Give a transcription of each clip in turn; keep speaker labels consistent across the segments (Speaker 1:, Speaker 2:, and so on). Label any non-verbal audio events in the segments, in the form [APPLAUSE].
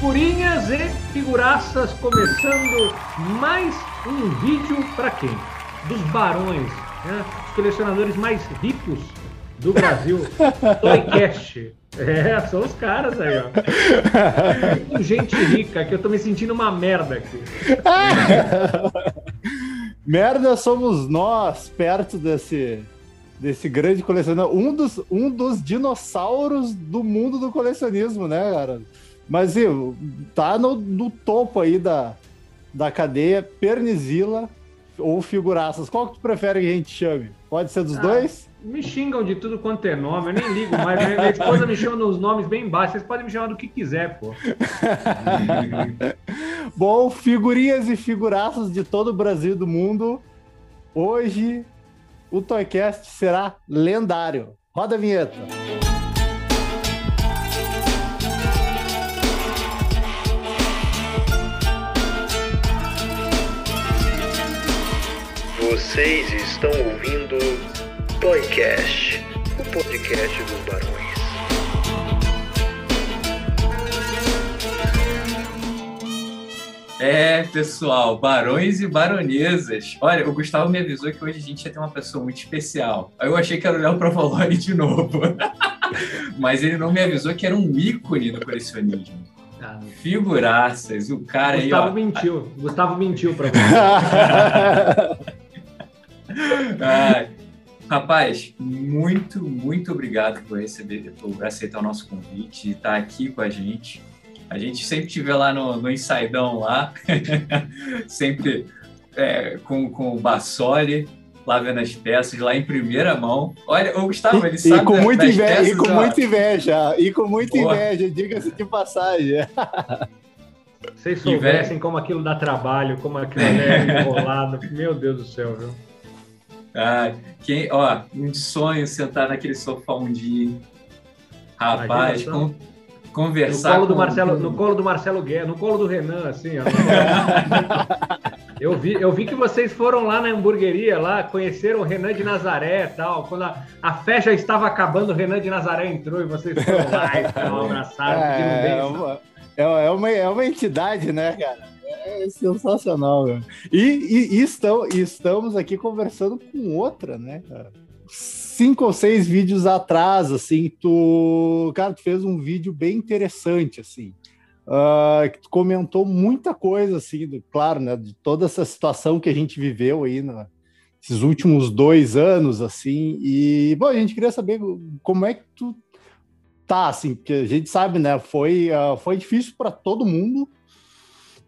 Speaker 1: Figurinhas e figuraças começando mais um vídeo para quem? Dos barões, né? os colecionadores mais ricos do Brasil. [LAUGHS] Toycast. É, são os caras aí, ó. [LAUGHS] Com gente rica, que eu tô me sentindo uma merda aqui. [LAUGHS]
Speaker 2: merda somos nós, perto desse, desse grande colecionador. Um dos, um dos dinossauros do mundo do colecionismo, né, cara? Mas viu, tá no, no topo aí da, da cadeia Pernizila ou Figuraças. Qual que tu prefere que a gente chame? Pode ser dos ah, dois?
Speaker 1: Me xingam de tudo quanto é nome, eu nem ligo mais. Minha esposa me chama nos nomes bem baixos. Vocês podem me chamar do que quiser, pô. [LAUGHS]
Speaker 2: Bom, figurinhas e figuraças de todo o Brasil e do mundo. Hoje o Toycast será lendário. Roda a vinheta.
Speaker 3: Vocês estão ouvindo Toycast, o podcast dos barões.
Speaker 4: É, pessoal, barões e baronesas. Olha, o Gustavo me avisou que hoje a gente ia ter uma pessoa muito especial. Aí eu achei que era o Léo Provolone de novo. [LAUGHS] Mas ele não me avisou que era um ícone do colecionismo. Ah, Figuraças, o cara
Speaker 1: Gustavo
Speaker 4: aí. Ó...
Speaker 1: mentiu. Gustavo mentiu pra [LAUGHS] você.
Speaker 4: Ai, rapaz, muito, muito obrigado por receber, por aceitar o nosso convite e estar aqui com a gente. A gente sempre estiver lá no, no Insaidão lá, [LAUGHS] sempre é, com, com o Bassoli, lá vendo as peças, lá em primeira mão. Olha, o Gustavo, ele
Speaker 2: e,
Speaker 4: sabe
Speaker 2: e com muita inveja, peças, E com ó. muita inveja, e com muita inveja, diga-se de passagem.
Speaker 1: Vocês soubessem como aquilo dá trabalho, como aquilo é [LAUGHS] enrolado. Meu Deus do céu, viu?
Speaker 4: Ah, quem, ó, um sonho sentar naquele sofá um dia. Rapaz, com, conversar.
Speaker 1: No colo, com... do Marcelo, no colo do Marcelo Guerra, no colo do Renan, assim, ó. [LAUGHS] eu, vi, eu vi que vocês foram lá na hamburgueria, lá, conheceram o Renan de Nazaré e tal. Quando a, a festa já estava acabando, o Renan de Nazaré entrou e vocês foram lá e tal, [LAUGHS] abraçaram,
Speaker 2: é, é, uma, é, é, uma, é uma entidade, né, cara? É sensacional. E, e, e, estão, e estamos aqui conversando com outra, né, cara? Cinco ou seis vídeos atrás, assim, tu, cara, tu fez um vídeo bem interessante, assim. Uh, que tu comentou muita coisa, assim, do, claro, né, de toda essa situação que a gente viveu aí nesses últimos dois anos, assim, e, bom, a gente queria saber como é que tu tá, assim, porque a gente sabe, né, foi, uh, foi difícil para todo mundo,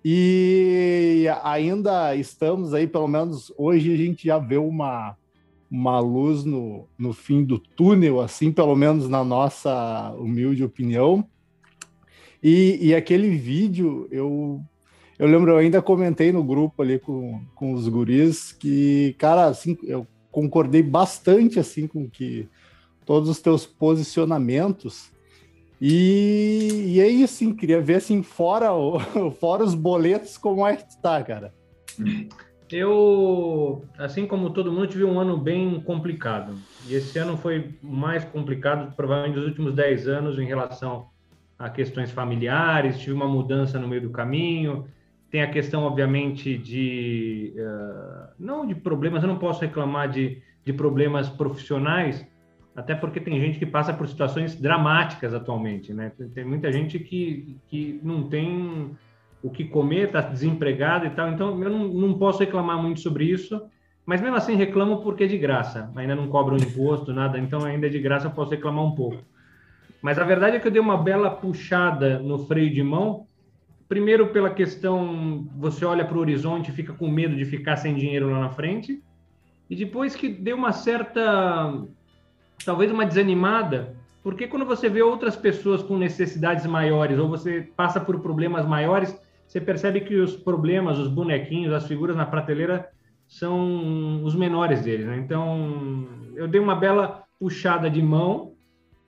Speaker 2: e ainda estamos aí, pelo menos hoje a gente já vê uma, uma luz no, no fim do túnel, assim, pelo menos na nossa humilde opinião. E, e aquele vídeo, eu, eu lembro, eu ainda comentei no grupo ali com, com os guris que, cara, assim, eu concordei bastante, assim, com que todos os teus posicionamentos e, e é isso, sim, queria ver assim, fora, o, [LAUGHS] fora os boletos, como é que tá, cara?
Speaker 1: Eu, assim como todo mundo, tive um ano bem complicado. E esse ano foi mais complicado, provavelmente, dos últimos 10 anos, em relação a questões familiares. Tive uma mudança no meio do caminho. Tem a questão, obviamente, de. Uh, não de problemas, eu não posso reclamar de, de problemas profissionais, até porque tem gente que passa por situações dramáticas atualmente, né? Tem muita gente que, que não tem o que comer, está desempregado e tal, então eu não, não posso reclamar muito sobre isso, mas mesmo assim reclamo porque é de graça, ainda não cobram imposto, nada, então ainda é de graça eu posso reclamar um pouco. Mas a verdade é que eu dei uma bela puxada no freio de mão, primeiro pela questão, você olha para o horizonte e fica com medo de ficar sem dinheiro lá na frente, e depois que deu uma certa talvez uma desanimada, porque quando você vê outras pessoas com necessidades maiores ou você passa por problemas maiores, você percebe que os problemas, os bonequinhos, as figuras na prateleira são os menores deles. Né? Então, eu dei uma bela puxada de mão,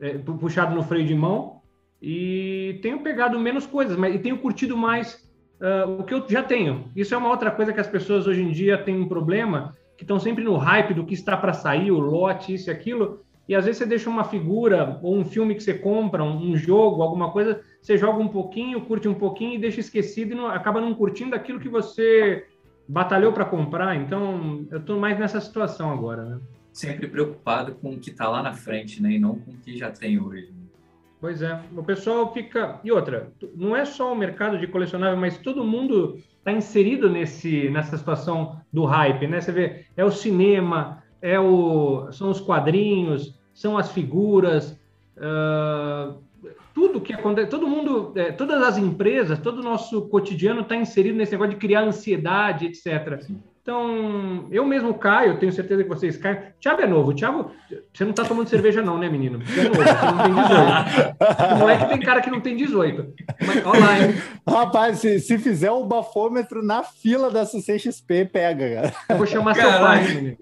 Speaker 1: é, puxada no freio de mão, e tenho pegado menos coisas, mas e tenho curtido mais uh, o que eu já tenho. Isso é uma outra coisa que as pessoas hoje em dia têm um problema, que estão sempre no hype do que está para sair, o lote, isso e aquilo, e às vezes você deixa uma figura ou um filme que você compra, um jogo, alguma coisa, você joga um pouquinho, curte um pouquinho e deixa esquecido e não, acaba não curtindo aquilo que você batalhou para comprar. Então, eu estou mais nessa situação agora, né?
Speaker 4: Sempre preocupado com o que está lá na frente, né? E não com o que já tem hoje.
Speaker 1: Pois é, o pessoal fica. E outra, não é só o mercado de colecionável, mas todo mundo está inserido nesse, nessa situação do hype, né? Você vê, é o cinema, é o, são os quadrinhos, são as figuras, uh, tudo que acontece, todo mundo, é, todas as empresas, todo o nosso cotidiano está inserido nesse negócio de criar ansiedade, etc. Sim. Então, eu mesmo caio, tenho certeza que vocês caem. Tiago é novo. Tiago, você não está tomando cerveja, não, né, menino? Você é novo, você não tem 18. Não é que tem cara que não tem 18. Mas, olha lá, hein?
Speaker 2: Rapaz, se, se fizer o um bafômetro na fila da CCXP, pega, cara.
Speaker 1: Eu vou chamar Caralho. seu pai, menino.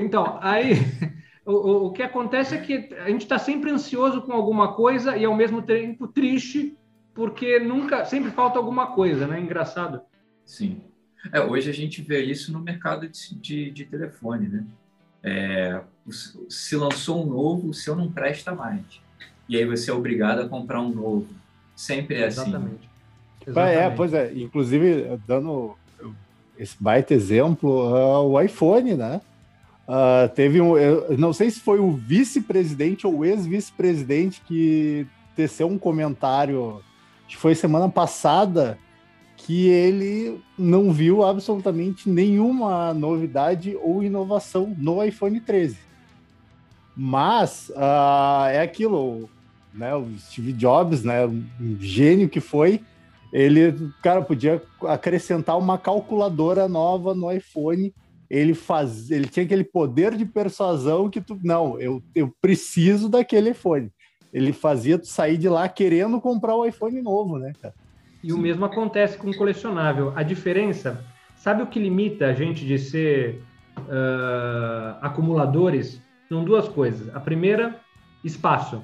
Speaker 1: Então, aí. [LAUGHS] O, o, que acontece é que a gente está sempre ansioso com alguma coisa e ao mesmo tempo triste porque nunca sempre falta alguma coisa, né? Engraçado.
Speaker 4: Sim. É, hoje a gente vê isso no mercado de, de, de telefone, né? É, se lançou um novo, o seu não presta mais. E aí você é obrigado a comprar um novo. Sempre é assim.
Speaker 2: Exatamente. Exatamente. É, pois é. Inclusive, dando esse baita exemplo, uh, o iPhone, né? Uh, teve um, não sei se foi o vice-presidente ou ex-vice-presidente que teceu um comentário, que foi semana passada, que ele não viu absolutamente nenhuma novidade ou inovação no iPhone 13. Mas uh, é aquilo, né? O Steve Jobs, né? Um gênio que foi, ele, cara, podia acrescentar uma calculadora nova no iPhone. Ele faz, ele tinha aquele poder de persuasão que tu, não, eu, eu preciso daquele iPhone. Ele fazia tu sair de lá querendo comprar o iPhone novo, né, cara?
Speaker 1: E o mesmo acontece com o colecionável. A diferença, sabe o que limita a gente de ser uh, acumuladores? São duas coisas. A primeira, espaço.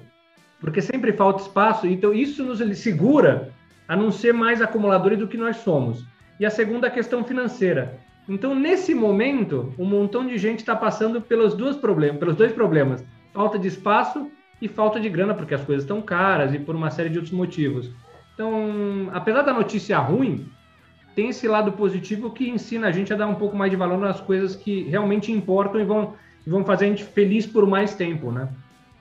Speaker 1: Porque sempre falta espaço, então isso nos segura a não ser mais acumuladores do que nós somos. E a segunda, a questão financeira. Então, nesse momento, um montão de gente está passando pelos dois problemas, pelos dois problemas: falta de espaço e falta de grana, porque as coisas estão caras e por uma série de outros motivos. Então, apesar da notícia ruim, tem esse lado positivo que ensina a gente a dar um pouco mais de valor nas coisas que realmente importam e vão, vão fazer a gente feliz por mais tempo, né?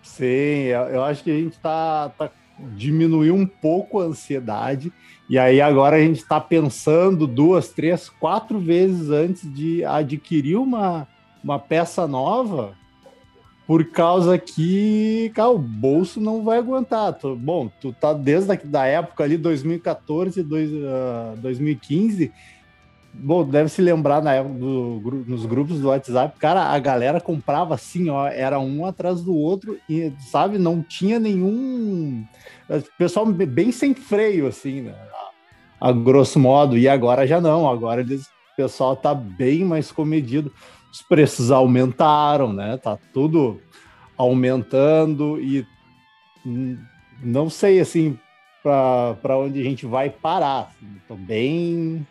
Speaker 2: Sim, eu acho que a gente está tá, diminuiu um pouco a ansiedade e aí agora a gente está pensando duas, três, quatro vezes antes de adquirir uma, uma peça nova por causa que, cara, o bolso não vai aguentar. Tu, bom, tu tá desde a da época ali, 2014, dois, uh, 2015, bom, deve se lembrar na época do, nos grupos do WhatsApp, cara, a galera comprava assim, ó, era um atrás do outro e, sabe, não tinha nenhum... Pessoal bem sem freio, assim, né? A, grosso modo, e agora já não, agora eles, o pessoal tá bem mais comedido os preços aumentaram, né? Tá tudo aumentando e não sei assim para onde a gente vai parar. Estou bem.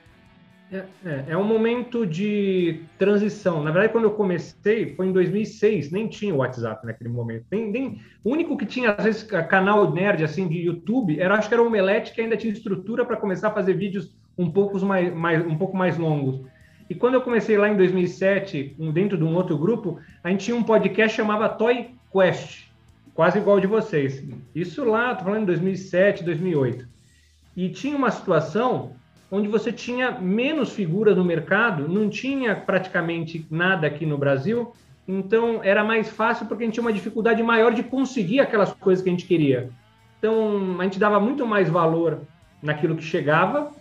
Speaker 1: É, é, é, um momento de transição. Na verdade, quando eu comecei, foi em 2006, nem tinha o WhatsApp naquele momento. Nem, nem, o único que tinha, às vezes, canal nerd assim de YouTube, era, acho que era o Omelete, que ainda tinha estrutura para começar a fazer vídeos um pouco mais, mais, um pouco mais longos. E quando eu comecei lá em 2007, dentro de um outro grupo, a gente tinha um podcast chamava Toy Quest, quase igual de vocês. Isso lá, tô falando em 2007, 2008. E tinha uma situação onde você tinha menos figuras no mercado, não tinha praticamente nada aqui no Brasil, então era mais fácil porque a gente tinha uma dificuldade maior de conseguir aquelas coisas que a gente queria. Então a gente dava muito mais valor naquilo que chegava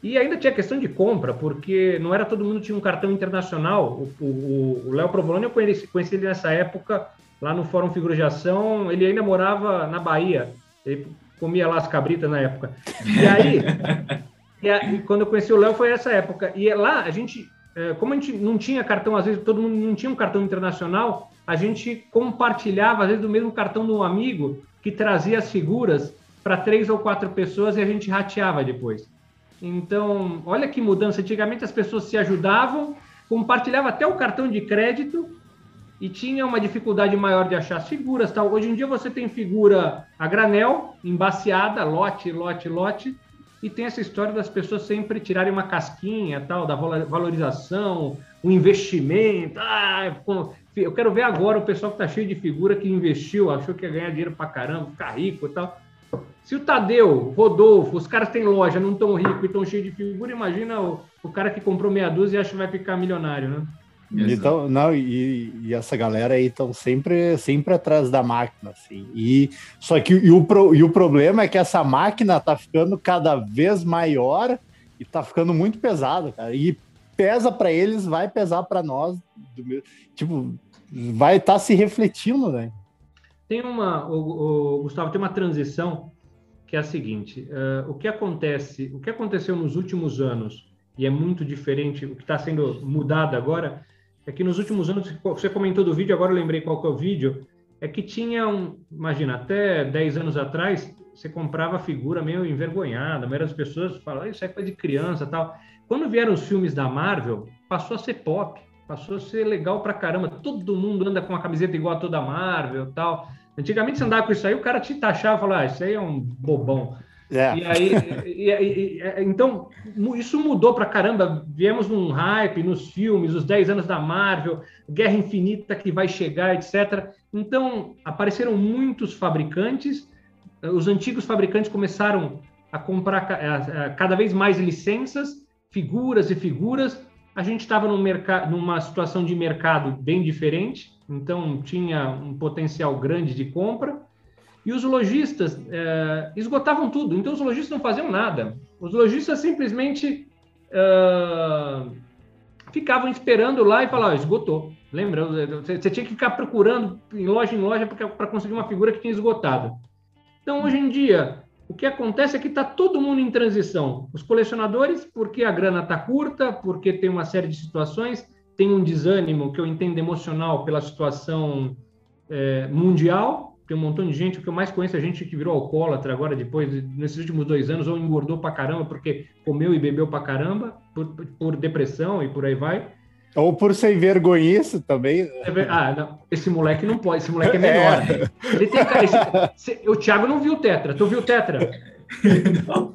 Speaker 1: e ainda tinha questão de compra, porque não era todo mundo tinha um cartão internacional. O Léo Provolone, eu conheci, conheci ele nessa época, lá no Fórum Figura de Ação, ele ainda morava na Bahia. Ele comia lá as cabritas na época. E aí, [LAUGHS] e a, e quando eu conheci o Léo foi essa época. E lá a gente, é, como a gente não tinha cartão, às vezes todo mundo não tinha um cartão internacional, a gente compartilhava, às vezes, do mesmo cartão de um amigo que trazia as figuras para três ou quatro pessoas e a gente rateava depois. Então, olha que mudança. Antigamente as pessoas se ajudavam, compartilhavam até o cartão de crédito e tinha uma dificuldade maior de achar as figuras. Tal. Hoje em dia você tem figura a granel, embaciada, lote, lote, lote, e tem essa história das pessoas sempre tirarem uma casquinha, tal, da valorização, o investimento. Ah, eu quero ver agora o pessoal que está cheio de figura que investiu, achou que ia ganhar dinheiro para caramba, ficar rico e tal. Se o Tadeu, Rodolfo, os caras têm loja, não tão rico e tão cheio de figura, imagina o, o cara que comprou meia dúzia e acha que vai ficar milionário, né?
Speaker 2: Então, não, e, e, essa galera aí estão sempre, sempre atrás da máquina, assim. E, só que e o, pro, e o problema é que essa máquina tá ficando cada vez maior e tá ficando muito pesada, cara. E pesa para eles, vai pesar para nós. Do, tipo, vai estar tá se refletindo, né?
Speaker 1: Tem uma, o, o, Gustavo, tem uma transição que é a seguinte: uh, o que acontece, o que aconteceu nos últimos anos e é muito diferente, o que está sendo mudado agora é que nos últimos anos, você comentou do vídeo, agora eu lembrei qual que é o vídeo, é que tinha um, imagina, até 10 anos atrás, você comprava figura meio envergonhada, a maioria das pessoas falavam, isso é coisa de criança tal. Quando vieram os filmes da Marvel, passou a ser pop, passou a ser legal pra caramba, todo mundo anda com uma camiseta igual a toda a Marvel tal. Antigamente você andava com isso aí, o cara te taxava e falava, ah, isso aí é um bobão. É. E aí, e, e, e, então, isso mudou pra caramba. Viemos num hype nos filmes, os 10 anos da Marvel, Guerra Infinita que vai chegar, etc. Então, apareceram muitos fabricantes. Os antigos fabricantes começaram a comprar cada vez mais licenças, figuras e figuras. A gente estava num numa situação de mercado bem diferente, então tinha um potencial grande de compra. E os lojistas é, esgotavam tudo, então os lojistas não faziam nada. Os lojistas simplesmente é, ficavam esperando lá e falavam, esgotou. Lembra? Você tinha que ficar procurando em loja em loja para conseguir uma figura que tinha esgotado. Então, hoje em dia, o que acontece é que está todo mundo em transição. Os colecionadores, porque a grana está curta, porque tem uma série de situações, tem um desânimo que eu entendo emocional pela situação é, mundial, tem um montão de gente, o que eu mais conheço é gente que virou alcoólatra agora, depois, nesses últimos dois anos, ou engordou pra caramba porque comeu e bebeu pra caramba, por, por depressão e por aí vai.
Speaker 2: Ou por ser vergonhice também.
Speaker 1: É, ah, não, esse moleque não pode, esse moleque é menor. É. Ele tem, esse, o Thiago não viu o Tetra. Tu viu o Tetra? [LAUGHS] não.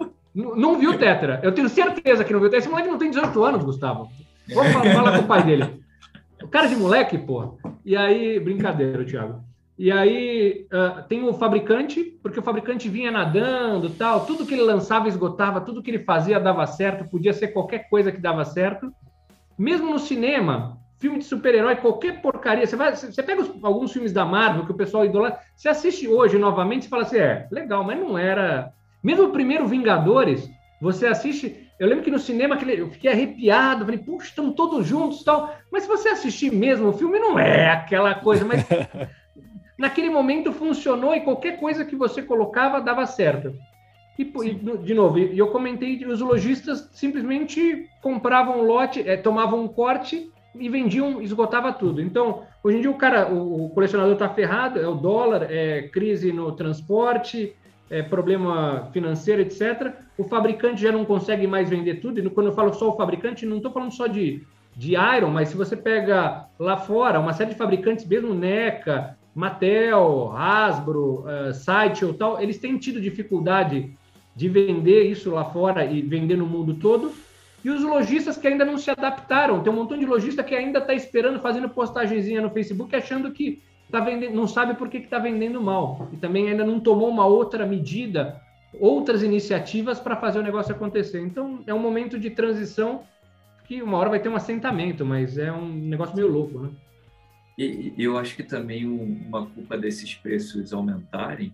Speaker 1: não viu o Tetra. Eu tenho certeza que não viu o Tetra. Esse moleque não tem 18 anos, Gustavo. Vamos falar, falar com o pai dele. O cara de moleque, pô. E aí, brincadeira, Thiago. E aí uh, tem o fabricante, porque o fabricante vinha nadando, tal, tudo que ele lançava esgotava, tudo que ele fazia dava certo, podia ser qualquer coisa que dava certo. Mesmo no cinema, filme de super-herói, qualquer porcaria, você vai, você pega os, alguns filmes da Marvel que o pessoal idolatra, você assiste hoje novamente e fala assim, é, legal, mas não era. Mesmo o primeiro Vingadores, você assiste, eu lembro que no cinema eu fiquei arrepiado, falei, puxa, estão todos juntos, tal. Mas se você assistir mesmo o filme, não é aquela coisa, mas [LAUGHS] naquele momento funcionou e qualquer coisa que você colocava dava certo. E, de novo, e eu comentei, os lojistas simplesmente compravam um lote, é, tomavam um corte e vendiam, esgotava tudo. Então, hoje em dia o cara, o, o colecionador está ferrado, é o dólar, é crise no transporte, é problema financeiro, etc. O fabricante já não consegue mais vender tudo. E quando eu falo só o fabricante, não estou falando só de, de Iron, mas se você pega lá fora, uma série de fabricantes, mesmo NECA, Mattel, Hasbro, uh, ou tal, eles têm tido dificuldade de vender isso lá fora e vender no mundo todo. E os lojistas que ainda não se adaptaram, tem um montão de lojista que ainda está esperando, fazendo postagenzinha no Facebook, achando que tá vendendo, não sabe por que está vendendo mal. E também ainda não tomou uma outra medida, outras iniciativas para fazer o negócio acontecer. Então, é um momento de transição que uma hora vai ter um assentamento, mas é um negócio meio louco, né?
Speaker 4: E eu acho que também uma culpa desses preços aumentarem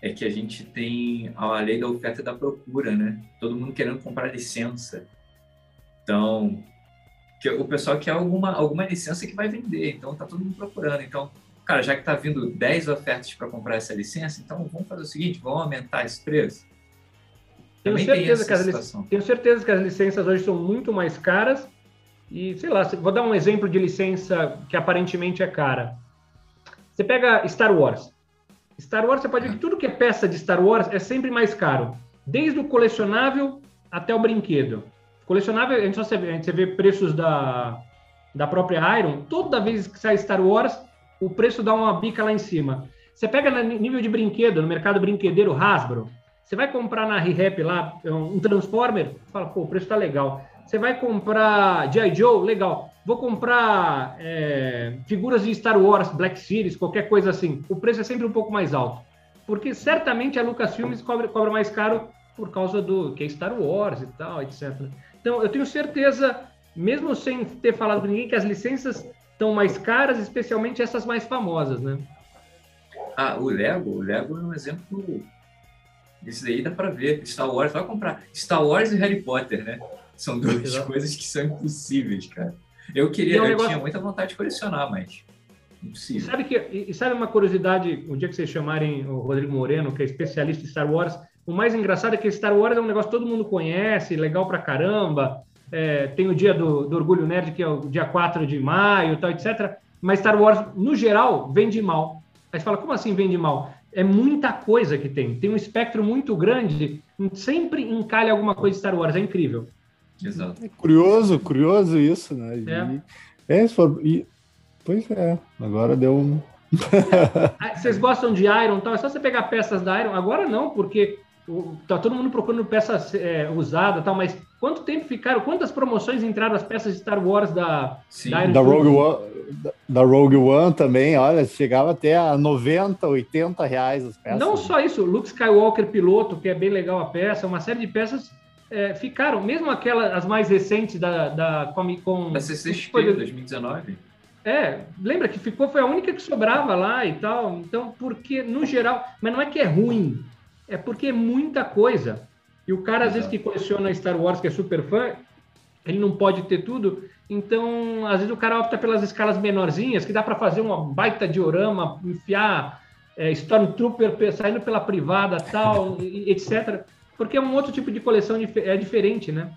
Speaker 4: é que a gente tem a lei da oferta e da procura, né? Todo mundo querendo comprar licença. Então, o pessoal quer alguma, alguma licença que vai vender, então tá todo mundo procurando. Então, cara, já que tá vindo 10 ofertas para comprar essa licença, então vamos fazer o seguinte, vamos aumentar esse preço.
Speaker 1: Tenho certeza, que as, tenho certeza que as licenças hoje são muito mais caras e, sei lá, vou dar um exemplo de licença que aparentemente é cara. Você pega Star Wars. Star Wars, você pode ver que tudo que é peça de Star Wars é sempre mais caro. Desde o colecionável até o brinquedo. Colecionável, a gente, só vê, gente vê preços da, da própria Iron, toda vez que sai Star Wars, o preço dá uma bica lá em cima. Você pega no nível de brinquedo, no mercado brinquedeiro Hasbro, você vai comprar na ReHap lá um Transformer, fala, pô, o preço tá legal. Você vai comprar G.I. Joe, legal. Vou comprar é, figuras de Star Wars, Black Series, qualquer coisa assim. O preço é sempre um pouco mais alto. Porque certamente a Lucasfilmes cobra, cobra mais caro por causa do que é Star Wars e tal, etc. Então, eu tenho certeza, mesmo sem ter falado com ninguém, que as licenças estão mais caras, especialmente essas mais famosas, né?
Speaker 4: Ah, o Lego, o Lego é um exemplo. Esse daí dá para ver. Star Wars, vai comprar. Star Wars e Harry Potter, né? São duas Exato. coisas que são impossíveis, cara. Eu queria, é um eu negócio... tinha muita vontade de colecionar, mas
Speaker 1: impossível. E sabe, que, e sabe uma curiosidade, o dia que vocês chamarem o Rodrigo Moreno, que é especialista em Star Wars, o mais engraçado é que Star Wars é um negócio que todo mundo conhece, legal pra caramba. É, tem o dia do, do, Orgulho Nerd, que é o dia 4 de maio, tal, etc. Mas Star Wars, no geral, vende mal. Aí você fala, como assim vende mal? É muita coisa que tem. Tem um espectro muito grande, sempre encalha alguma coisa de Star Wars, é incrível.
Speaker 2: Exato. É curioso, curioso isso, né? É. é for... e... Pois é, agora deu um. [LAUGHS]
Speaker 1: Ah, vocês gostam de Iron tal? É só você pegar peças da Iron. Agora não, porque tá todo mundo procurando peças é, usadas tal, mas quanto tempo ficaram? Quantas promoções entraram as peças de Star Wars da,
Speaker 2: Sim. da, da Rogue One? Da Rogue One também, olha, chegava até a 90, 80 reais as peças.
Speaker 1: Não só isso, Luke Skywalker piloto, que é bem legal a peça, uma série de peças é, ficaram, mesmo aquelas as mais recentes da, da Comic Con.
Speaker 4: Da CCXP, 2019.
Speaker 1: É, lembra que ficou, foi a única que sobrava lá e tal. Então, porque no geral, mas não é que é ruim, é porque é muita coisa. E o cara, às vezes, que coleciona Star Wars, que é super fã, ele não pode ter tudo. Então, às vezes, o cara opta pelas escalas menorzinhas, que dá para fazer uma baita diorama, enfiar é, Stormtrooper saindo pela privada, tal, etc porque é um outro tipo de coleção é diferente, né?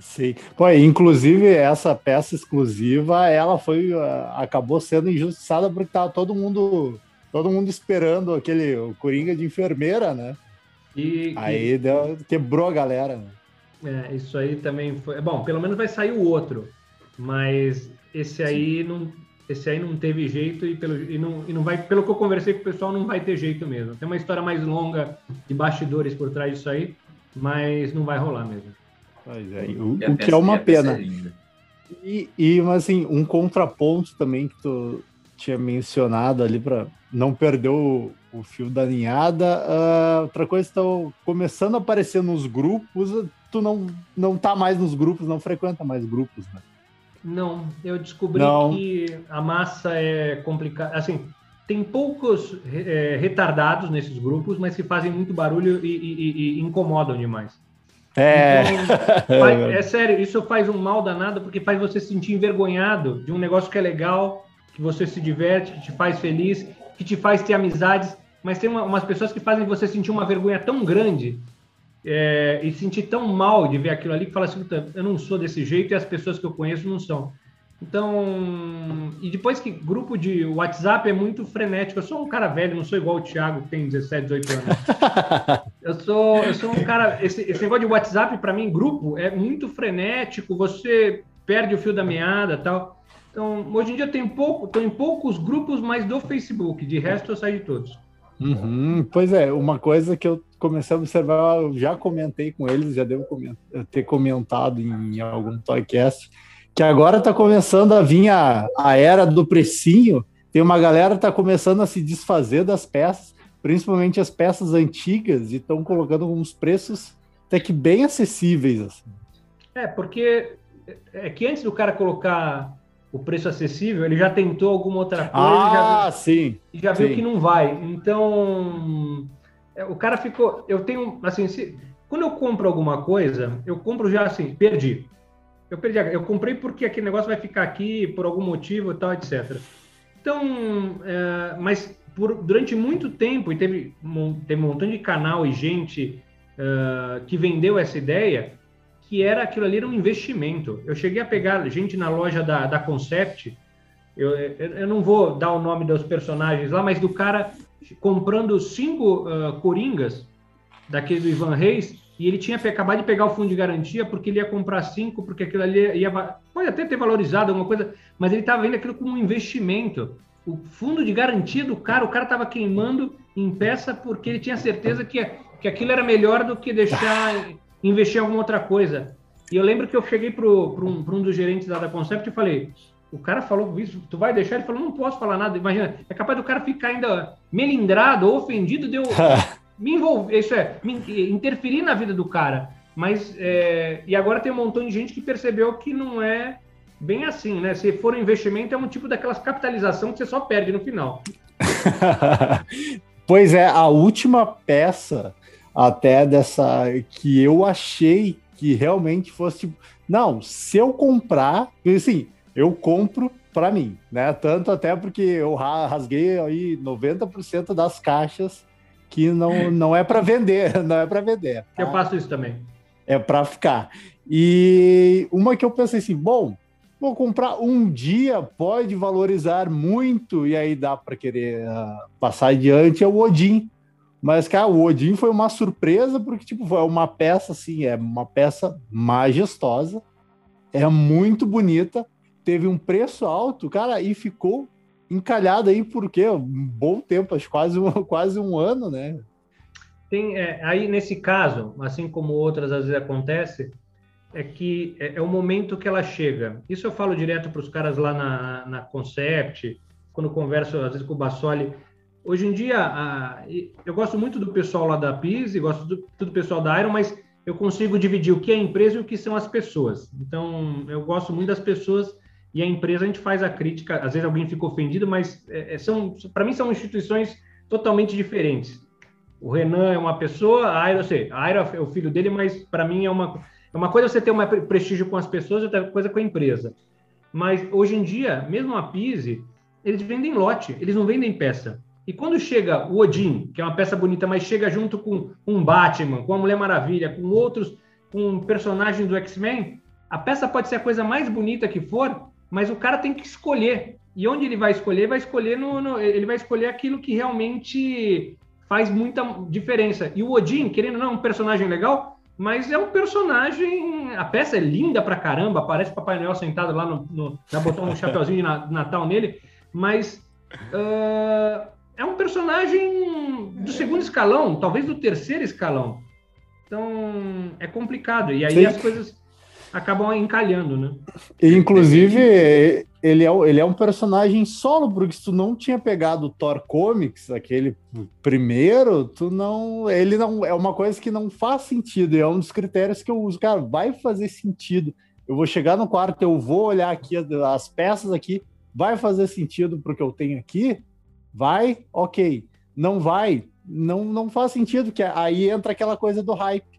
Speaker 2: Sim. Pô, inclusive essa peça exclusiva, ela foi uh, acabou sendo injustiçada porque tava todo mundo todo mundo esperando aquele o Coringa de enfermeira, né? E, aí e... Deu, quebrou a galera.
Speaker 1: Né? É, isso aí também foi. Bom, pelo menos vai sair o outro, mas esse aí Sim. não esse aí não teve jeito e, pelo, e, não, e não vai, pelo que eu conversei com o pessoal, não vai ter jeito mesmo. Tem uma história mais longa de bastidores por trás disso aí, mas não vai rolar mesmo.
Speaker 2: Pois é, o, o que é uma pena. E, e, mas assim, um contraponto também que tu tinha mencionado ali para não perder o, o, fio da ninhada. Uh, outra coisa, estão começando a aparecer nos grupos, tu não, não tá mais nos grupos, não frequenta mais grupos, né?
Speaker 1: Não, eu descobri Não. que a massa é complicada. Assim, tem poucos é, retardados nesses grupos, mas que fazem muito barulho e, e, e incomodam demais.
Speaker 2: É.
Speaker 1: Então, [LAUGHS] faz, é sério, isso faz um mal danado porque faz você se sentir envergonhado de um negócio que é legal, que você se diverte, que te faz feliz, que te faz ter amizades, mas tem uma, umas pessoas que fazem você sentir uma vergonha tão grande é, e sentir tão mal de ver aquilo ali que fala assim, eu não sou desse jeito e as pessoas que eu conheço não são. Então, e depois que grupo de WhatsApp é muito frenético. Eu sou um cara velho, não sou igual o Thiago, que tem 17, 18 anos. [LAUGHS] eu sou, eu sou um cara. Esse, esse negócio de WhatsApp, para mim, grupo, é muito frenético, você perde o fio da meada tal. Então, hoje em dia eu tenho pouco, estou em poucos grupos mais do Facebook, de resto eu saio de todos.
Speaker 2: Uhum, pois é, uma coisa que eu comecei a observar, eu já comentei com eles, já devo ter comentado em algum podcast, que agora está começando a vir a, a era do precinho. Tem uma galera que está começando a se desfazer das peças, principalmente as peças antigas, e estão colocando uns preços até que bem acessíveis. Assim.
Speaker 1: É, porque é que antes do cara colocar o preço acessível, ele já tentou alguma outra coisa
Speaker 2: ah,
Speaker 1: já,
Speaker 2: sim,
Speaker 1: e já viu sim. que não vai. Então, o cara ficou. Eu tenho, assim, se, quando eu compro alguma coisa, eu compro já assim, perdi. Eu perdi. Eu comprei porque aquele negócio vai ficar aqui por algum motivo e tal, etc. Então, é, mas por, durante muito tempo, e teve, teve um montão de canal e gente uh, que vendeu essa ideia, que era aquilo ali era um investimento. Eu cheguei a pegar gente na loja da, da Concept, eu, eu não vou dar o nome dos personagens lá, mas do cara comprando cinco uh, coringas daquele do Ivan Reis e ele tinha acabado de pegar o fundo de garantia porque ele ia comprar cinco, porque aquilo ali ia. Pode até ter valorizado alguma coisa, mas ele estava vendo aquilo como um investimento. O fundo de garantia do cara, o cara estava queimando em peça porque ele tinha certeza que, que aquilo era melhor do que deixar investir em alguma outra coisa. E eu lembro que eu cheguei para um, um dos gerentes da, da Concept e falei: o cara falou isso, tu vai deixar? Ele falou: não posso falar nada. Imagina, é capaz do cara ficar ainda melindrado ofendido de eu [LAUGHS] me envolver, isso é, me, interferir na vida do cara. Mas, é, e agora tem um montão de gente que percebeu que não é bem assim, né? Se for um investimento, é um tipo daquelas capitalização que você só perde no final. [LAUGHS]
Speaker 2: pois é, a última peça até dessa que eu achei que realmente fosse tipo, não, se eu comprar, assim, eu compro para mim, né? Tanto até porque eu rasguei aí 90% das caixas que não, [LAUGHS] não é para vender, [LAUGHS] não é para vender.
Speaker 1: Tá? Eu faço isso também.
Speaker 2: É para ficar. E uma que eu pensei assim, bom, vou comprar um dia, pode valorizar muito, e aí dá para querer uh, passar adiante, é o Odin. Mas, cara, o Odin foi uma surpresa, porque, tipo, foi uma peça, assim, é uma peça majestosa, é muito bonita, teve um preço alto, cara, e ficou encalhado aí por quê? Um bom tempo, acho quase um, [LAUGHS] quase um ano, né?
Speaker 1: Tem, é, aí, nesse caso, assim como outras às vezes acontece, é que é, é o momento que ela chega. Isso eu falo direto para os caras lá na, na Concept, quando converso às vezes com o Bassoli. Hoje em dia, a, eu gosto muito do pessoal lá da PIS, gosto do, do pessoal da Iron, mas eu consigo dividir o que é empresa e o que são as pessoas. Então, eu gosto muito das pessoas e a empresa a gente faz a crítica. Às vezes alguém fica ofendido, mas é, é são, para mim, são instituições totalmente diferentes. O Renan é uma pessoa, a Aira, eu sei, a Aira é o filho dele, mas para mim é uma, é uma coisa você ter um prestígio com as pessoas, outra coisa com a empresa. Mas hoje em dia, mesmo a Pise, eles vendem lote, eles não vendem peça. E quando chega o Odin, que é uma peça bonita, mas chega junto com um Batman, com a Mulher Maravilha, com outros, com um do X-Men, a peça pode ser a coisa mais bonita que for, mas o cara tem que escolher. E onde ele vai escolher? Vai escolher no, no ele vai escolher aquilo que realmente faz muita diferença. E o Odin, querendo ou não, é um personagem legal, mas é um personagem. A peça é linda pra caramba, parece Papai Noel sentado lá no, no já botou um chapeuzinho de Natal nele, mas uh, é um personagem do segundo escalão, talvez do terceiro escalão. Então é complicado. E aí Sim. as coisas acabam encalhando, né?
Speaker 2: Inclusive, ele é, ele é um personagem solo, porque se tu não tinha pegado o Thor Comics, aquele primeiro, tu não. Ele não. É uma coisa que não faz sentido. É um dos critérios que eu uso. Cara, vai fazer sentido. Eu vou chegar no quarto, eu vou olhar aqui as peças aqui, vai fazer sentido pro que eu tenho aqui? Vai, ok. Não vai, não, não faz sentido, que aí entra aquela coisa do hype.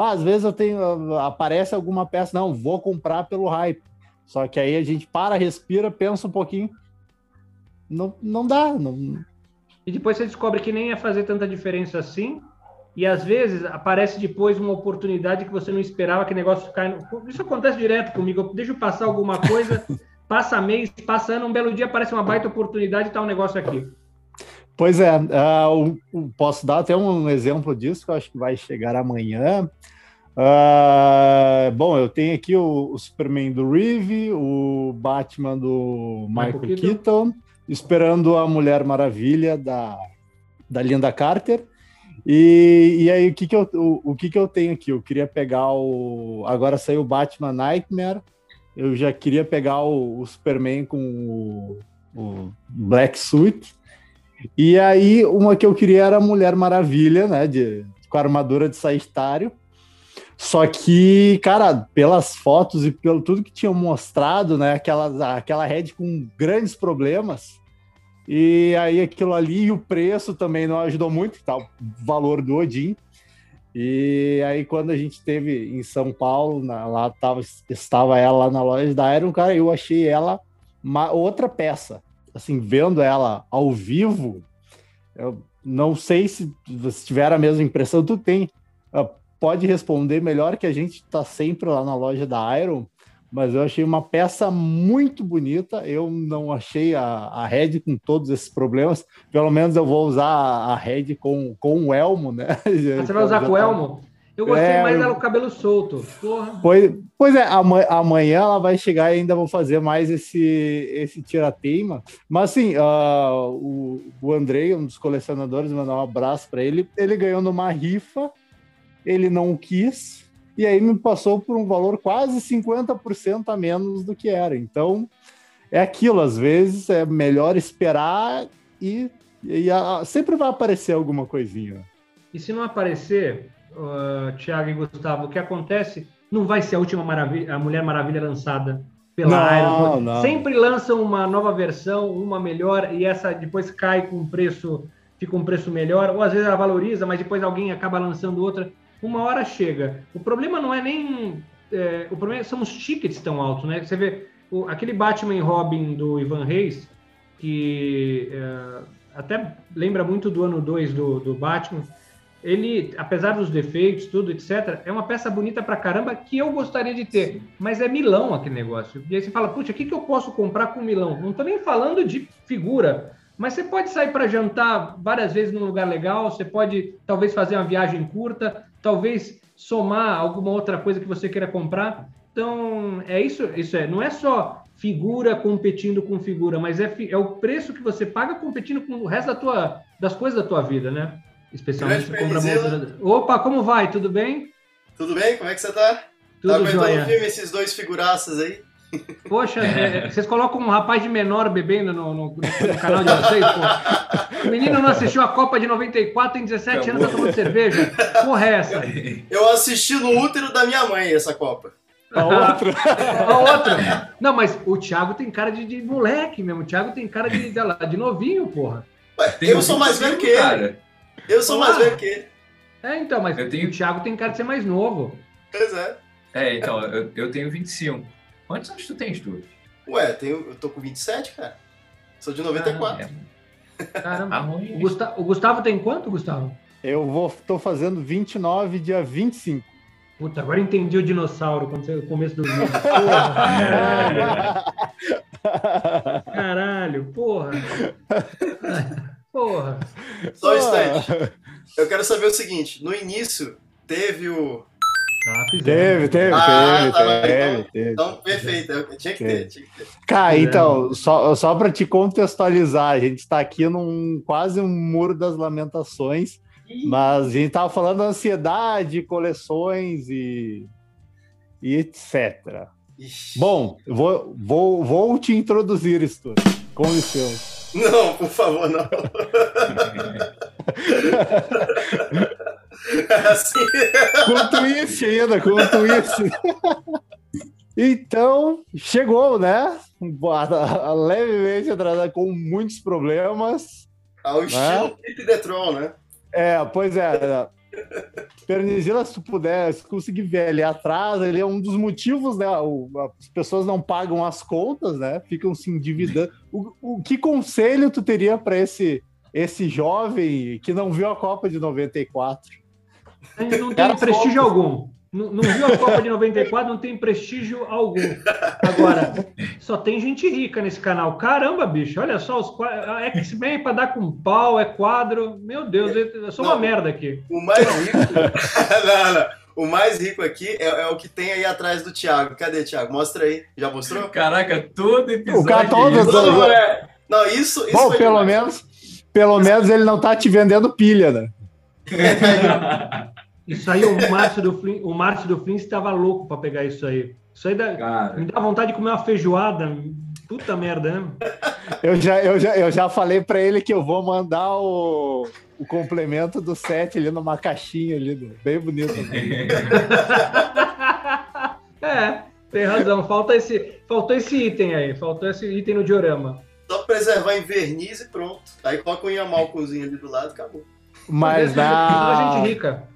Speaker 2: Ah, às vezes eu tenho, aparece alguma peça, não, vou comprar pelo hype. Só que aí a gente para, respira, pensa um pouquinho. Não, não dá. Não...
Speaker 1: E depois você descobre que nem ia fazer tanta diferença assim. E às vezes aparece depois uma oportunidade que você não esperava que o negócio caia. Isso acontece direto comigo. Eu deixo passar alguma coisa, [LAUGHS] passa mês, passa ano, um belo dia aparece uma baita oportunidade e tá um negócio aqui.
Speaker 2: Pois é, uh, posso dar até um exemplo disso que eu acho que vai chegar amanhã. Uh, bom, eu tenho aqui o, o, Superman do Reeve, o Batman do Michael, Michael Keaton. Keaton, esperando a Mulher Maravilha da, da Linda Carter. E, e aí, o, que, que, eu, o, o que, que eu tenho aqui? Eu queria pegar o. Agora saiu o Batman Nightmare. Eu já queria pegar o, o Superman com o, o Black Suit. E aí, uma que eu queria era a Mulher Maravilha, né? De, com a armadura de Sagitário. Só que, cara, pelas fotos e pelo tudo que tinham mostrado, né? Aquela, aquela Red com grandes problemas. E aí aquilo ali e o preço também não ajudou muito, tá? O valor do Odin. E aí quando a gente teve em São Paulo, na, lá tava, estava ela na loja da Iron, cara, eu achei ela uma outra peça. Assim, vendo ela ao vivo, eu não sei se você tiver a mesma impressão, tu tem pode responder melhor que a gente está sempre lá na loja da Iron, mas eu achei uma peça muito bonita. Eu não achei a, a Red com todos esses problemas. Pelo menos eu vou usar a Red com, com o elmo, né?
Speaker 1: Ah, você vai usar [LAUGHS] com o elmo? Eu gostei
Speaker 2: É,
Speaker 1: mais dela com o cabelo solto. Porra.
Speaker 2: Pois, pois é, ama- amanhã ela vai chegar e ainda vou fazer mais esse, esse tirateima. Mas assim, ah, o, o Andrei, um dos colecionadores, mandar um abraço para ele. Ele ganhou numa rifa, ele não quis, e aí me passou por um valor quase 50% a menos do que era. Então, é aquilo, às vezes é melhor esperar e, e a- sempre vai aparecer alguma coisinha.
Speaker 1: E se não aparecer, uh, Thiago e Gustavo, o que acontece não vai ser a última maravilha, a Mulher Maravilha lançada pela
Speaker 2: Não,
Speaker 1: Iron.
Speaker 2: não.
Speaker 1: Sempre lançam uma nova versão, uma melhor, e essa depois cai com um preço, fica um preço melhor, ou às vezes ela valoriza, mas depois alguém acaba lançando outra. Uma hora chega. O problema não é nem. é, o problema são os tickets tão altos, né? Você vê o- aquele Batman e Robin do Ivan Reis, que é, até lembra muito do ano 2 do, do Batman. Ele, apesar dos defeitos, tudo, etc., é uma peça bonita pra caramba que eu gostaria de ter. Mas é Milão aquele negócio. E aí você fala, puxa, o que, que eu posso comprar com Milão? Não tô nem falando de figura, mas você pode sair para jantar várias vezes num lugar legal, você pode talvez fazer uma viagem curta, talvez somar alguma outra coisa que você queira comprar. Então, é isso, isso é, não é só figura competindo com figura, mas é, é o preço que você paga competindo com o resto da tua, das coisas da tua vida, né? Especialmente se
Speaker 5: Grande
Speaker 1: compra
Speaker 5: Pernizila.
Speaker 1: moto. Opa, como vai? Tudo bem?
Speaker 5: Tudo bem? Como é que você tá?
Speaker 1: Tudo
Speaker 5: tá aguentando filme esses dois figuraças aí?
Speaker 1: Poxa, [LAUGHS] é, vocês colocam um rapaz de menor bebendo no, no- no canal de vocês, pô. O menino não assistiu a Copa de 94, tem 17 anos, tá tomando cerveja. Porra, é essa?
Speaker 5: Eu assisti no útero da minha mãe essa Copa.
Speaker 2: A outra.
Speaker 1: A outra. Não, mas o Thiago tem cara de, de moleque mesmo. O Thiago tem cara de, de, de novinho, porra.
Speaker 5: Ué, eu sou mais
Speaker 4: 25,
Speaker 5: velho que ele.
Speaker 4: cara.
Speaker 5: Eu sou mais velho que ele.
Speaker 1: É, então, mas
Speaker 4: Eu tenho-
Speaker 1: o Thiago tem cara de ser mais novo.
Speaker 5: Pois é.
Speaker 4: É, então, eu, eu tenho 25. Quantos anos tu tens, tu?
Speaker 5: Ué, tenho, eu tô com 27, cara. Sou de 94.
Speaker 4: É,
Speaker 1: Caramba.
Speaker 4: tá ruim.
Speaker 1: O Gustavo, o Gustavo tem quanto, Gustavo?
Speaker 2: Eu vou, tô fazendo 29 dia 25.
Speaker 1: Puta, agora entendi o dinossauro quando você, no começo do vídeo. [LAUGHS] Porra, caralho, caralho, porra. [LAUGHS] Porra.
Speaker 5: Só um instante. Eu quero saber o seguinte: no início teve o.
Speaker 1: Tá, fizemos.
Speaker 2: Teve, teve,
Speaker 5: Ah,
Speaker 2: teve,
Speaker 5: tá,
Speaker 2: teve,
Speaker 5: então-
Speaker 2: teve.
Speaker 5: Então, perfeito. Eu- Tinha que ter, tinha que ter.
Speaker 2: Cara, então, só, só para te contextualizar, a gente está aqui num quase um muro das lamentações, mas a gente tava falando da ansiedade, coleções e, e etc.
Speaker 5: Ixi.
Speaker 2: Bom, vou, vou, vou te introduzir, Stuart. Com licença.
Speaker 5: Não, por favor, não. assim,
Speaker 2: Com twist ainda, com twist. Então, chegou, né? Levemente atrasada, com muitos problemas.
Speaker 5: ao estilo Pete The Tron, né?
Speaker 2: É, pois é. Pernizila, se tu puder, se conseguir ver ali atrás, ele é um dos motivos, né? o- as pessoas não pagam as contas, né? Ficam se endividando. O, o que conselho tu teria para esse, esse jovem que não viu a Copa de 94?
Speaker 1: A gente não tem prestígio algum. Não, não viu a Copa de [LAUGHS] 94, não tem prestígio algum. Agora, só tem gente rica nesse canal. Caramba, bicho, olha só, os qua- a X-Men para dar com pau, é quadro. Meu Deus, eu sou uma
Speaker 5: Não.
Speaker 1: merda aqui.
Speaker 5: O mais rico. [LAUGHS] não, não. O mais rico aqui é, é o que tem aí atrás do Thiago. Cadê, Thiago? Mostra aí. Já mostrou?
Speaker 4: Caraca, todo episódio.
Speaker 2: O cara todo-
Speaker 4: é isso.
Speaker 2: todo-
Speaker 5: Não, é. Não, isso, isso
Speaker 2: Bom,
Speaker 5: foi
Speaker 2: pelo
Speaker 5: demais.
Speaker 2: menos, pelo menos ele não tá te vendendo pilha, né? [LAUGHS]
Speaker 1: Isso aí, o Márcio do Flin, o Márcio do Flin estava louco para pegar isso aí. Isso aí dá,
Speaker 4: Cara,
Speaker 1: me dá vontade de comer uma feijoada. Puta merda, né?
Speaker 2: Eu já, eu já, eu já falei para ele que eu vou mandar o, o complemento do set ali numa caixinha ali, né? bem bonito. [LAUGHS]
Speaker 1: É, tem razão. Falta esse, faltou esse item aí. Faltou esse item no diorama.
Speaker 5: Só preservar em verniz e pronto. Aí coloca um Yamalcozinho ali do lado e acabou.
Speaker 2: Mas na,
Speaker 1: gente rica.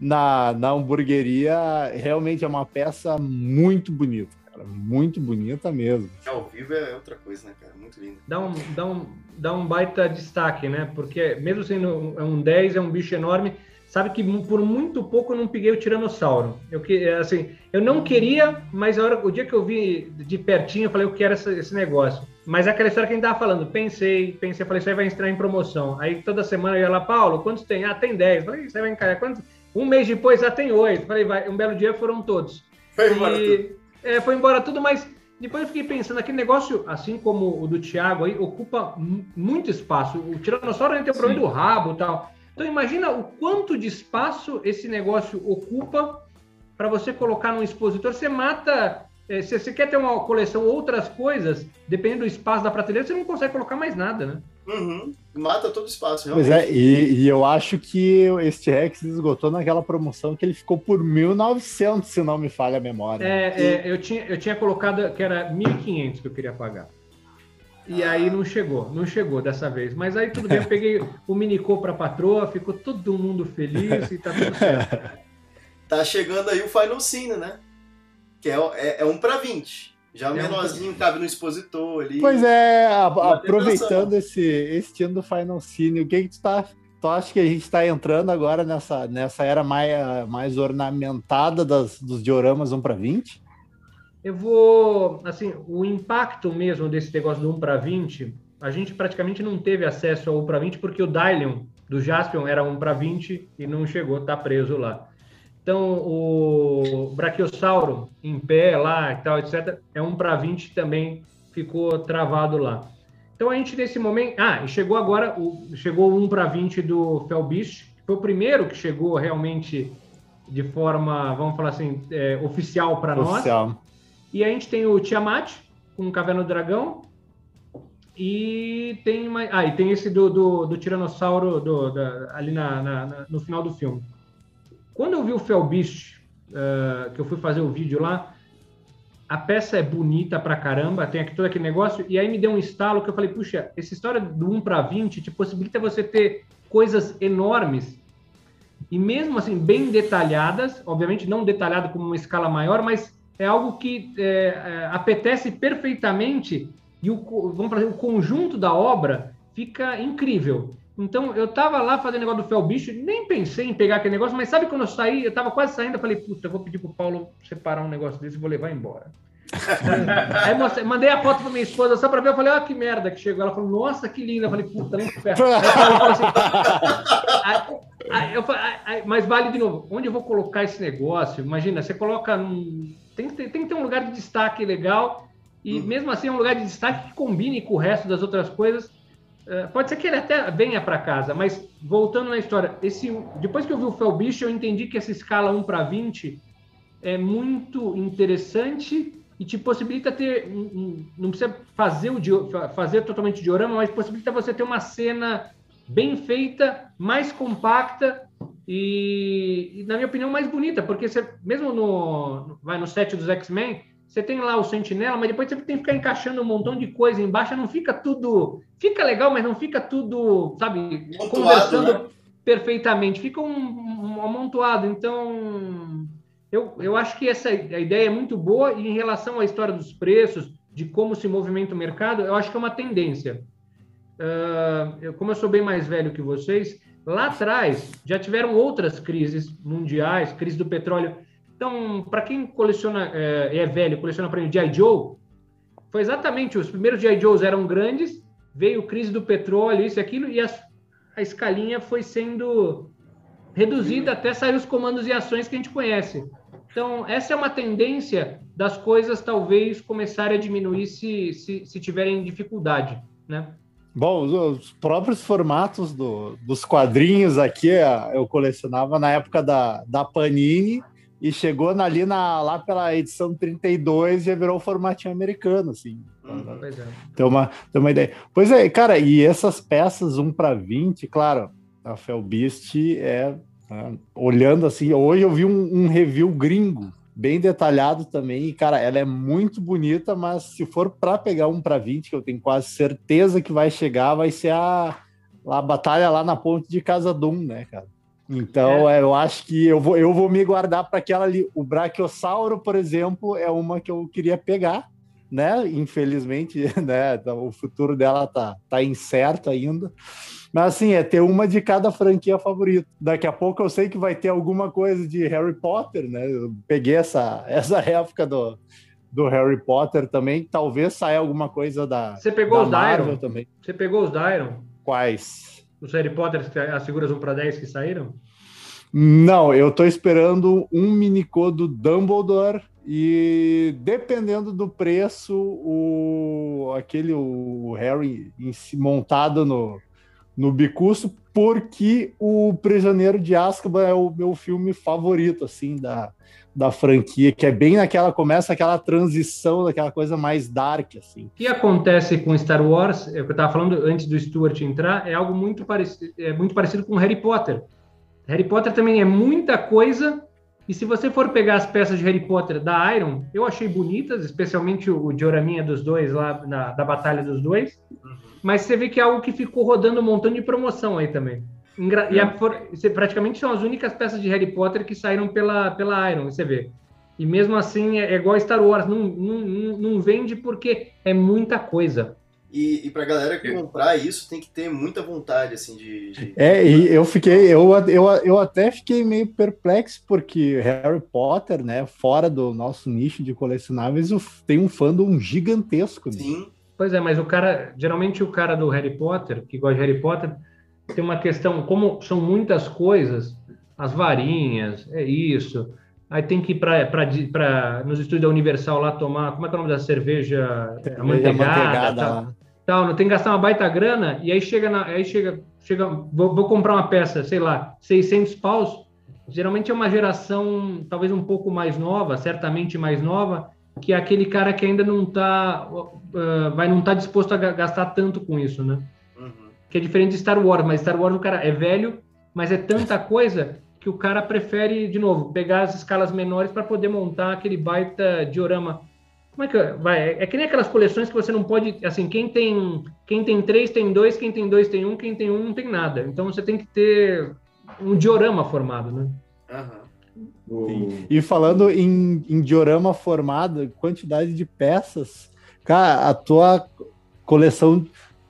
Speaker 2: Na, na hamburgueria, realmente é uma peça muito bonita, cara. Muito bonita mesmo.
Speaker 5: Ao vivo é outra coisa, né, cara? Muito lindo.
Speaker 1: Dá um, dá, um, dá um baita destaque, né? Porque mesmo sendo um, é um 10, é um bicho enorme, sabe que por muito pouco eu não peguei o Tiranossauro. Eu, que- assim, eu não queria, mas a hora, o dia que eu vi de pertinho, eu falei, eu quero essa- esse negócio. Mas é aquela história que a gente tava falando, pensei, pensei, falei, isso aí vai entrar em promoção. Aí toda semana eu ia lá, Paulo, quantos tem? Ah, tem 10. Falei, isso aí vai encarar. Quantos? Um mês depois já tem oito. Falei, vai, um belo dia foram todos.
Speaker 5: Foi embora
Speaker 1: E,
Speaker 5: tudo.
Speaker 1: é, foi embora tudo, mas depois eu fiquei pensando, aquele negócio, assim como o do Thiago aí, ocupa mu- muito espaço. O Tiranossauro tem o problema do rabo e tal. Então imagina o quanto de espaço esse negócio ocupa para você colocar num expositor. Você mata. Eh, se você quer ter uma coleção outras coisas, dependendo do espaço da prateleira, você não consegue colocar mais nada, né?
Speaker 5: Uhum. Mata todo o espaço,
Speaker 2: Pois
Speaker 5: realmente.
Speaker 2: é, e, e eu acho que este Rex esgotou naquela promoção que ele ficou por 1.900, se não me falha a memória.
Speaker 1: É, é, eu, tinha, eu tinha colocado que era 1.500 que eu queria pagar. E aí não chegou, não chegou dessa vez. Mas aí tudo bem, eu peguei o minicô para a patroa, ficou todo mundo feliz e tá tudo [LAUGHS] certo.
Speaker 5: Tá chegando aí o Final Cine, né? Que é, é, é um pra 20. Já
Speaker 1: É um
Speaker 5: menorzinho, cabe no expositor ali.
Speaker 2: Pois é, a- aproveitando esse, esse ano do Final Cine, o que, que tu tá. Tu acha que a gente está entrando agora nessa, nessa era mais, mais ornamentada das, dos dioramas 1 para 20?
Speaker 1: Eu vou, assim, o impacto mesmo desse negócio do 1 para 20, a gente praticamente não teve acesso ao 1 para 20 porque o Dylion do Jaspion era 1 para 20 e não chegou, tá preso lá. Então, o Brachiosauro em pé lá e tal, etc., é 1 para 20 também ficou travado lá. Então, a gente nesse momento. Ah, e chegou agora, o, chegou o 1 para 20 do Felbeast, que foi o primeiro que chegou realmente de forma, vamos falar assim, é, oficial para nós.
Speaker 2: Oficial.
Speaker 1: E a gente tem o Tiamat com Caverna do Dragão. E tem mais. Ah, e tem esse do, do, do Tiranossauro do, da- ali na- na- no final do filme. Quando eu vi o Felbeast, eh, que eu fui fazer o vídeo lá, a peça é bonita pra caramba, tem aqui todo aquele negócio, e aí me deu um estalo que eu falei, puxa, essa história do 1 para 20 te possibilita você ter coisas enormes e mesmo assim bem detalhadas, obviamente não detalhado como uma escala maior, mas é algo que é, é, apetece perfeitamente e o, vamos fazer o conjunto da obra fica incrível. Então eu tava lá fazendo negócio do Felbicho, nem pensei em pegar aquele negócio, mas sabe quando eu saí, eu tava quase saindo, eu falei, puta, eu vou pedir pro Paulo separar um negócio desse e vou levar embora. [LAUGHS] Aí mostrei- mandei a foto pra minha esposa só pra ver, eu falei, ó, que merda que chegou. Ela falou, nossa, que linda. Eu falei, puta, ferro. Assim, Aí- aí eu falei, aí- mas vale de novo, onde eu vou colocar esse negócio? Imagina, você coloca num. Tem, que ter- tem que ter um lugar de destaque legal, e mesmo assim é um lugar de destaque que combine com o resto das outras coisas. Eh, pode ser que ele até venha para casa, mas voltando na história, esse, depois que eu vi o Felbicho, eu entendi que essa escala 1 para 20 é muito interessante e te possibilita ter. não precisa fazer, o, fazer totalmente diorama, mas possibilita você ter uma cena bem feita, mais compacta e, na minha opinião, mais bonita, porque você, mesmo no- vai no set dos X-Men, você tem lá o Sentinela, mas depois você tem que ficar encaixando um montão de coisa embaixo, não fica tudo. Fica legal, mas não fica tudo, sabe, conversando
Speaker 5: né?
Speaker 1: perfeitamente. Fica um, um amontoado. Então, eu, eu acho que essa a ideia é muito boa e em relação à história dos preços, de como se movimenta o mercado, eu acho que é uma tendência. Ah, eu, como eu sou bem mais velho que vocês, lá atrás já tiveram outras crises mundiais, crise do petróleo. Então, para quem coleciona, é, é velho, coleciona prêmio G.I. Joe, foi exatamente os primeiros G.I. Joes eram grandes, veio crise do petróleo, isso e aquilo, e a escalinha foi sendo reduzida até sair os comandos e ações que a gente conhece. Então, essa é uma tendência das coisas talvez começarem a diminuir se, se, se tiverem dificuldade, né?
Speaker 2: Bom, os, os próprios formatos do- dos quadrinhos aqui, ah, eu colecionava na época da, da Panini e chegou na- ali na, lá pela edição 32 e já virou o formatinho americano, assim.
Speaker 5: Uhum.
Speaker 1: Pois é.
Speaker 2: Tem uma, tem uma ideia. Pois é, cara, e essas peças 1 para 20, claro, a Felbeast é. né, olhando assim, hoje eu vi um, um review gringo, bem detalhado também, e cara, ela é muito bonita, mas se for para pegar um para 20, que eu tenho quase certeza que vai chegar, vai ser a, a batalha lá na ponte de Casa Doom, né, cara? Então, é, eu acho que eu vou, eu vou me guardar para aquela ali. O Brachiosauro, por exemplo, é uma que eu queria pegar, né? Infelizmente, [LAUGHS] né? O futuro dela tá, tá incerto ainda. Mas assim, é ter uma de cada franquia favorita. Daqui a pouco eu sei que vai ter alguma coisa de Harry Potter, né? Eu peguei essa, [LAUGHS] essa época do, do Harry Potter também. Talvez saia alguma coisa da,
Speaker 1: Você pegou
Speaker 2: da
Speaker 1: os
Speaker 2: Marvel
Speaker 1: Dairon?
Speaker 2: também.
Speaker 1: Você pegou os Dairon?
Speaker 2: Quais?
Speaker 1: Os Harry Potter, as figuras 1 para 10 que saíram?
Speaker 2: Não, eu tô esperando um minicô do Dumbledore e dependendo do preço, o aquele o Harry montado no, no bicuço, porque o Prisioneiro de Azkaban é o meu filme favorito assim da, da franquia, que é bem naquela começa aquela transição daquela coisa mais dark assim.
Speaker 1: O que acontece com Star Wars, é o que eu estava falando antes do Stuart entrar, é algo muito parecido, é muito parecido com Harry Potter. Harry Potter também é muita coisa, e se você for pegar as peças de Harry Potter da Iron, eu achei bonitas, especialmente o, o dioraminha dos dois lá, na, da batalha dos dois, mas você vê que é algo que ficou rodando um montão de promoção aí também. Engra- E a, for- praticamente são as únicas peças de Harry Potter que saíram pela, pela Iron, você vê. E mesmo assim é, é igual Star Wars, não, não, não, vende porque é muita coisa.
Speaker 5: E, e pra galera comprar isso, tem que ter muita vontade, assim, de. de-
Speaker 2: É, e eu fiquei, eu, eu, eu até fiquei meio perplexo, porque Harry Potter, né, fora do nosso nicho de colecionáveis, tem um fandom gigantesco. Né?
Speaker 5: Sim.
Speaker 1: Pois é, mas o cara, geralmente o cara do Harry Potter, que gosta de Harry Potter, tem uma questão, como são muitas coisas, as varinhas, é isso. Aí tem que ir para nos estúdios da Universal lá tomar, como é que é o nome da cerveja?
Speaker 2: Cerveja
Speaker 1: Amanteigada,
Speaker 2: amanteigada
Speaker 1: tal. tal, não tem que gastar uma baita grana, e aí chega, na, aí chega, chega vou, vou comprar uma peça, sei lá, 600 paus, geralmente é uma geração talvez um pouco mais nova, certamente mais nova, que é aquele cara que ainda não está, vai não estar disposto a ga- gastar tanto com isso, né? Que é diferente de Star Wars, mas Star Wars o cara é velho, mas é tanta coisa que o cara prefere, de novo, pegar as escalas menores para poder montar aquele baita diorama. Como é que vai? É que nem aquelas coleções que você não pode, assim, quem tem quem tem três tem dois, quem tem dois tem um, quem tem um não tem nada. Então você tem que ter um diorama formado, né?
Speaker 5: Aham.
Speaker 2: E falando em, em diorama formado, quantidade de peças, cara, a tua coleção,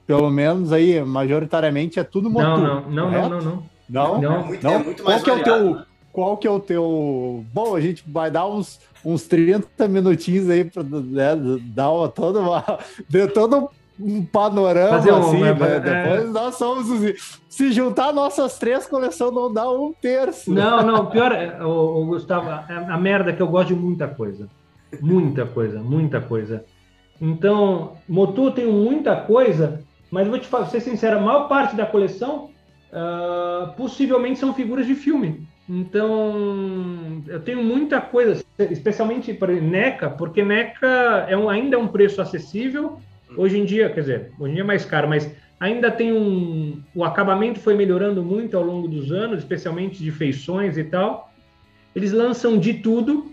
Speaker 2: pelo menos aí, majoritariamente, é tudo motu.
Speaker 1: Não, não, não, não, não, não.
Speaker 2: Não?
Speaker 1: Não.
Speaker 5: É muito,
Speaker 2: Não?
Speaker 5: é muito
Speaker 2: Qual
Speaker 5: mais
Speaker 2: que é o teu, qual que é o teu... Bom, a gente vai dar uns, uns 30 minutinhos aí para né, dar uma, toda uma... De todo um panorama,
Speaker 1: Fazer um-
Speaker 2: assim,
Speaker 1: é,
Speaker 2: né?
Speaker 1: é.
Speaker 2: Depois nós somos... os- Se juntar nossas três coleções, não dá um terço.
Speaker 1: Não, não, pior, é, o, o Gustavo, a, a merda é que eu gosto de muita coisa. Muita coisa, muita coisa. Então, Motu eu tenho muita coisa, mas vou te falar, ser sincero, a maior parte da coleção ah, possivelmente são figuras de filme. Então, eu tenho muita coisa, especialmente para NECA, porque NECA é um, ainda é um preço acessível. Hoje em dia, quer dizer, hoje em dia é mais caro, mas ainda tem um. O acabamento foi melhorando muito ao longo dos anos, especialmente de feições e tal. Eles lançam de tudo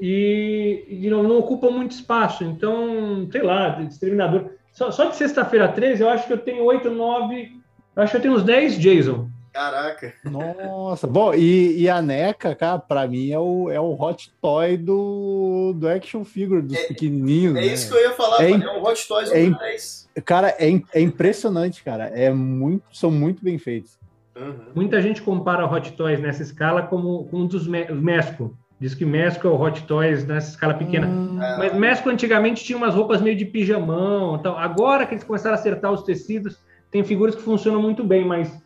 Speaker 1: e, e não, não ocupam muito espaço. Então, sei lá, exterminador. Só, só de sexta-feira 13, eu acho que eu tenho 8, 9. Eu acho que eu tenho uns 10 Jason.
Speaker 5: Caraca.
Speaker 2: Nossa, bom, e, e a NECA, cara, pra mim é o, é o hot toy do, do action figure, dos pequenininhos.
Speaker 5: É
Speaker 2: né?
Speaker 5: isso que eu ia falar,
Speaker 2: É
Speaker 5: mano. É um Hot Toys
Speaker 2: é im-
Speaker 5: número 10.
Speaker 2: Cara, é, é impressionante, cara. É muito, são muito bem feitos.
Speaker 5: Uhum.
Speaker 1: Muita gente compara Hot Toys nessa escala como com um dos Me- Mesco. Diz que Mesco é o Hot Toys nessa escala pequena.
Speaker 2: Ah,
Speaker 1: Mas Mesco antigamente tinha umas roupas meio de pijamão. Tal. Agora que eles começaram a acertar os tecidos, tem figuras que funcionam muito bem, mas,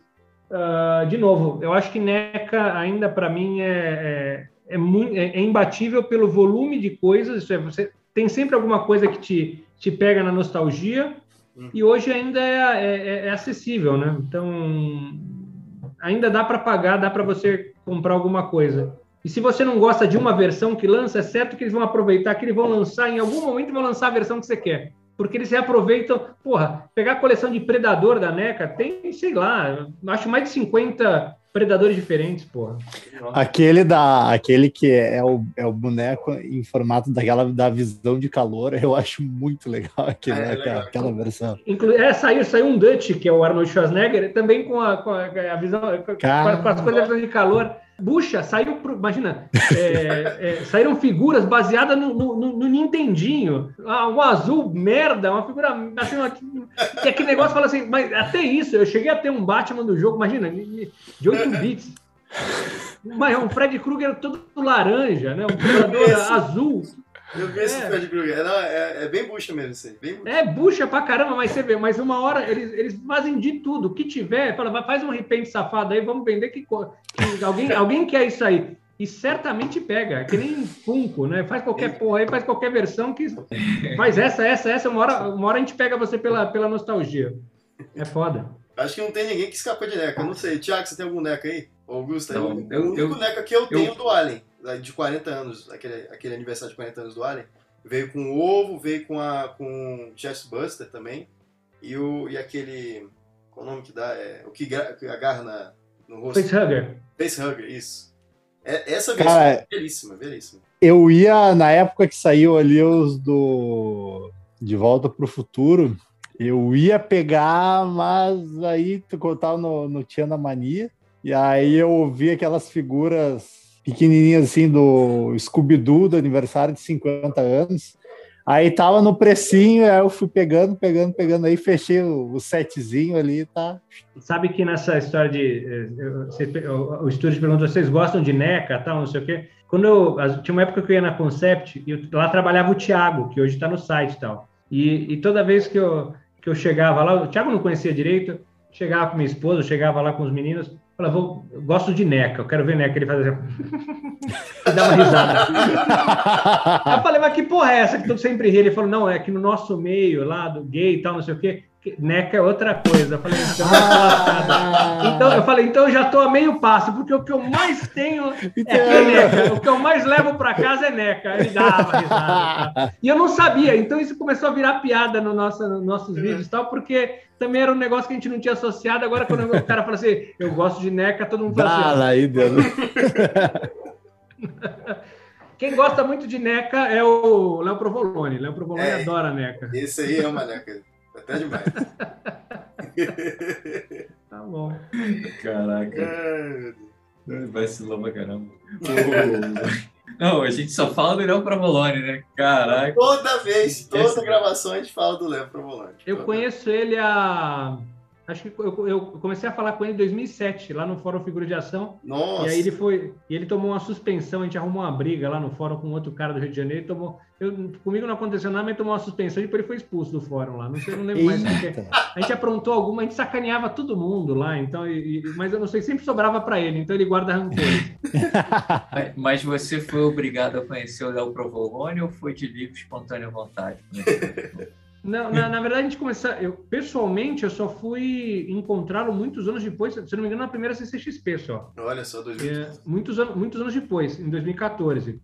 Speaker 1: ah, de novo, eu acho que NECA ainda para mim é, é, é, muito, é, é imbatível pelo volume de coisas. Isso é, você tem sempre alguma coisa que te, te pega na nostalgia e hoje ainda é, é- é acessível, né? Então, ainda dá para pagar, dá para você comprar alguma coisa. E se você não gosta de uma versão que lança, é certo que eles vão aproveitar, que eles vão lançar, em algum momento vão lançar a versão que você quer. Porque eles reaproveitam, porra, pegar a coleção de Predador da NECA, tem, sei lá, acho mais de 50 Predadores diferentes, porra.
Speaker 2: Aquele, da, aquele que é o, é o boneco em formato daquela da visão de calor, eu acho muito legal, aquele,
Speaker 5: É, é
Speaker 2: aquela,
Speaker 5: legal.
Speaker 2: aquela versão.
Speaker 1: Inclu é, saiu, saiu um Dutch, que é o Arnold Schwarzenegger, também com a, com a, a visão, com as coisas de calor. Bucha, saiu, pro, imagina, é, é, saíram figuras baseadas no, no, no- Nintendinho. Ah, um azul, merda, uma figura. Assim, uma, que aquele negócio fala assim, mas até isso, eu cheguei a ter um Batman do jogo, imagina, de 8 bits. Mas um Fred Krueger todo laranja, né? Um predador azul.
Speaker 5: Eu vi esse
Speaker 1: É.
Speaker 5: Fred Krueger. Não, é, é bem bucha mesmo isso aí. Bem.
Speaker 1: É, bucha pra caramba, mas você vê, mas uma hora eles, eles fazem de tudo. O que tiver, fala, faz um repente safado aí, vamos vender que, que alguém, [LAUGHS] alguém quer isso aí. E certamente pega, é que nem Funko, né? Faz qualquer porra aí, faz qualquer versão que faz essa, essa, essa, uma hora, uma hora a gente pega você pela, pela nostalgia. É foda.
Speaker 5: Acho que não tem ninguém que escapa de NECA. Eu não sei. Tiago, você tem algum NECA aí? Augusto?
Speaker 4: Não,
Speaker 5: o
Speaker 4: eu-
Speaker 5: o único
Speaker 4: eu-
Speaker 5: NECA que eu
Speaker 4: eu-
Speaker 5: tenho do Alien, de 40 anos, aquele, aquele aniversário de 40 anos do Alien, veio com o ovo, veio com a com Chest Buster também, e, o, e aquele. Qual o nome que dá? É, o que, agarra na, no rosto.
Speaker 1: Facehugger.
Speaker 5: Facehugger, isso. É, essa versão
Speaker 2: Cara,
Speaker 5: é belíssima, belíssima.
Speaker 2: Eu ia, na época que saiu ali os do De Volta pro Futuro, eu ia pegar, mas aí tu contava no, no Tiana Mania, e aí eu vi aquelas figuras pequenininhas assim do Scooby-Doo do aniversário de 50 anos. Aí tava no precinho, aí eu fui pegando, pegando, pegando, aí fechei o, o setzinho ali, tá?
Speaker 1: Sabe que nessa história de. eh, eu- você- o, estúdio perguntou: vocês gostam de NECA, tal, não sei o quê? Quando eu. Tinha uma época que eu ia na Concept e eu- lá trabalhava o Thiago, que hoje está no site e tal. E, e toda vez que eu, que eu chegava lá, o Thiago não conhecia direito, chegava com minha esposa, eu chegava lá com os meninos, falava, vou, eu gosto de NECA, eu quero ver NECA. Ele fazia assim, [LAUGHS] e dava risada. Aí eu falei, mas que porra é essa que tu sempre ri? Ele falou, não, é que no nosso meio lá, do gay e tal, não sei o quê, NECA é outra coisa. Eu falei, então,
Speaker 2: Ah, [LAUGHS]
Speaker 1: então, eu falei, então eu já tô a meio passo, porque o que eu mais tenho é NECA. O que eu mais levo para casa é NECA. Ele dava risada. [LAUGHS] E eu não sabia, então isso começou a virar piada no nosso, nos nossos vídeos e tal, porque também era um negócio que a gente não tinha associado. Agora, quando o cara fala assim, eu gosto de NECA, todo mundo fala assim.
Speaker 2: Dá, aí deu.
Speaker 1: ó. [LAUGHS] Quem gosta muito de NECA é o Léo Provolone. Léo Provolone
Speaker 5: É.
Speaker 1: adora NECA.
Speaker 5: Esse aí é uma NECA. Até demais. [LAUGHS]
Speaker 1: Tá bom.
Speaker 4: Caraca,
Speaker 5: Ai, meu Deus.
Speaker 4: vacilou pra caramba. [LAUGHS] Não, a gente só fala do Léo Provolone, né? Caraca.
Speaker 5: Toda vez, toda
Speaker 4: Esse-
Speaker 5: gravação a gente fala do Léo Provolone.
Speaker 1: Eu conheço ele há. Acho que eu, eu comecei a falar com ele em 2007, lá no Fórum Figura de Ação.
Speaker 5: Nossa.
Speaker 1: E aí ele foi, e ele tomou uma suspensão, a gente arrumou uma briga lá no fórum com outro cara do Rio de Janeiro, ele tomou, eu, comigo não aconteceu nada, mas ele tomou uma suspensão e depois ele foi expulso do fórum lá. Não sei, não lembro mais porque a gente aprontou alguma, a gente sacaneava todo mundo lá, então, e- e- mas eu não sei, sempre sobrava para ele, então ele guarda rancores. [LAUGHS]
Speaker 4: Mas- Mas você foi obrigado a conhecer o Léo Provolone ou foi de livre, espontânea vontade?
Speaker 1: Não, na, na verdade a gente começou, eu pessoalmente eu só fui encontrá-lo muitos anos depois, se eu não me engano na primeira CCXP só.
Speaker 5: Olha só,
Speaker 1: É,
Speaker 5: 2014.
Speaker 1: muitos, anos, muitos anos depois, em 2014.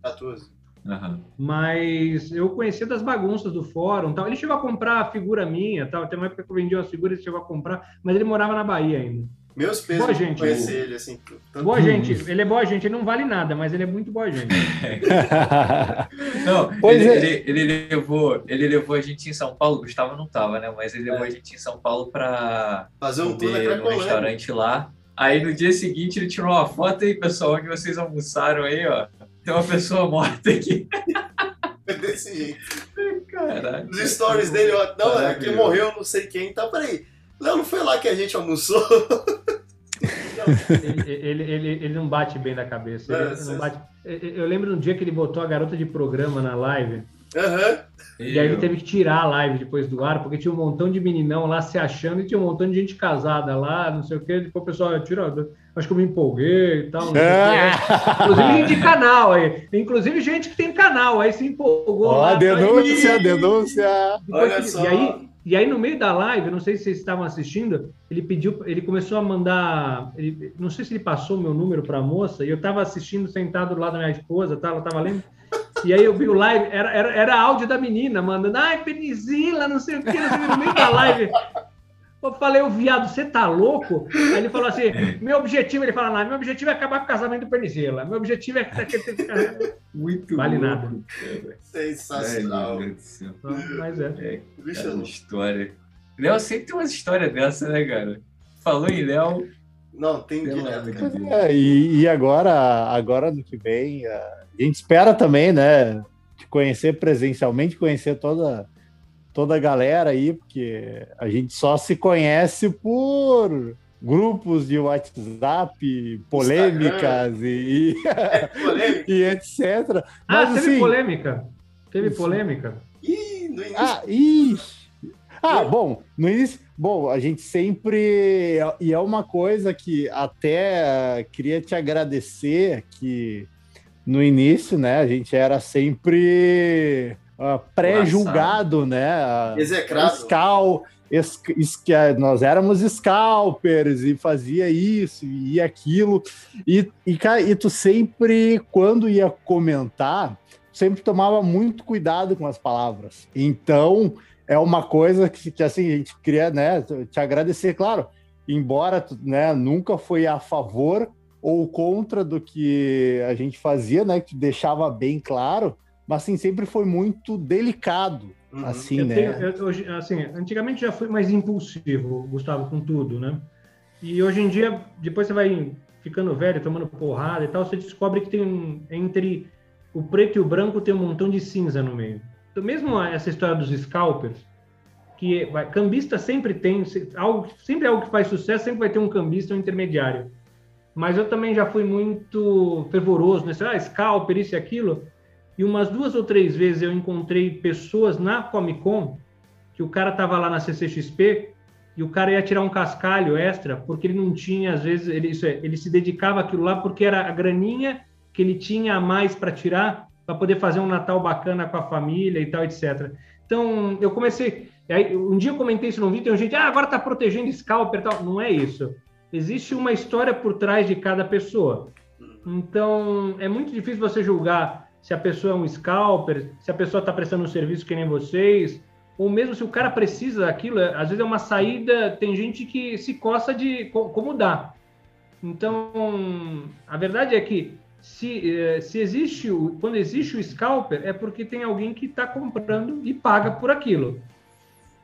Speaker 4: Aham.
Speaker 1: Mas eu conhecia das bagunças do fórum. Tal. Ele chegou a comprar a figura minha, tal. Tem uma época que eu vendia umas figuras, ele chegou a comprar, mas ele morava na Bahia ainda.
Speaker 5: Meus pesos
Speaker 1: Boa gente.
Speaker 5: conhecer ele, assim. Tanto...
Speaker 1: Boa gente, ele é boa gente, ele não vale nada, mas ele é muito boa gente. [LAUGHS]
Speaker 4: Não, [LAUGHS]
Speaker 2: Pois
Speaker 4: ele,
Speaker 2: é.
Speaker 4: ele, ele levou, ele levou a gente em São Paulo, Gustavo não tava, né? Mas ele levou a gente em São Paulo pra
Speaker 5: Fazer um tour Cracolândia.
Speaker 4: restaurante lá. Aí no dia seguinte ele tirou uma foto aí, pessoal, onde vocês almoçaram aí, ó. Tem uma pessoa morta aqui. [LAUGHS]
Speaker 5: Desse jeito.
Speaker 4: Caralho.
Speaker 5: Os stories dele, ó. Não, é que morreu não sei quem. Tá, peraí. Léo, não foi lá que a gente almoçou?
Speaker 1: Ele, ele, ele, ele não bate bem da cabeça. Ele
Speaker 5: É,
Speaker 1: não bate- Eu lembro no dia que ele botou a garota de programa na live,
Speaker 5: Aham.
Speaker 1: e aí ele teve que tirar a live depois do ar, porque tinha um montão de meninão lá se achando e tinha um montão de gente casada lá, não sei o quê. Depois o pessoal, tira, acho que eu me empolguei e tal. Não quê. Inclusive gente de canal aí. Inclusive gente que tem canal aí se empolgou.
Speaker 2: Ó,
Speaker 1: lá,
Speaker 2: denúncia,
Speaker 1: Aí-
Speaker 2: denúncia.
Speaker 1: depois
Speaker 5: Olha
Speaker 1: que-
Speaker 5: só.
Speaker 1: E aí, e aí, no meio da live, não sei se vocês estavam assistindo, ele pediu, ele começou a mandar. ele- não sei se ele passou meu número para a moça, e eu estava assistindo sentado do lado da minha esposa, tá, ela estava lendo. E aí eu vi o live, era, era, era áudio da menina mandando, ai, Penizila, não sei o que, no meio da live. Eu falei, o viado, você tá louco? Aí ele falou assim: meu objetivo, ele fala, não, meu objetivo é acabar com o casamento do Penizila. Meu objetivo é que.
Speaker 4: Muito
Speaker 1: Vale
Speaker 4: louco,
Speaker 1: nada.
Speaker 4: cara.
Speaker 5: Sensacional.
Speaker 4: Do céu.
Speaker 1: Mas é.
Speaker 4: É, cada história. Léo sempre tem umas histórias dessa, né, cara? Falou em Léo.
Speaker 5: Não, tem direto, cara.
Speaker 2: É, e, e agora, agora no que vem, a gente espera também, né? De conhecer presencialmente, conhecer toda, toda a galera aí, porque a gente só se conhece por grupos de WhatsApp, polêmicas e, [LAUGHS]
Speaker 5: Polêmica.
Speaker 2: e, e etc.
Speaker 1: Ah,
Speaker 2: Mas
Speaker 1: teve
Speaker 2: assim,
Speaker 1: polêmica. Teve polêmica?
Speaker 5: Ih, no início.
Speaker 2: Ah, ixi. Ah, bom, no início, bom, a gente sempre e é uma coisa que até queria te agradecer que no início, né, a gente era sempre uh, pré-julgado, né? Uh,
Speaker 5: Execrado.
Speaker 2: Es, nós éramos scalpers e fazia isso e aquilo e, e, e tu sempre quando ia comentar sempre tomava muito cuidado com as palavras. Então, é uma coisa que, que assim, a gente queria né, te agradecer, claro, embora né, nunca foi a favor ou contra do que a gente fazia, né, que deixava bem claro, mas assim, sempre foi muito delicado, uhum. assim,
Speaker 1: eu
Speaker 2: né?
Speaker 1: Tenho, eu, assim, antigamente já fui mais impulsivo, Gustavo, com tudo, né? E hoje em dia, depois você vai ficando velho, tomando porrada e tal, você descobre que tem entre o preto e o branco tem um montão de cinza no meio. Então, mesmo essa história dos scalpers, que vai, cambista sempre tem, algo, sempre é algo que faz sucesso, sempre vai ter um cambista, um intermediário. Mas eu também já fui muito fervoroso nesse, ah, scalper, isso e aquilo. E umas duas ou três vezes eu encontrei pessoas na Comic Con que o cara tava lá na CCXP e o cara ia tirar um cascalho extra porque ele não tinha, às vezes, ele, isso é, ele se dedicava àquilo lá porque era a graninha que ele tinha a mais para tirar para poder fazer um Natal bacana com a família e tal, etc. Então, eu comecei. Aí, um dia eu comentei isso no vídeo, tem gente, ah, agora está protegendo scalper e tal. Não é isso. Existe uma história por trás de cada pessoa. Então, é muito difícil você julgar se a pessoa é um scalper, se a pessoa está prestando um serviço que nem vocês, ou mesmo se o cara precisa daquilo. É, às vezes é uma saída, tem gente que se coça de como dar. Então, a verdade é que se, eh, se existe o, quando existe o scalper, é porque tem alguém que está comprando e paga por aquilo.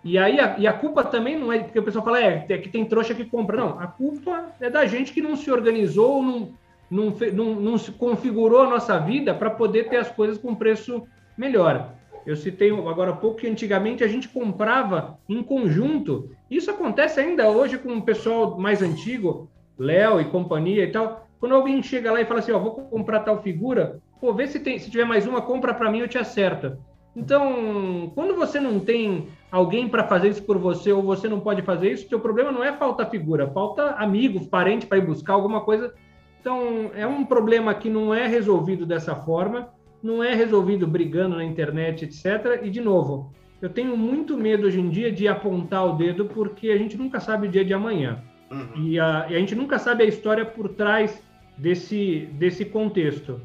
Speaker 1: E aí a, e a culpa também não é porque o pessoal fala é, é, que tem trouxa que compra. Não, a culpa é da gente que não se organizou, não, não, não, não se configurou a nossa vida para poder ter as coisas com preço melhor. Eu citei agora há pouco que antigamente a gente comprava em conjunto. Isso acontece ainda hoje com o pessoal mais antigo, Léo e companhia e tal. Quando alguém chega lá e fala assim, ó, vou comprar tal figura, pô, vê se tem, se tiver mais uma, compra para mim, eu te acerto. Então, quando você não tem alguém para fazer isso por você ou você não pode fazer isso, seu problema não é falta figura, falta amigo, parente para ir buscar alguma coisa. Então, é um problema que não é resolvido dessa forma, não é resolvido brigando na internet, etc. E de novo, eu tenho muito medo hoje em dia de apontar o dedo porque a gente nunca sabe o dia de amanhã. Uhum. E, a, e a gente nunca sabe a história por trás desse, desse contexto.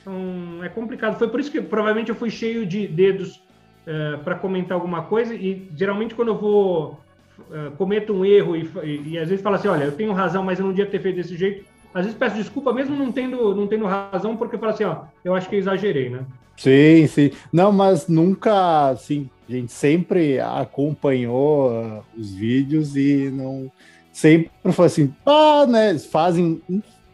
Speaker 1: Então, é complicado. Foi por isso que provavelmente eu fui cheio de dedos uh, para comentar alguma coisa e geralmente quando eu vou uh, cometo um erro e, e, e, às vezes falo assim, olha, eu tenho razão, mas eu não devia ter feito desse jeito. Às vezes peço desculpa mesmo não tendo, não tendo razão, porque eu falo assim, ó, eu acho que eu exagerei, né?
Speaker 2: Sim, sim. Não, mas nunca, assim, a gente sempre acompanhou uh, os vídeos e não sempre foi assim, ah, né, fazem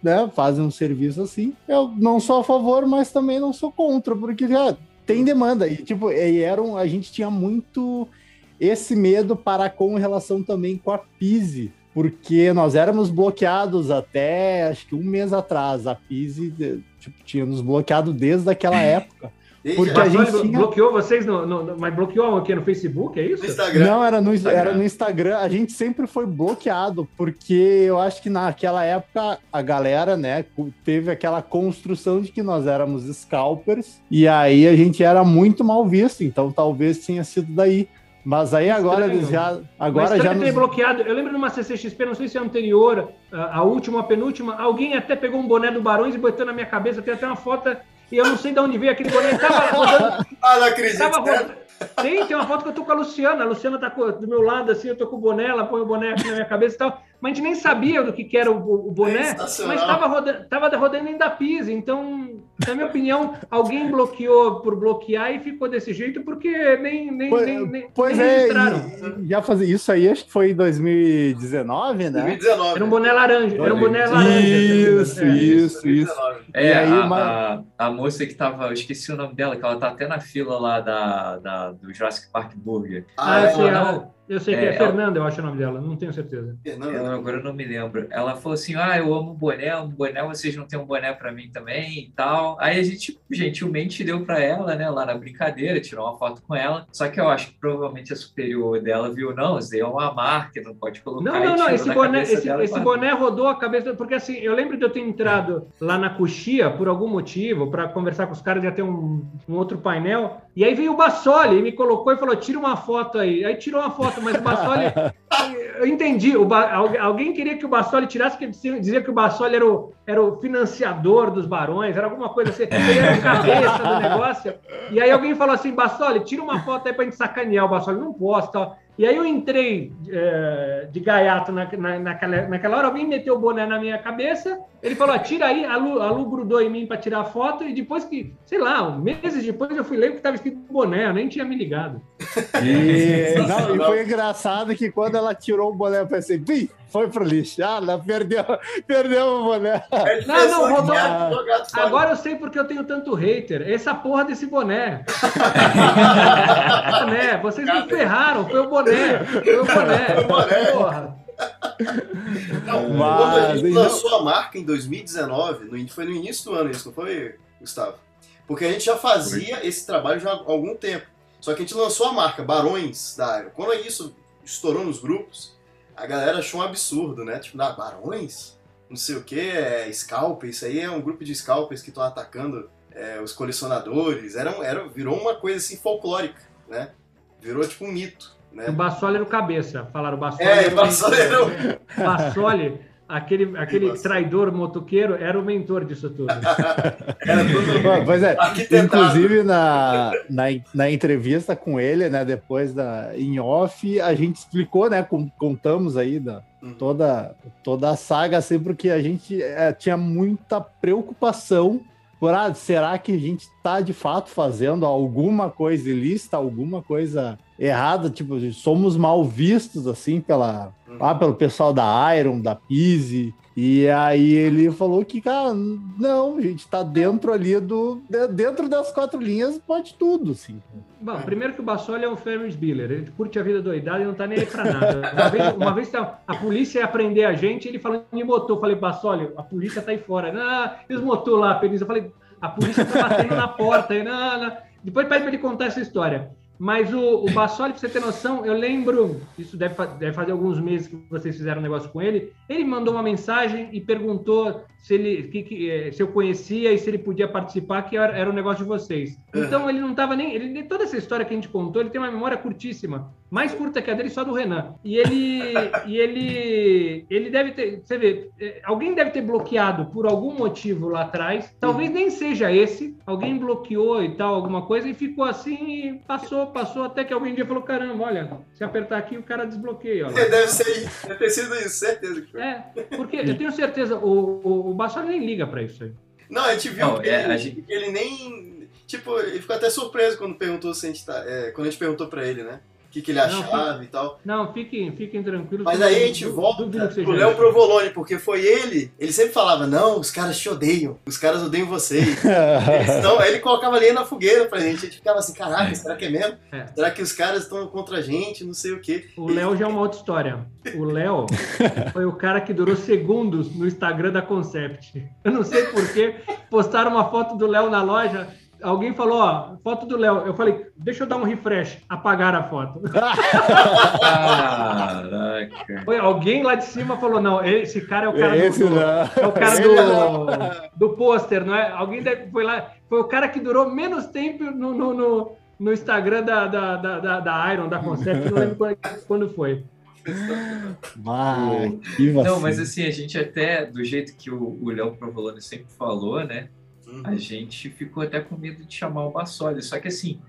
Speaker 2: né, fazem um serviço assim. Eu não sou a favor, mas também não sou contra, porque já tem demanda. E, tipo, e era um, a gente tinha muito esse medo para com relação também com a Pise, porque nós éramos bloqueados até, acho que um mês atrás. A Pise tipo, tinha nos bloqueado desde aquela [LAUGHS] época.
Speaker 1: Porque a gente tinha... bloqueou vocês, no, no, mas bloqueou aqui no Facebook, é isso? No
Speaker 2: Instagram. Não, era no, Instagram. era no Instagram. A gente sempre foi bloqueado, porque eu acho que naquela época a galera, né, teve aquela construção de que nós éramos scalpers, e aí a gente era muito mal visto, então talvez tenha sido daí. Mas aí agora eles já. Agora Mas já
Speaker 1: nos... bloqueado. Eu lembro numa CCXP, não sei se é anterior, a, última, a penúltima, alguém até pegou um boné do Barões e botou na minha cabeça. Tem até uma foto e eu não sei de onde veio aquele boné. Tava rodando. [LAUGHS]
Speaker 5: ah, não acredito. Tava
Speaker 1: rodando. Tem, tem uma foto que eu tô com a Luciana. A Luciana tá do meu lado, assim, eu tô com o boné, ela põe o boné aqui na minha cabeça e tal mas a gente nem sabia do que, que era o, o boné, é mas estava rodando, tava rodando em da Pisa. Então, na minha opinião, alguém bloqueou por bloquear e ficou desse jeito porque nem, nem,
Speaker 2: pois,
Speaker 1: nem, nem,
Speaker 2: pois
Speaker 1: nem
Speaker 2: é, registraram. já fazia isso aí, acho que foi em 2019, né?
Speaker 1: 2019. Era um boné laranja. Era um boné laranja.
Speaker 2: Isso, é, isso, isso.
Speaker 4: É, aí, a, uma... a, a, moça que tava, eu esqueci o nome dela, que ela tá até na fila lá da, da do Jurassic Park Burger.
Speaker 1: Ah, ela, falou, não, Eu sei que
Speaker 4: É,
Speaker 1: é,
Speaker 4: ela-
Speaker 1: Fernanda, eu acho o nome dela, não tenho certeza.
Speaker 5: Fernanda,
Speaker 4: Eu, agora eu não me lembro. Ela falou assim: Ah, eu amo boné, um boné, vocês não têm um boné pra mim também e tal. Aí a gente gentilmente deu pra ela, né, lá na brincadeira, tirou uma foto com ela. Só que eu acho que provavelmente a superior dela viu, não, isso daí é uma marca, não pode colocar.
Speaker 1: Não, não, não, esse boné, esse, esse boné rodou a cabeça, porque assim, eu lembro de eu ter entrado lá na coxia por algum motivo, para conversar com os caras, ia ter um, um outro painel, e aí veio o Bassoli e me colocou e falou: tira uma foto aí. Aí tirou uma foto, mas o Bassoli. [LAUGHS] eu entendi, o Ba- algu- alguém queria que o Bassoli tirasse, porque dizia que o Bassoli era o, era o financiador dos barões, era alguma coisa assim, [LAUGHS] ele era o cabeça do negócio. E aí alguém falou assim: Bassoli, tira uma foto aí pra gente sacanear o Bassoli. Não posso, tal. E aí eu entrei eh, de gaiato na, na- naquela, naquela hora, alguém meteu o boné na minha cabeça, ele falou, tira aí, a Lu, a Lu grudou em mim para tirar a foto, e depois que, sei lá, meses depois eu fui ler que estava escrito boné, eu nem tinha me ligado.
Speaker 2: E, [LAUGHS] não, e foi engraçado que quando ela tirou o boné, eu pensei, Pim, foi pro lixo. Ah, ela perdeu, [LAUGHS] perdeu o boné.
Speaker 5: Ele
Speaker 1: Não, não,
Speaker 5: fora.
Speaker 1: Agora eu sei porque eu tenho tanto hater, essa porra desse boné. [LAUGHS] boné, vocês me ferraram, foi o boné, foi o boné.
Speaker 5: Foi o boné.
Speaker 1: Porra.
Speaker 5: Não,
Speaker 2: Mas,
Speaker 5: quando a gente lançou a marca em 2019, no in- foi no início do ano isso, não foi, Gustavo? Porque a gente já fazia esse trabalho já há algum tempo. Só que a gente lançou a marca Barões da área. Quando isso estourou nos grupos, a galera achou um absurdo, né? Tipo, ah, Barões? Não sei o que, é Scalp, isso aí é um grupo de scalpers que estão atacando é, os colecionadores. Era, um- era, virou uma coisa assim folclórica, né? Virou tipo um mito,
Speaker 1: O
Speaker 5: né?
Speaker 1: Bassoli era o cabeça, falaram o Bassoli.
Speaker 5: É, o Bassoli era o- [LAUGHS]
Speaker 1: Bassoli, aquele, aquele
Speaker 5: Bassoli.
Speaker 1: traidor motoqueiro, era o mentor disso tudo. [LAUGHS]
Speaker 5: Era todo
Speaker 2: Pois é. Inclusive, na, na, na entrevista com ele, né, depois da, em off, a gente explicou, né, contamos aí da,
Speaker 5: Uhum.
Speaker 2: toda, toda a saga, assim, porque a gente eh, tinha muita preocupação será que a gente está de fato fazendo alguma coisa ilícita, alguma coisa errada, tipo, somos mal vistos, assim, pela,
Speaker 5: Uhum.
Speaker 2: ah, pelo pessoal da Iron, da Pise, e aí ele falou que, cara, não, a gente tá dentro ali do. de- Dentro das quatro linhas, pode tudo, assim.
Speaker 1: Bom, primeiro que o Bassoli é um Ferris Bueller, ele curte a vida doidada e não tá nem aí pra nada. Uma vez, uma vez a polícia ia prender a gente, ele falando de motor, eu falei, Bassoli, a polícia tá aí fora. Não, e os motor lá, polícia, eu falei, a polícia tá batendo na porta. Aí, não, não. Depois pede pra ele contar essa história. Mas o, o Bassoli, pra você ter noção, eu lembro, isso deve, deve fazer alguns meses que vocês fizeram um negócio com ele, ele mandou uma mensagem e perguntou se, ele, que, que, eh, se eu conhecia e se ele podia participar, que era, era um negócio de vocês. Então ele não estava nem. Ele, toda essa história que a gente contou, ele tem uma memória curtíssima, mais curta que a dele, só do Renan. E ele. e ele. Ele deve ter. Você vê, eh, alguém deve ter bloqueado por algum motivo lá atrás. Talvez nem seja esse. Alguém bloqueou e tal, alguma coisa, e ficou assim e passou, passou, até que alguém dia falou: caramba, olha, se apertar aqui, o cara desbloqueia. Olha. [LAUGHS]
Speaker 5: Deve ser isso, deve ter sido isso, certeza que foi.
Speaker 1: É, porque eu tenho certeza, o, o, o Bassoli nem liga pra isso aí.
Speaker 5: Não, a gente viu
Speaker 4: Não,
Speaker 5: que
Speaker 4: é,
Speaker 5: ele,
Speaker 4: a gente-
Speaker 5: que ele nem. Tipo, ele ficou até surpreso quando perguntou se a gente tá. é, quando a gente perguntou pra ele, né? O que, que ele achava e tal.
Speaker 1: Não, fiquem, fiquem tranquilos.
Speaker 5: Mas aí a gente
Speaker 1: du-
Speaker 5: volta pro Léo. Provolone, porque foi ele. Ele sempre falava: Não, os caras te odeiam, os caras odeiam vocês. [LAUGHS] Eles tão- aí ele colocava lenha na fogueira pra gente. A gente ficava assim: Caraca, será que é mesmo?
Speaker 1: É.
Speaker 5: Será que os caras estão contra a gente? Não sei o quê.
Speaker 1: O Léo já é uma outra história. O Léo [LAUGHS] foi o cara que durou segundos no Instagram da Concept. Eu não sei porquê. Postaram uma foto do Léo na loja. Alguém falou, ó, foto do Léo. Eu falei, deixa eu dar um refresh. Apagaram a foto. [LAUGHS]
Speaker 4: Caraca.
Speaker 1: Foi alguém lá de cima falou, não, esse cara é o cara
Speaker 2: Esse
Speaker 1: do,
Speaker 2: não.
Speaker 1: é o cara
Speaker 2: Ele
Speaker 1: do, do pôster, não é? Alguém foi lá, foi o cara que durou menos tempo no, no, no, no Instagram da, da, da, da, Iron, da Concept, não lembro quando- quando foi.
Speaker 2: Vai, que
Speaker 4: Não,
Speaker 2: vacilo.
Speaker 4: mas assim, a gente até, do jeito que o o Léo Provolone sempre falou, né?
Speaker 5: Uhum.
Speaker 4: A gente ficou até com medo de chamar o Bassoli. Só que assim,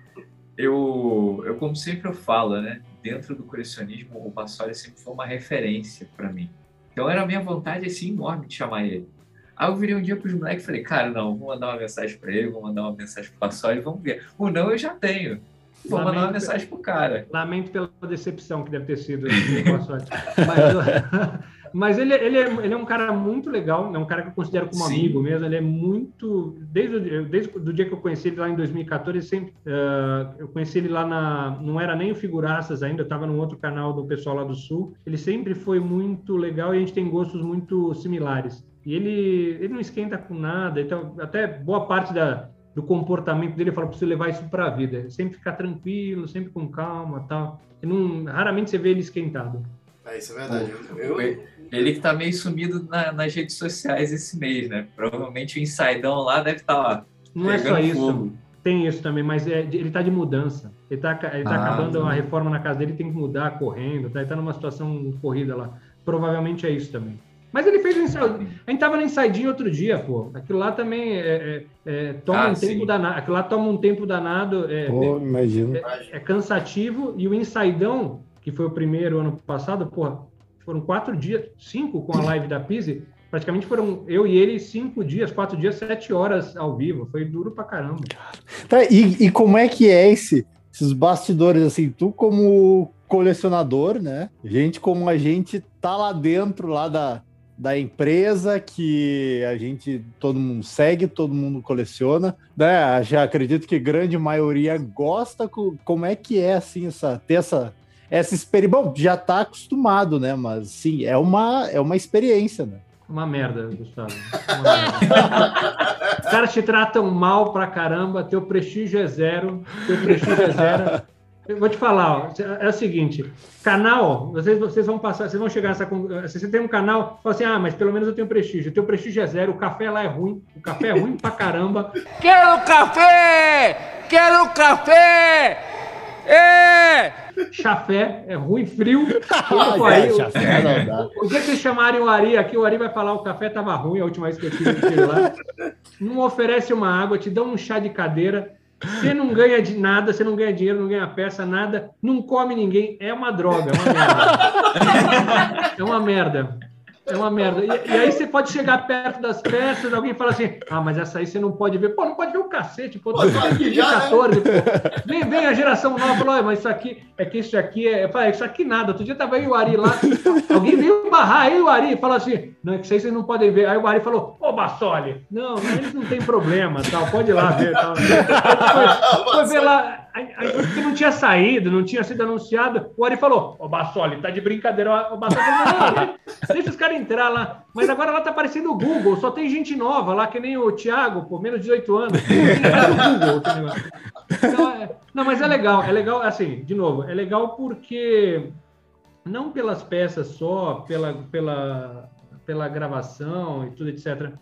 Speaker 4: eu, eu como sempre eu falo, né? Dentro do colecionismo, o Bassoli sempre foi uma referência para mim. Então era a minha vontade assim enorme de chamar ele. Aí eu virei um dia pros moleques e falei, cara, não, vou mandar uma mensagem para ele, vou mandar uma mensagem pro Bassoli, vamos ver. O não eu já tenho. Vou mandar uma
Speaker 1: Lamento-
Speaker 4: mensagem pro cara.
Speaker 1: Lamento pela decepção que deve ter sido esse [LAUGHS] boa sorte. Mas, o- Mas ele, ele, é, ele é um cara muito legal, é um cara que eu considero como
Speaker 4: Sim.
Speaker 1: amigo mesmo. Ele é muito. Desde, o- desde o dia que eu conheci ele lá em 2014, sempre, ah, eu conheci ele lá na. Não era nem o Figuraças ainda, eu estava num outro canal do pessoal lá do Sul. Ele sempre foi muito legal e a gente tem gostos muito similares. E ele, ele não esquenta com nada, então, até boa parte da, do comportamento dele, eu falo, preciso levar isso para a vida. Sempre ficar tranquilo, sempre com calma tal. E não, raramente você vê ele esquentado.
Speaker 5: É, isso é verdade. Eu, eu-
Speaker 4: Ele que tá meio sumido na- nas redes sociais esse mês, né? Provavelmente o Insidão lá deve estar lá.
Speaker 1: Não é só isso.
Speaker 4: fogo.
Speaker 1: Tem isso também, mas é, ele está de mudança. Ele está ele tá
Speaker 4: Ah,
Speaker 1: acabando
Speaker 4: tá.
Speaker 1: a reforma na casa dele, tem que mudar correndo, tá? ele está numa situação corrida lá. Provavelmente é isso também. Mas ele fez um ensaio. A gente tava no ensaidinho outro dia, pô. Aquilo lá também é, é- é- toma
Speaker 4: Ah,
Speaker 1: um
Speaker 4: sim.
Speaker 1: tempo danado. Aquilo lá toma um tempo danado. É,
Speaker 2: Pô, imagino.
Speaker 1: é cansativo. E o ensaidão, que foi o primeiro ano passado, porra, foram quatro dias, cinco com a live da Pise. Praticamente foram eu e ele cinco dias, quatro dias, sete horas ao vivo. Foi duro pra caramba.
Speaker 2: Tá, e, e como é que é esse, esses bastidores, assim, tu como colecionador, né? Gente como a gente tá lá dentro, lá da, da empresa que a gente, todo mundo segue, todo mundo coleciona, né? Já acredito que grande maioria gosta, co- como é que é, assim, essa, ter essa, essa experiência, bom, já tá acostumado, né? Mas, sim, é uma, é uma experiência, né?
Speaker 1: Uma merda, Gustavo. Uma merda. Os caras te tratam mal pra caramba, teu prestígio é zero, teu prestígio é zero. Eu vou te falar, ó, é o seguinte, canal, vocês, vocês vão passar, vocês vão chegar nessa. con- Se você tem um canal, fala assim, ah, mas pelo menos eu tenho prestígio. Teu prestígio é zero, o café lá é ruim, o café é ruim pra caramba.
Speaker 6: Quero café! Quero café! É!
Speaker 1: Chafé é ruim, frio. [LAUGHS] Aí,
Speaker 2: é,
Speaker 1: o-
Speaker 2: chafé não dá.
Speaker 1: O dia que vocês chamarem o Ari aqui, o Ari vai falar o café tava ruim a última vez que eu tive lá. Não oferece uma água, te dão um chá de cadeira. Você não ganha de nada, você não ganha dinheiro, não ganha peça, nada. Não come ninguém. É uma droga, é uma merda. [LAUGHS] É uma merda. É uma merda. E, e aí você pode chegar perto das peças, alguém fala assim: ah, mas essa aí você não pode ver. Pô, não pode ver o cacete, pô.
Speaker 5: Pô, né?
Speaker 1: 14, pô. Vem, vem a geração nova e falou: "Olha, mas isso aqui é que isso aqui é. Eu falei, isso aqui nada. Outro dia tava aí o Ari lá, alguém veio barrar aí o Ari e falou assim: não, é que isso aí vocês não podem ver. Aí o Ari falou: ô Bassoli, não, não, eles não tem problema, tal, pode ir lá ver. Tal. [LAUGHS] Foi, foi ver lá. Aí, não tinha saído, não tinha sido anunciado. O Ari falou: Ô Bassoli, tá de brincadeira. O Bassoli falou: não, deixa os caras entrar lá. Mas agora lá tá parecendo o Google, só tem gente nova lá, que nem o Thiago, pô, menos de 18 anos. O Google, negócio. Então, é- não, mas é legal, é legal, assim, de novo, é legal porque não pelas peças só, pela, pela, pela gravação e tudo, etc.,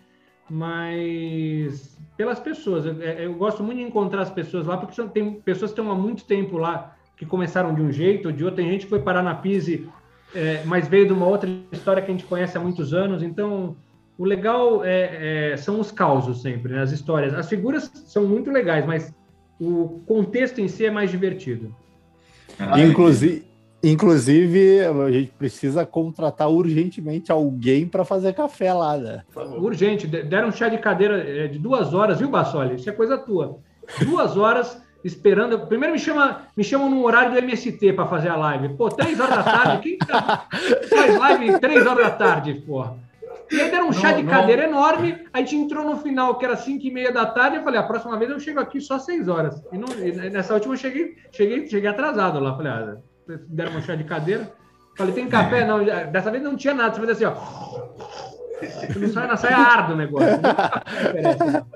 Speaker 1: mas pelas pessoas. Eu, eu gosto muito de encontrar as pessoas lá, porque tem pessoas que estão há muito tempo lá, que começaram de um jeito ou de outro. Tem gente que foi parar na Pise, é, mas veio de uma outra história que a gente conhece há muitos anos. Então, o legal é, é- são os causos sempre, né? as histórias. As figuras são muito legais, mas o contexto em si é mais divertido.
Speaker 2: Inclusive, inclusive, a gente precisa contratar urgentemente alguém para fazer café lá, né?
Speaker 1: Urgente, de- deram um chá de cadeira é, de duas horas, viu, Bassoli? Isso é coisa tua. Duas horas esperando. Primeiro me chama, me chamam no horário do MST para fazer a live. Pô, três horas da tarde. Quem tá- faz live três horas da tarde, porra? E aí deram um chá
Speaker 4: Não,
Speaker 1: de
Speaker 4: não.
Speaker 1: cadeira enorme. A gente entrou no final, que era cinco e meia da tarde. Eu falei, a próxima vez eu chego aqui só seis horas. E, não- e nessa última eu cheguei, cheguei, cheguei atrasado lá. Falei, ah, deram um chá de cadeira. Falei, tem café? Não, já- dessa vez não tinha nada. Você fez assim, ó. Não sai na saia arda o negócio. Não.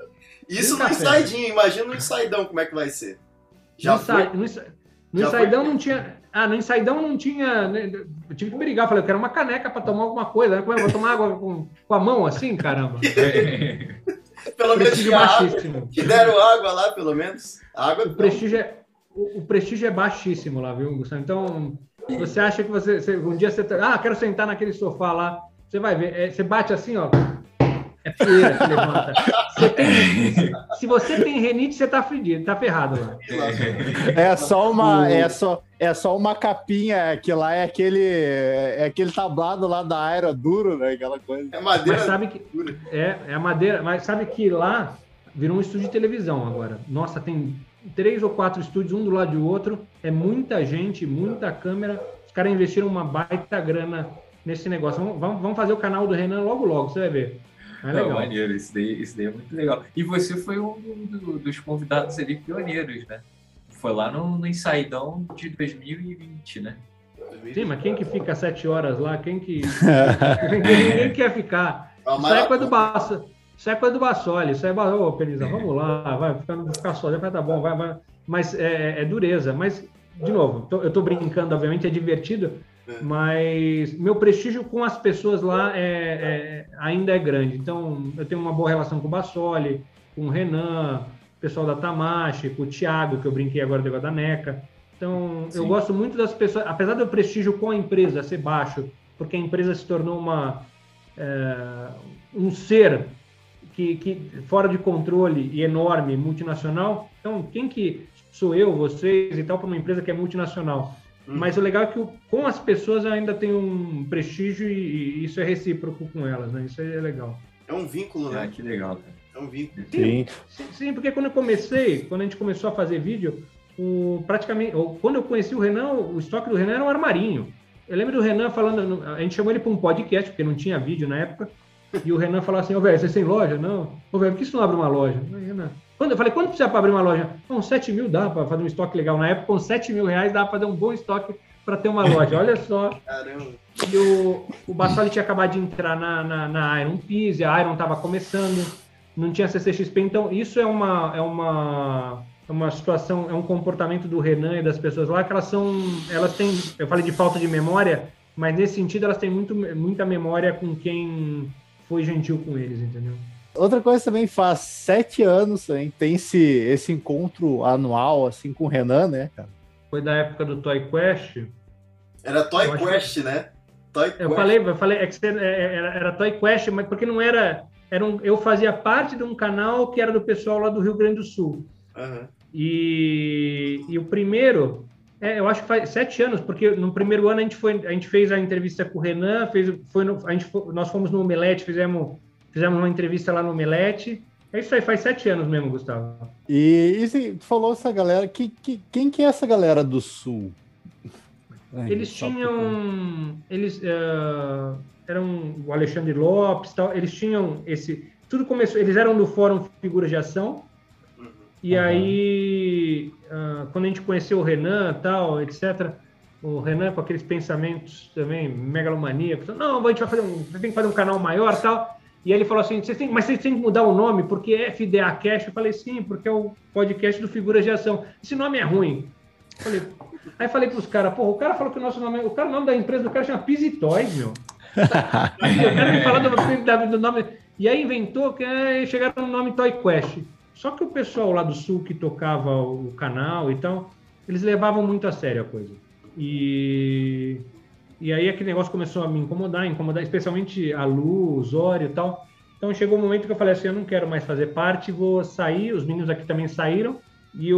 Speaker 5: Isso no
Speaker 1: café.
Speaker 5: insaidinho, imagina no insaidão como é que vai ser. Já
Speaker 1: no,
Speaker 5: foi?
Speaker 1: no, ensa- no
Speaker 5: Já
Speaker 1: ensaidão
Speaker 5: foi?
Speaker 1: não tinha. Ah, no ensaidão não tinha. né, Eu tive que brigar. Falei, eu quero uma caneca para tomar alguma coisa. né? Como é vou tomar água com, com a mão assim, caramba? [LAUGHS]
Speaker 5: Pelo menos
Speaker 1: Prestígio baixíssimo.
Speaker 5: que deram água lá, pelo menos. A água
Speaker 1: O prestígio é, o, o prestígio é baixíssimo lá, viu, Gustavo? Então, você acha que você, você- um dia você tá, ah, quero sentar naquele sofá lá, você vai ver, é, você bate assim, ó, é poeira que levanta. Você tem- se você tem renite, você tá fedido, tá ferrado lá.
Speaker 2: É só uma, é só, é só uma capinha que lá é aquele, é aquele tablado lá da Aero duro, né? Aquela coisa.
Speaker 5: É madeira
Speaker 1: Mas sabe que é, é a madeira, mas sabe que lá virou um estúdio de televisão agora. Nossa, tem três ou quatro estúdios, um do lado do outro. É muita gente, muita câmera. Os caras investiram uma baita grana nesse negócio. Vamos, vamos fazer o canal do Renan logo, logo, você vai ver. É legal.
Speaker 4: Não, maneiro, isso daí, isso daí é muito legal. E você foi um do- dos convidados ali pioneiros, né? Foi lá no, no Ensaidão de 2020, né?
Speaker 1: Sim, mas quem que fica sete horas lá? Quem que. [LAUGHS] [LAUGHS] Ninguém quer ficar.
Speaker 5: É
Speaker 1: Isso é coisa do
Speaker 5: maratona.
Speaker 1: Isso é coisa do Bassoli. Isso é. Ô, Pelisa, vamos lá, vai ficar, ficar sozinho, vai tá bom, vai, vai. Mas é, é dureza. Mas, de novo, tô- eu tô brincando, obviamente, é divertido,
Speaker 5: É.
Speaker 1: mas meu prestígio com as pessoas lá é, é- ainda é grande. Então, eu tenho uma boa relação com o Bassoli, com o Renan, o pessoal da Tamashi, com o Thiago, que eu brinquei agora do da NECA. Então, eu
Speaker 4: Sim.
Speaker 1: gosto muito das pessoas, apesar do prestígio com a empresa ser baixo, porque a empresa se tornou uma, é, um ser que, que fora de controle e enorme, multinacional. Então, quem que sou eu, vocês e tal, para uma empresa que é multinacional?
Speaker 5: Hum.
Speaker 1: Mas o legal é que o- com as pessoas eu ainda tenho um prestígio e, e isso é recíproco com elas, né? Isso é legal.
Speaker 5: É um vínculo,
Speaker 4: Ah,
Speaker 5: né?
Speaker 4: que legal, cara.
Speaker 5: É um vínculo.
Speaker 2: Sim.
Speaker 1: Sim, sim, porque quando eu comecei, quando a gente começou a fazer vídeo, o, praticamente, ou, quando eu conheci o Renan, o estoque do Renan era um armarinho. Eu lembro do Renan falando, a gente chamou ele para um podcast, porque não tinha vídeo na época, e o Renan falou assim, ô velho, vocês têm loja? Não. Ô velho, por que você não abre uma loja? Eu falei, Renan, quando, eu falei, quanto precisa para abrir uma loja? Com 7 mil dá para fazer um estoque legal. Na época, com 7 mil reais dá para fazer um bom estoque para ter uma loja. Olha só.
Speaker 5: Caramba.
Speaker 1: E o, o Bassoli tinha acabado de entrar na, na, na Iron Peace, a Iron estava começando, não tinha CCXP, então isso é uma, é uma, é uma situação, é um comportamento do Renan e das pessoas lá que elas são, elas têm, eu falei de falta de memória, mas nesse sentido elas têm muito, muita memória com quem foi gentil com eles, entendeu?
Speaker 2: Outra coisa também faz sete anos também, tem esse, esse encontro anual assim com o Renan, né, cara?
Speaker 1: Foi da época do Toy Quest,
Speaker 5: Era Toy
Speaker 1: Eu
Speaker 5: Quest, né? Toy
Speaker 1: Eu
Speaker 5: Quest.
Speaker 1: falei, eu falei, é que você- é- era, era Toy Quest, mas porque não era, era um, eu fazia parte de um canal que era do pessoal lá do Rio Grande do Sul.
Speaker 5: Aham.
Speaker 1: E, e o primeiro, é, eu acho que faz sete anos, porque no primeiro ano a gente, foi, a gente fez a entrevista com o Renan, fez, foi no- a gente, nós fomos no Omelete, fizemos, fizemos uma entrevista lá no Omelete. É isso aí, faz sete anos mesmo, Gustavo.
Speaker 2: E, e falou essa galera, que, que, quem que é essa galera do Sul? Ai,
Speaker 1: Eles tinham. Eles eh, eram o Alexandre Lopes, tal, eles tinham esse. Tudo começou. Eles eram do Fórum Figuras de Ação.
Speaker 5: Uhum.
Speaker 1: E
Speaker 2: Aham.
Speaker 1: aí, ah, quando a gente conheceu o Renan tal, etc., o Renan com aqueles pensamentos também megalomaníacos, não, a gente vai fazer um, tem que fazer um canal maior tal. E aí ele falou assim, vocês têm, mas vocês têm que mudar o nome, porque é FDA Cash. Eu falei, sim, porque é o podcast do Figuras de Ação. Esse nome é ruim. Eu Falei, aí falei pros caras, porra, o cara falou que o nosso nome, é- o cara o nome da empresa do cara chama Pizzy Toys, meu. [LAUGHS] o cara me falou do, do nome. E aí inventou que é, chegaram no nome Toy Quest. Só que o pessoal lá do sul que tocava o canal e tal, eles levavam muito a sério a coisa. E, e aí aquele negócio começou a me incomodar, incomodar, especialmente a Lu, o Zório e tal. Então chegou um momento que eu falei assim, eu não quero mais fazer parte, vou sair, os meninos aqui também saíram. E,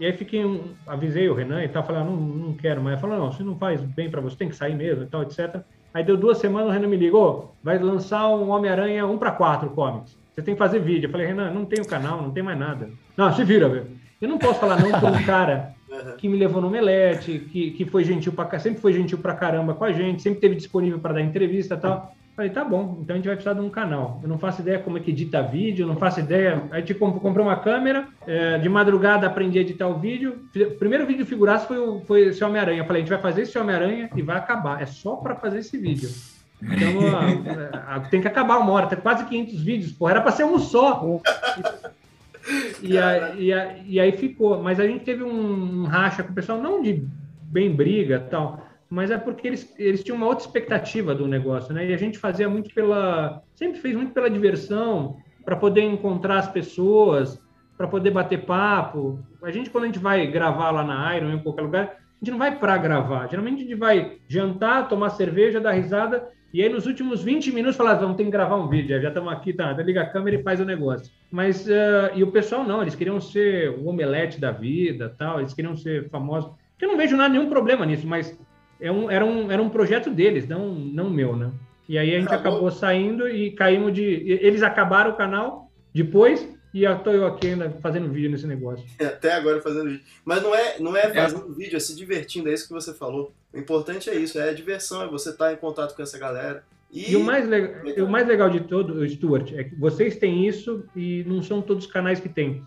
Speaker 1: e aí fiquei, um, avisei o Renan e tal, falei, ah, não, não quero mais. Ele falou, não, se não faz bem para você, tem que sair mesmo e tal, etc. Aí deu duas semanas, o Renan me ligou, vai lançar um Homem-Aranha 1 para 4 comics. Você tem que fazer vídeo. Eu falei, Renan, não tenho canal, não tem mais nada. Não, se vira, velho. Eu não posso falar não para um cara que me levou no Melete, que, que foi gentil pra, sempre foi gentil pra caramba com a gente, sempre teve disponível para dar entrevista e tal. Falei, tá bom, então a gente vai precisar de um canal. Eu não faço ideia como é que edita vídeo, não faço ideia. A gente comp- comprou uma câmera, é, de madrugada aprendi a editar o vídeo. O primeiro vídeo figuraço foi, o- foi esse Homem-Aranha. Falei, a gente vai fazer esse Homem-Aranha e vai acabar. É só para fazer esse vídeo. Então, ó, [LAUGHS] é, tem que acabar uma hora, tem quase 500 vídeos, porra, era para ser um só. E, a- e a- e aí ficou. Mas a gente teve um, racha com o pessoal, não de bem briga tal, mas é porque eles, eles tinham uma outra expectativa do negócio, né? E a gente fazia muito pela. Sempre fez muito pela diversão, para poder encontrar as pessoas, para poder bater papo. A gente, quando a gente vai gravar lá na Iron, em qualquer lugar, gente não vai para gravar. Geralmente a gente vai jantar, tomar cerveja, dar risada. E aí, nos últimos 20 minutos, falar, vamos ter que gravar um vídeo, já estamos aqui, tá? Liga a câmera e faz o negócio. Mas, eh, e o pessoal não, eles queriam ser o omelete da vida, tal, eles queriam ser famosos. Eu não vejo nada, nenhum problema nisso, mas é um, era, um, era um projeto deles, não, não meu, né? E aí a gente
Speaker 5: Acabou.
Speaker 1: acabou saindo e caímos de. Eles acabaram o canal depois, e eu tô eu aqui ainda fazendo vídeo nesse negócio. [LAUGHS]
Speaker 5: Até agora fazendo vídeo. Mas não é, não é fazendo vídeo, é se divertindo, é isso que você falou. O importante é isso, é a diversão, é você estar em contato com essa galera. E,
Speaker 1: E o mais, le- o mais legal de todo, Stuart, é que vocês têm isso e não são todos os canais que têm.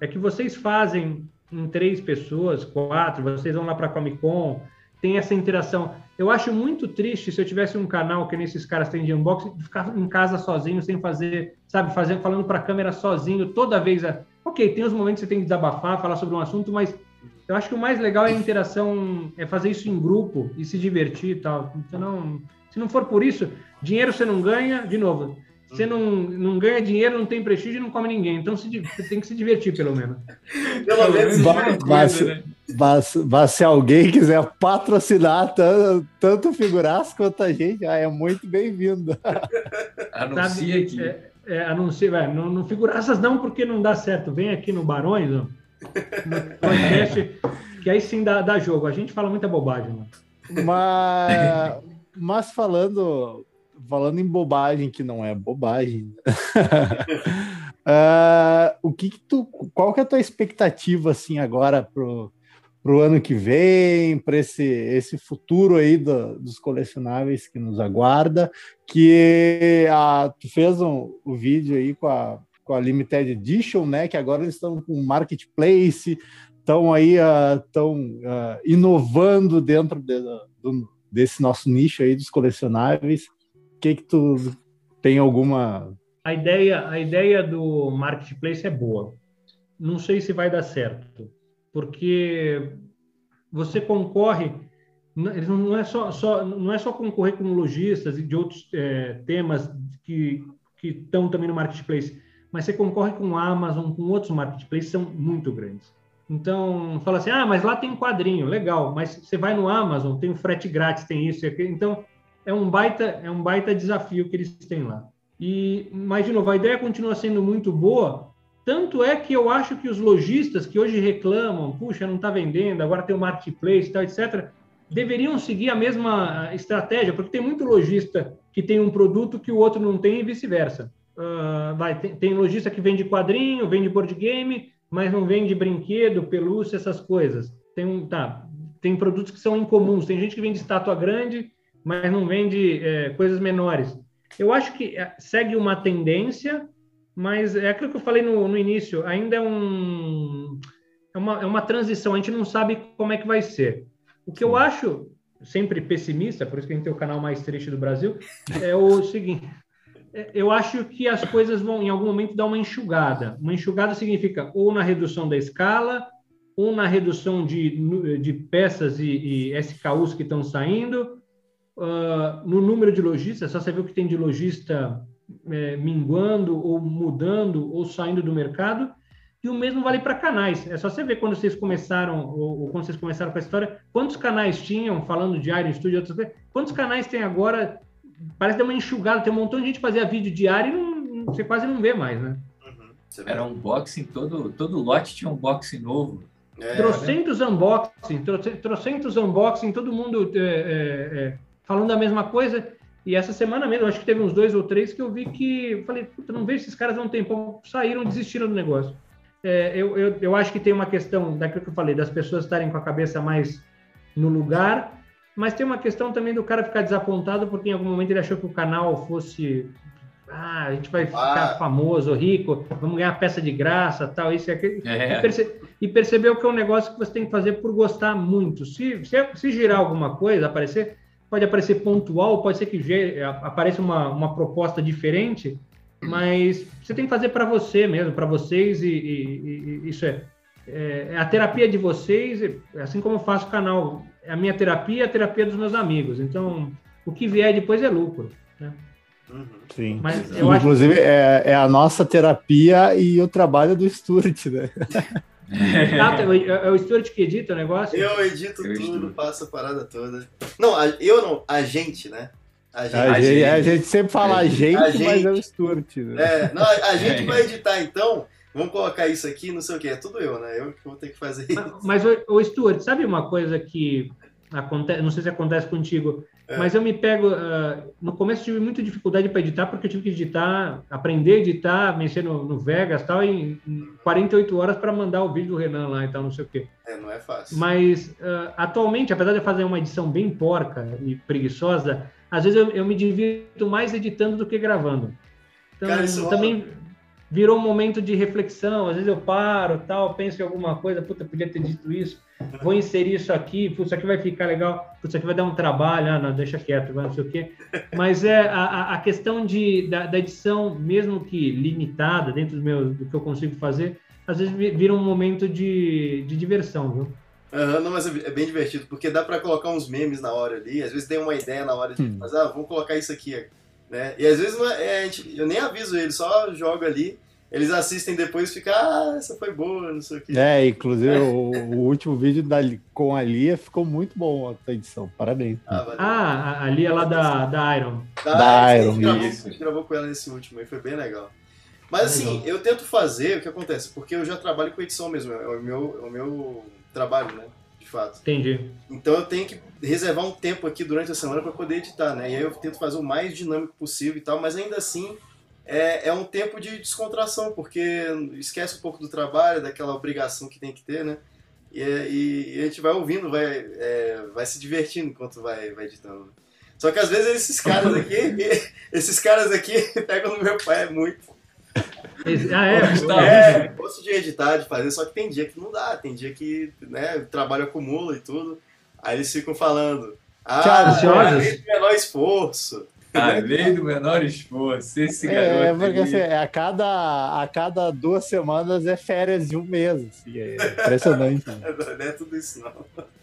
Speaker 1: É que vocês fazem em três pessoas, quatro, vocês vão lá para Comic Con, tem essa interação. Eu acho muito triste se eu tivesse um canal que nesses caras têm de unboxing, ficar em casa sozinho, sem fazer, sabe, fazer, falando para a câmera sozinho, toda vez. a- Ok, tem os momentos que você tem que desabafar, falar sobre um assunto, mas eu acho que o mais legal é a interação, é fazer isso em grupo e se divertir e tal. Então, não, se não for por isso, dinheiro você não ganha, de novo. Você não, não ganha dinheiro, não tem prestígio e não come ninguém. Então você tem que se divertir, pelo menos.
Speaker 5: Pelo menos
Speaker 2: mas-
Speaker 4: né?
Speaker 2: Se alguém quiser patrocinar tanto, tanto figuraço quanto a gente, ah, é muito bem-vindo. [LAUGHS]
Speaker 4: Anuncia
Speaker 1: Sabe,
Speaker 4: aqui.
Speaker 1: É, é, anuncia, vai, não, não figuraças não, porque não dá certo. Vem aqui no Barões, ó, no podcast, [LAUGHS] que aí sim dá, dá jogo. A gente fala muita bobagem, mano.
Speaker 2: Mas, mas falando, falando em bobagem, que não é bobagem, [LAUGHS] ah, o que, que tu, qual que é a tua expectativa assim agora pro, pro ano que vem, para esse, esse futuro aí do- dos colecionáveis que nos aguarda? Que a, tu fez um, o vídeo aí com a, com a Limited Edition, né? Que agora eles estão com marketplace, estão aí estão inovando dentro de- do- desse nosso nicho aí dos colecionáveis. Que que tu tem alguma
Speaker 1: A ideia, a ideia do marketplace é boa. Não sei se vai dar certo, porque você concorre. Não é só, só não é só concorrer com lojistas e de outros eh, temas que que estão também no marketplace, mas você concorre com Amazon, com outros marketplaces são muito grandes. Então, fala assim: ah, mas lá tem quadrinho, legal, mas você vai no Amazon, tem o frete grátis, tem isso e aquilo. Então, é um baita, é um baita desafio que eles têm lá. E, mas, de novo, a ideia continua sendo muito boa. Tanto é que eu acho que os lojistas que hoje reclamam, puxa, não está vendendo, agora tem o marketplace, tal, etc., deveriam seguir a mesma estratégia, porque tem muito lojista que tem um produto que o outro não tem e vice-versa. Ah, vai, tem, tem lojista que vende quadrinho, vende board game, mas não vende brinquedo, pelúcia, essas coisas. Tem um, tá, tem produtos que são incomuns. Tem gente que vende estátua grande, mas não vende é, coisas menores. Eu acho que é, segue uma tendência, mas é aquilo que eu falei no, no início, ainda é, um, é, uma, é uma transição, a gente não sabe como é que vai ser. O que eu acho, sempre pessimista, por isso que a gente tem o canal mais triste do Brasil, [LAUGHS] é o seguinte: é, eu acho que as coisas vão, em algum momento, dar uma enxugada. Uma enxugada significa ou na redução da escala, ou na redução de, de peças e, e SKUs que estão saindo, ah, no número de lojistas, só você vê o que tem de lojista eh, minguando, ou mudando, ou saindo do mercado, e o mesmo vale para canais. É só você ver quando vocês começaram, ou, ou quando vocês começaram com a história, quantos canais tinham, falando de Iron Studio e outras coisas, quantos canais tem agora? Parece dar uma enxugada, tem um montão de gente que fazia vídeo diário e não- você quase não vê mais, né?
Speaker 5: Uhum.
Speaker 4: Era um unboxing, todo, todo lote tinha um unboxing novo.
Speaker 5: É,
Speaker 1: trocentos unboxing, troce- trocentos unboxing, todo mundo é, é, é, falando a mesma coisa. E essa semana mesmo, acho que teve uns dois ou três que eu vi que falei, puta, não vejo esses caras há um tempão, saíram, desistiram do negócio. É, eu, eu, eu acho que tem uma questão daquilo que eu falei, das pessoas estarem com a cabeça mais no lugar, mas tem uma questão também do cara ficar desapontado porque em algum momento ele achou que o canal fosse ah, a gente vai ficar
Speaker 5: Ah.
Speaker 1: famoso, rico, vamos ganhar peça de graça, tal, isso e aquilo. E,
Speaker 4: É,
Speaker 1: perce- e percebeu que é um negócio que você tem que fazer por gostar muito. Se, se, se girar alguma coisa, aparecer, pode aparecer pontual, pode ser que apareça uma, uma proposta diferente, mas você tem que fazer para você mesmo, para vocês, e, e- e isso é, é a terapia de vocês, e assim como eu faço o canal, é a minha terapia, a terapia dos meus amigos. Então, o que vier depois é lucro. Né?
Speaker 2: Sim.
Speaker 1: Mas eu acho
Speaker 2: Inclusive, é, é a nossa terapia e o trabalho do Stuart, né? [LAUGHS] [LAUGHS]
Speaker 1: Ah, é o Stuart que edita o negócio?
Speaker 5: Eu edito
Speaker 4: Eu
Speaker 5: tudo,
Speaker 4: estudo.
Speaker 5: passo a parada toda. Não, a- eu não, a gente, né? A gente.
Speaker 2: A, gente, a gente sempre fala a gente,
Speaker 5: A
Speaker 2: mas
Speaker 5: gente.
Speaker 2: é o Stuart, né?
Speaker 5: É, não, a, a gente
Speaker 4: É.
Speaker 5: vai editar então. Vamos colocar isso aqui, não sei o que. É tudo eu, né? Eu que vou ter que fazer isso.
Speaker 1: Mas, ô, ô, Stuart, sabe uma coisa que acontece, não sei se acontece contigo,
Speaker 5: É.
Speaker 1: Mas eu me pego. ah, no começo tive muita dificuldade para editar, porque eu tive que editar, aprender a editar, mexer no, no Vegas e tal, em, em 48 horas para mandar o vídeo do Renan lá e tal, não sei o quê.
Speaker 5: É, não é fácil.
Speaker 1: Mas ah, atualmente, apesar de eu fazer uma edição bem porca e preguiçosa, às vezes eu, eu me divirto mais editando do que gravando. Então,
Speaker 5: Cara, isso rola.
Speaker 1: Virou um momento de reflexão. Às vezes eu paro, tal, penso em alguma coisa, puta, podia ter dito isso. Vou inserir isso aqui, putz, isso aqui vai ficar legal, putz, isso aqui vai dar um trabalho, ah, não, deixa quieto, vai não sei o quê. Mas é a, a- questão de, da, da edição, mesmo que limitada, dentro do, meu, do que eu consigo fazer, às vezes vi- vira um momento de, de diversão, viu?
Speaker 5: Aham, não, mas é é bem divertido, porque dá pra colocar uns memes na hora ali, às vezes tem uma ideia na hora de
Speaker 2: Hum.
Speaker 5: fazer, ah, vamos colocar isso aqui, né? E às vezes não é, é, a gente- eu nem aviso eles, só jogo ali, eles assistem depois e ficam, ah, essa foi boa, não sei o quê.
Speaker 2: É, inclusive o, o último vídeo da, com a Lia ficou muito bom a tua edição. Parabéns.
Speaker 5: Ah, valeu.
Speaker 1: Ah, a- ali é lá da, da Iron.
Speaker 5: Tá,
Speaker 2: Da
Speaker 5: a gente
Speaker 2: Iron,
Speaker 5: gravou,
Speaker 4: isso.
Speaker 5: a gente gravou com ela nesse último aí, foi bem legal. Mas assim,
Speaker 1: Legal.
Speaker 5: eu tento fazer o que acontece, porque eu já trabalho com edição mesmo, é o meu, é o meu trabalho, né? De fato.
Speaker 1: Entendi.
Speaker 5: Então eu tenho que reservar um tempo aqui durante a semana para poder editar, né? E aí eu tento fazer o mais dinâmico possível e tal, mas ainda assim é, é um tempo de descontração, porque esquece um pouco do trabalho, daquela obrigação que tem que ter, né? E, e- e a gente vai ouvindo, vai, é, vai se divertindo enquanto vai, vai editando. Só que às vezes esses caras aqui, [LAUGHS] esses caras aqui [LAUGHS] pegam no meu pai muito.
Speaker 1: Ah, é?
Speaker 4: Gustavo.
Speaker 5: É, eu gosto de editar, de fazer, só que tem dia que não dá, tem dia que né, o trabalho acumula e tudo. Aí eles ficam falando. Ah,
Speaker 2: Tchau,
Speaker 5: é menor esforço.
Speaker 4: A lei do menor esforço. Esse
Speaker 2: É,
Speaker 4: garoto.
Speaker 2: porque
Speaker 4: ali.
Speaker 2: assim, a, cada, a cada duas semanas é férias de um mês. assim, é impressionante. né? [LAUGHS]
Speaker 5: Não é tudo isso, não.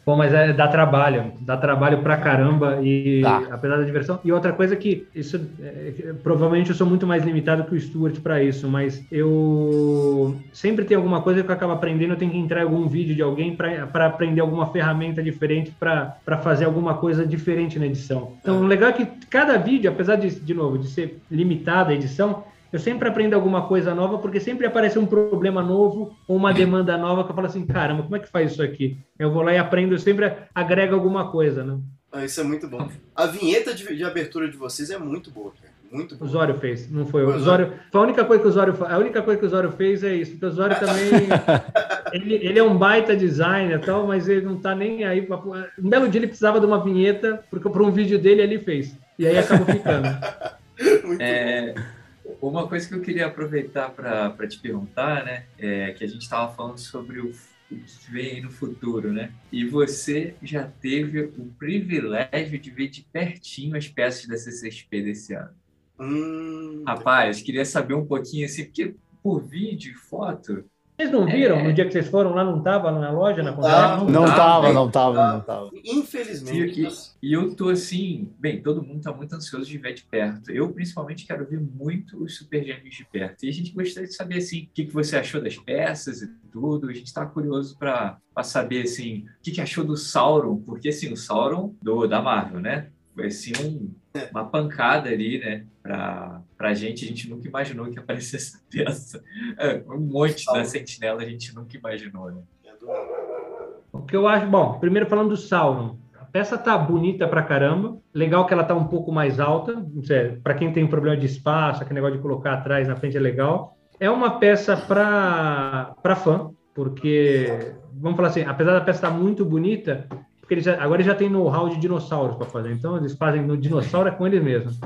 Speaker 1: Bom, mas é, dá trabalho, dá trabalho pra caramba e
Speaker 2: Dá.
Speaker 1: apesar da diversão. E outra coisa que isso é, é, provavelmente eu sou muito mais limitado que o Stuart para isso, mas eu sempre tem alguma coisa que eu acabo aprendendo, eu tenho que entrar em algum vídeo de alguém para aprender alguma ferramenta diferente para fazer alguma coisa diferente na edição. Então, o legal é que cada vídeo, apesar de de novo de ser limitada a edição, eu sempre aprendo alguma coisa nova, porque sempre aparece um problema novo ou uma demanda nova que eu falo assim, caramba, como é que faz isso aqui? Eu vou lá e aprendo, eu sempre agrego alguma coisa, né?
Speaker 5: Ah, isso é muito bom. A vinheta de, de abertura de vocês é muito boa, Muito
Speaker 1: O. Zório fez, não foi O Zório, foi a única coisa que o Zório, a única coisa que o Zório fez é isso, porque o Zório também [LAUGHS] ele, ele é um baita designer e tal, mas ele não tá nem aí pra, um belo dia ele precisava de uma vinheta porque para um vídeo dele ele fez. E aí acabou ficando. [LAUGHS]
Speaker 5: Muito
Speaker 4: É, uma coisa que eu queria aproveitar para te perguntar, né? É que a gente estava falando sobre o, o que vem aí no futuro, né? E você já teve o privilégio de ver de pertinho as peças da CCXP desse ano.
Speaker 5: Hum,
Speaker 4: Rapaz, queria saber um pouquinho assim, porque por vídeo e foto.
Speaker 1: Vocês não viram?
Speaker 4: É.
Speaker 1: No dia que vocês foram lá, não tava na loja, na
Speaker 5: tava.
Speaker 2: Não
Speaker 4: Tá,
Speaker 2: tava,
Speaker 4: bem.
Speaker 2: não tava, não tava.
Speaker 5: infelizmente.
Speaker 4: E, e eu tô assim, bem, todo mundo tá muito ansioso de ver de perto. Eu, principalmente, quero ver muito os Super Gêmeos de perto. E a gente gostaria de saber, assim, o que, que você achou das peças e tudo. A gente tá curioso para saber, assim, o que, que achou do Sauron. Porque, assim, o Sauron do, da Marvel, né? Foi, assim, um, uma pancada ali, né? Pra, pra gente, a gente nunca imaginou que [LAUGHS] aparecesse essa peça. É, um monte da Sentinela a gente nunca imaginou, né?
Speaker 5: É
Speaker 1: O que eu acho, bom, primeiro falando do Sauron. A peça tá bonita pra caramba. Legal que ela tá um pouco mais alta. Para quem tem problema de espaço, aquele negócio de colocar atrás na frente é legal. É uma peça para para fã, porque vamos falar assim, apesar da peça estar muito bonita, porque eles já, agora eles já tem know-how de dinossauros para fazer. Então eles fazem no dinossauro é com eles mesmos.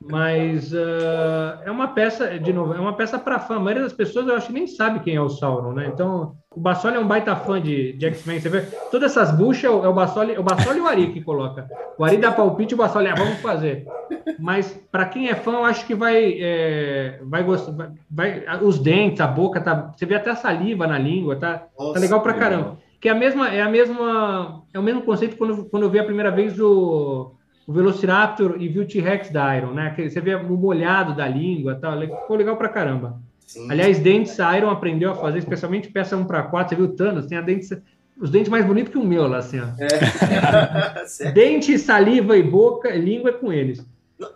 Speaker 1: Mas ah, é uma peça, de novo, é uma peça para fã. A maioria das pessoas eu acho que nem sabe quem é o Sauron, né? Então, o Bassoli é um baita fã de, de X-Men. Você vê, todas essas buchas é o, é Bassoli, é o Bassoli e o Ari que coloca. O Ari dá palpite e o Bassoli, ah, vamos fazer. Mas para quem é fã, eu acho que vai, é, vai gostar. Vai, vai- os dentes, a boca, tá, você vê até a saliva na língua, tá?
Speaker 5: Nossa,
Speaker 1: Tá legal pra caramba. Que é a mesma, é a mesma, é o mesmo conceito quando, quando eu vi a primeira vez o, o Velociraptor e vi o T-Rex da Iron, né? Que você vê o molhado da língua, tal, ficou legal pra caramba.
Speaker 5: Sim.
Speaker 1: Aliás, dentes a Iron aprendeu a fazer, especialmente peça 1 para 4, você viu o Thanos, tem a dentes, os dentes mais bonitos que o meu lá, assim, ó.
Speaker 5: É. [LAUGHS]
Speaker 1: Dente, saliva e boca, língua é com eles.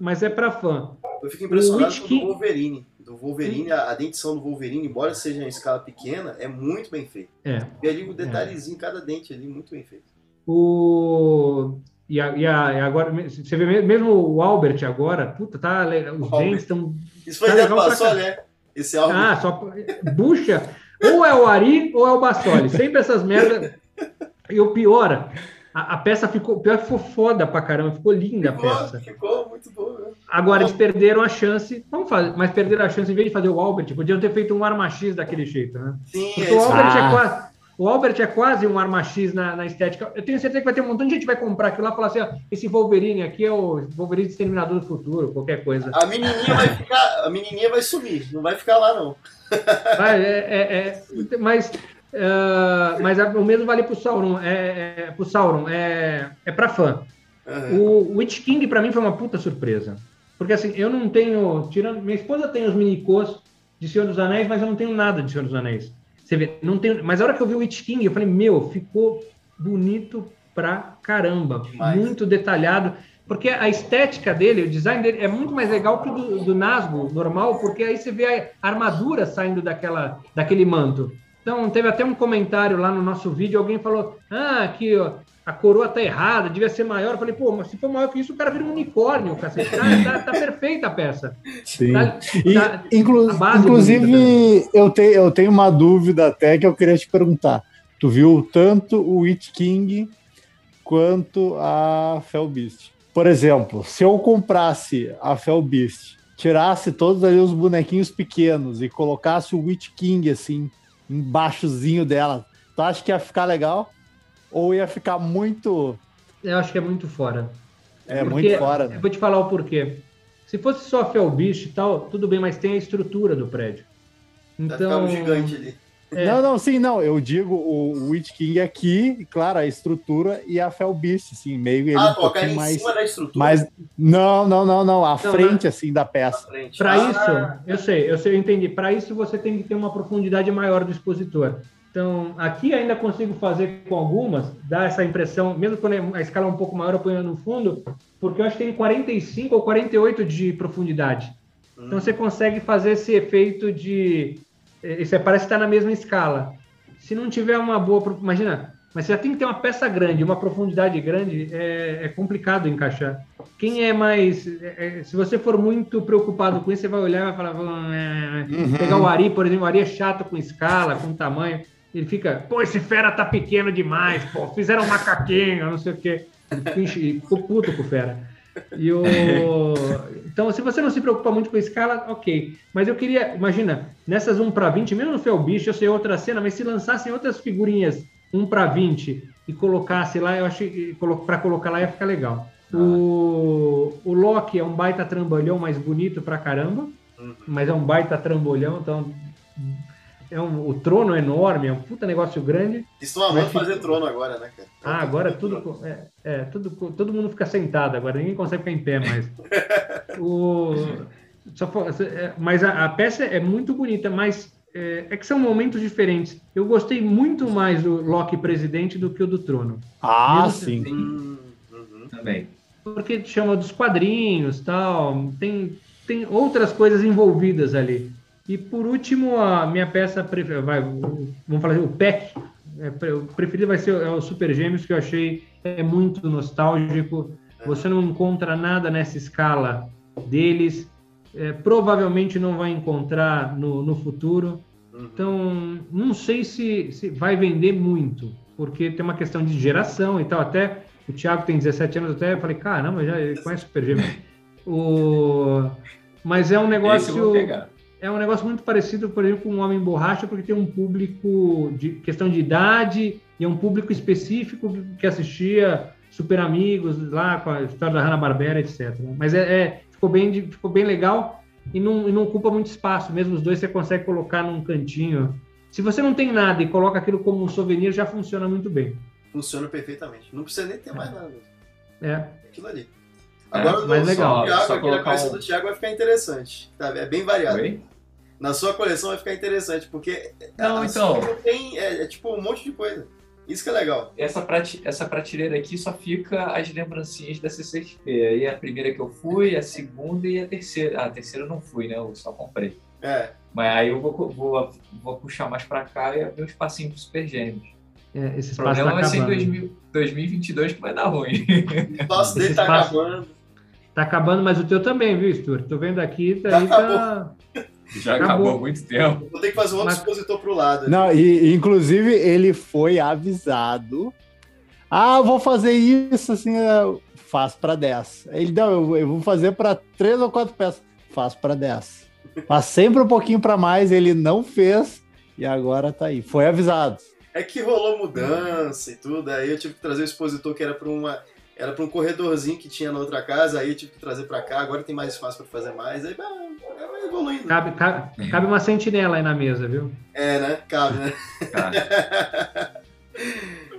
Speaker 1: Mas é pra fã.
Speaker 5: Eu fico impressionado com o Wolverine. Do Wolverine, a, a dentição do Wolverine, embora seja em escala pequena, é muito bem feita.
Speaker 1: É.
Speaker 5: E ali o detalhezinho, cada dente ali, muito bem feito.
Speaker 1: O... E, a, e, a, e agora, você vê mesmo o Albert agora, puta, tá, os dentes estão.
Speaker 5: Isso foi
Speaker 1: Tá legal cá.
Speaker 5: né? Esse álbum.
Speaker 1: Ah, só. Bucha. Ou é o Ari ou é o Bassoli. Sempre essas merdas. E o pior, a, a peça ficou. Pior que ficou foda pra caramba, ficou linda a
Speaker 5: ficou,
Speaker 1: peça.
Speaker 5: ficou muito bom, né?
Speaker 1: Agora eles perderam a chance. Vamos fazer, mas perderam a chance, em vez de fazer o Albert, podiam ter feito um arma X daquele jeito, né?
Speaker 5: Sim,
Speaker 1: Porque
Speaker 5: é
Speaker 1: o. Albert,
Speaker 2: Ah.
Speaker 1: é quase, o Albert é quase um arma X na, na estética. Eu tenho certeza que vai ter um montão de gente que vai comprar aquilo lá e falar assim: ó, esse Wolverine aqui é o Wolverine Exterminador do Futuro, qualquer coisa.
Speaker 5: A menininha vai ficar, a menininha vai sumir, não vai ficar lá não.
Speaker 1: Vai, é, é- é- mas ah, mas a- o mesmo vale pro Sauron. É, é, pro Sauron, é, é pra fã.
Speaker 5: Aham.
Speaker 1: O Witch King pra mim foi uma puta surpresa. Porque assim, eu não tenho. Tirando, minha esposa tem os minicôs de Senhor dos Anéis, mas eu não tenho nada de Senhor dos Anéis. Você vê, não tenho. Mas a hora que eu vi o Witch King, eu falei, meu, ficou bonito pra caramba.
Speaker 5: Demais.
Speaker 1: Muito detalhado. Porque a estética dele, o design dele é muito mais legal que o do, do Nazgûl normal, porque aí você vê a armadura saindo daquela, daquele manto. Então, teve até um comentário lá no nosso vídeo, alguém falou, ah, ó, a coroa tá errada, devia ser maior. Eu falei, pô, mas se for maior que isso, o cara vira um unicórnio, cacete. Tá, tá, tá perfeita a peça.
Speaker 2: Sim.
Speaker 1: Tá-
Speaker 2: E,
Speaker 1: tá-
Speaker 2: inclu- inclusive, eu, te, eu tenho uma dúvida até que eu queria te perguntar. Tu viu tanto o Witch King quanto a Felbeast? Por exemplo, se eu comprasse a Felbeast, tirasse todos ali os bonequinhos pequenos e colocasse o Witch King assim, embaixozinho dela, tu acha que ia ficar legal? Ou ia ficar muito.
Speaker 1: eu acho que é muito fora.
Speaker 2: É,
Speaker 1: Porque-
Speaker 2: muito fora.
Speaker 1: Eu
Speaker 2: né?
Speaker 1: vou te falar o porquê. Se fosse só Felbish e tal, tudo bem, mas tem a estrutura do prédio.
Speaker 5: Vai ficar
Speaker 1: Então,
Speaker 5: um gigante ali.
Speaker 1: É.
Speaker 2: Não, não, sim, não. Eu digo o Witch King aqui, e, claro, a estrutura e a Felbeast, assim, meio ele
Speaker 5: Ah,
Speaker 2: um pouquinho
Speaker 5: em
Speaker 2: mais.
Speaker 5: cima da estrutura.
Speaker 2: Mas não, não, não, não. A
Speaker 1: Não,
Speaker 2: frente, assim, da peça.
Speaker 1: Para
Speaker 5: Ah,
Speaker 1: isso, eu sei, eu sei, eu entendi. Para isso você tem que ter uma profundidade maior do expositor. Então, aqui ainda consigo fazer com algumas, dar essa impressão, mesmo quando a escala é um pouco maior, eu ponho no fundo, porque eu acho que tem 45 ou 48 de profundidade. Então você consegue fazer esse efeito de. Isso é, parece estar na mesma escala. Se não tiver uma boa. Imagina, mas você já tem que ter uma peça grande, uma profundidade grande, é, é complicado encaixar. Quem é mais. é, é, se você for muito preocupado com isso, você vai olhar e vai falar. "Hum, é,
Speaker 2: Uhum.
Speaker 1: Pegar o Ari, por exemplo, o Ari é chato com escala, com tamanho. Ele fica, pô, esse fera tá pequeno demais, pô, fizeram um macaquinho, não sei o quê. Ficou puto com o fera. E o... [LAUGHS] Então, se você não se preocupa muito com a escala, ok. Mas eu queria, imagina, nessas 1 para 20, mesmo no Felbicho, eu sei outra cena, mas se lançassem outras figurinhas 1 para 20 e colocasse lá, eu acho que para colocar lá ia ficar legal. O, o Loki é um baita trambolhão mais bonito pra caramba,
Speaker 5: Uhum.
Speaker 1: mas é um baita trambolhão, então é um, o trono é enorme, é um puta negócio grande.
Speaker 5: Estão amando
Speaker 1: Mas fica-
Speaker 5: fazer trono agora, né, cara?
Speaker 1: Ah, agora tudo. co- É, é, tudo, todo mundo fica sentado agora, ninguém consegue ficar em pé mais. [LAUGHS] O, só é, mas a, a peça é muito bonita, mas é, é que são momentos diferentes. Eu gostei muito mais do Loki presidente do que o do trono.
Speaker 2: Ah,
Speaker 1: Mesmo
Speaker 2: sim.
Speaker 5: Hum, uhum.
Speaker 4: Também.
Speaker 1: Porque chama dos quadrinhos tal, tem, tem outras coisas envolvidas ali. E por último, a minha peça preferida, vai, vamos falar assim, o PEC, é, o preferido vai ser é o Super Gêmeos, que eu achei é muito nostálgico. Você não encontra nada nessa escala deles, é, provavelmente não vai encontrar no, no futuro.
Speaker 5: Uhum.
Speaker 1: Então, não sei se, se vai vender muito, porque tem uma questão de geração e tal. Até o Thiago tem 17 anos, até eu falei, caramba, já conhece Super Gêmeos. [LAUGHS] o... Mas é um negócio. É um negócio muito parecido, por exemplo, com o Homem Borracha, porque tem um público de questão de idade e é um público específico que assistia Super Amigos lá com a história da Hanna-Barbera, etc. Mas é, é- ficou, bem, ficou bem legal e não, e não ocupa muito espaço. Mesmo os dois você consegue colocar num cantinho. Se você não tem nada e coloca aquilo como um souvenir, já funciona muito bem.
Speaker 5: Funciona perfeitamente. Não precisa nem ter mais nada.
Speaker 1: É,
Speaker 5: Aquilo ali.
Speaker 4: É,
Speaker 5: Agora,
Speaker 1: mas
Speaker 5: no
Speaker 1: legal.
Speaker 5: do Thiago,
Speaker 4: Só
Speaker 5: aqui na
Speaker 4: colocar
Speaker 5: coleção
Speaker 4: um-
Speaker 5: do Thiago vai ficar interessante. Tá? É bem variado.
Speaker 4: Oi?
Speaker 5: Na sua coleção vai ficar interessante, porque
Speaker 4: Não,
Speaker 5: a
Speaker 4: então.
Speaker 5: sua tem é, é tipo um monte de coisa. Isso que é legal.
Speaker 4: Essa, prate- essa prateleira aqui só fica as lembrancinhas da CCXP. Aí a primeira que eu fui, a segunda e a terceira. Ah, a terceira eu não fui, né? Eu só comprei.
Speaker 5: É.
Speaker 4: Mas aí eu vou, vou, vou puxar mais pra cá e abrir um espacinho pro Super Gêmeos.
Speaker 1: é, esse
Speaker 4: O
Speaker 1: espaço
Speaker 4: problema
Speaker 1: tá
Speaker 4: vai ser em
Speaker 1: acabando.
Speaker 4: 2000 2022 que vai dar ruim.
Speaker 5: O espaço dele
Speaker 1: Esse
Speaker 5: tá
Speaker 1: espaço-
Speaker 5: acabando.
Speaker 1: Tá acabando, mas o teu também, viu, Stuart? Tô vendo aqui, tá,
Speaker 5: Já
Speaker 1: aí tá...
Speaker 4: Já
Speaker 1: Acabou.
Speaker 4: acabou há muito tempo.
Speaker 5: Vou ter que fazer um outro
Speaker 1: Mas-
Speaker 5: expositor pro lado.
Speaker 2: Não, e inclusive ele foi avisado. Ah, eu vou fazer isso assim, eu faço para 10. Ele não, eu, eu vou fazer para três ou quatro peças. Faço para 10. Mas sempre um pouquinho para mais, ele não fez e agora tá aí. Foi avisado.
Speaker 5: É que rolou mudança e tudo, aí eu tive que trazer o expositor que era para uma era para um corredorzinho que tinha na outra casa, aí eu tive que trazer para cá, agora tem mais espaço para fazer mais, aí vai, evoluindo.
Speaker 1: Cabe, cabe, cabe uma sentinela aí na mesa, viu?
Speaker 5: É, né? Cabe, né?
Speaker 4: Cara. [LAUGHS]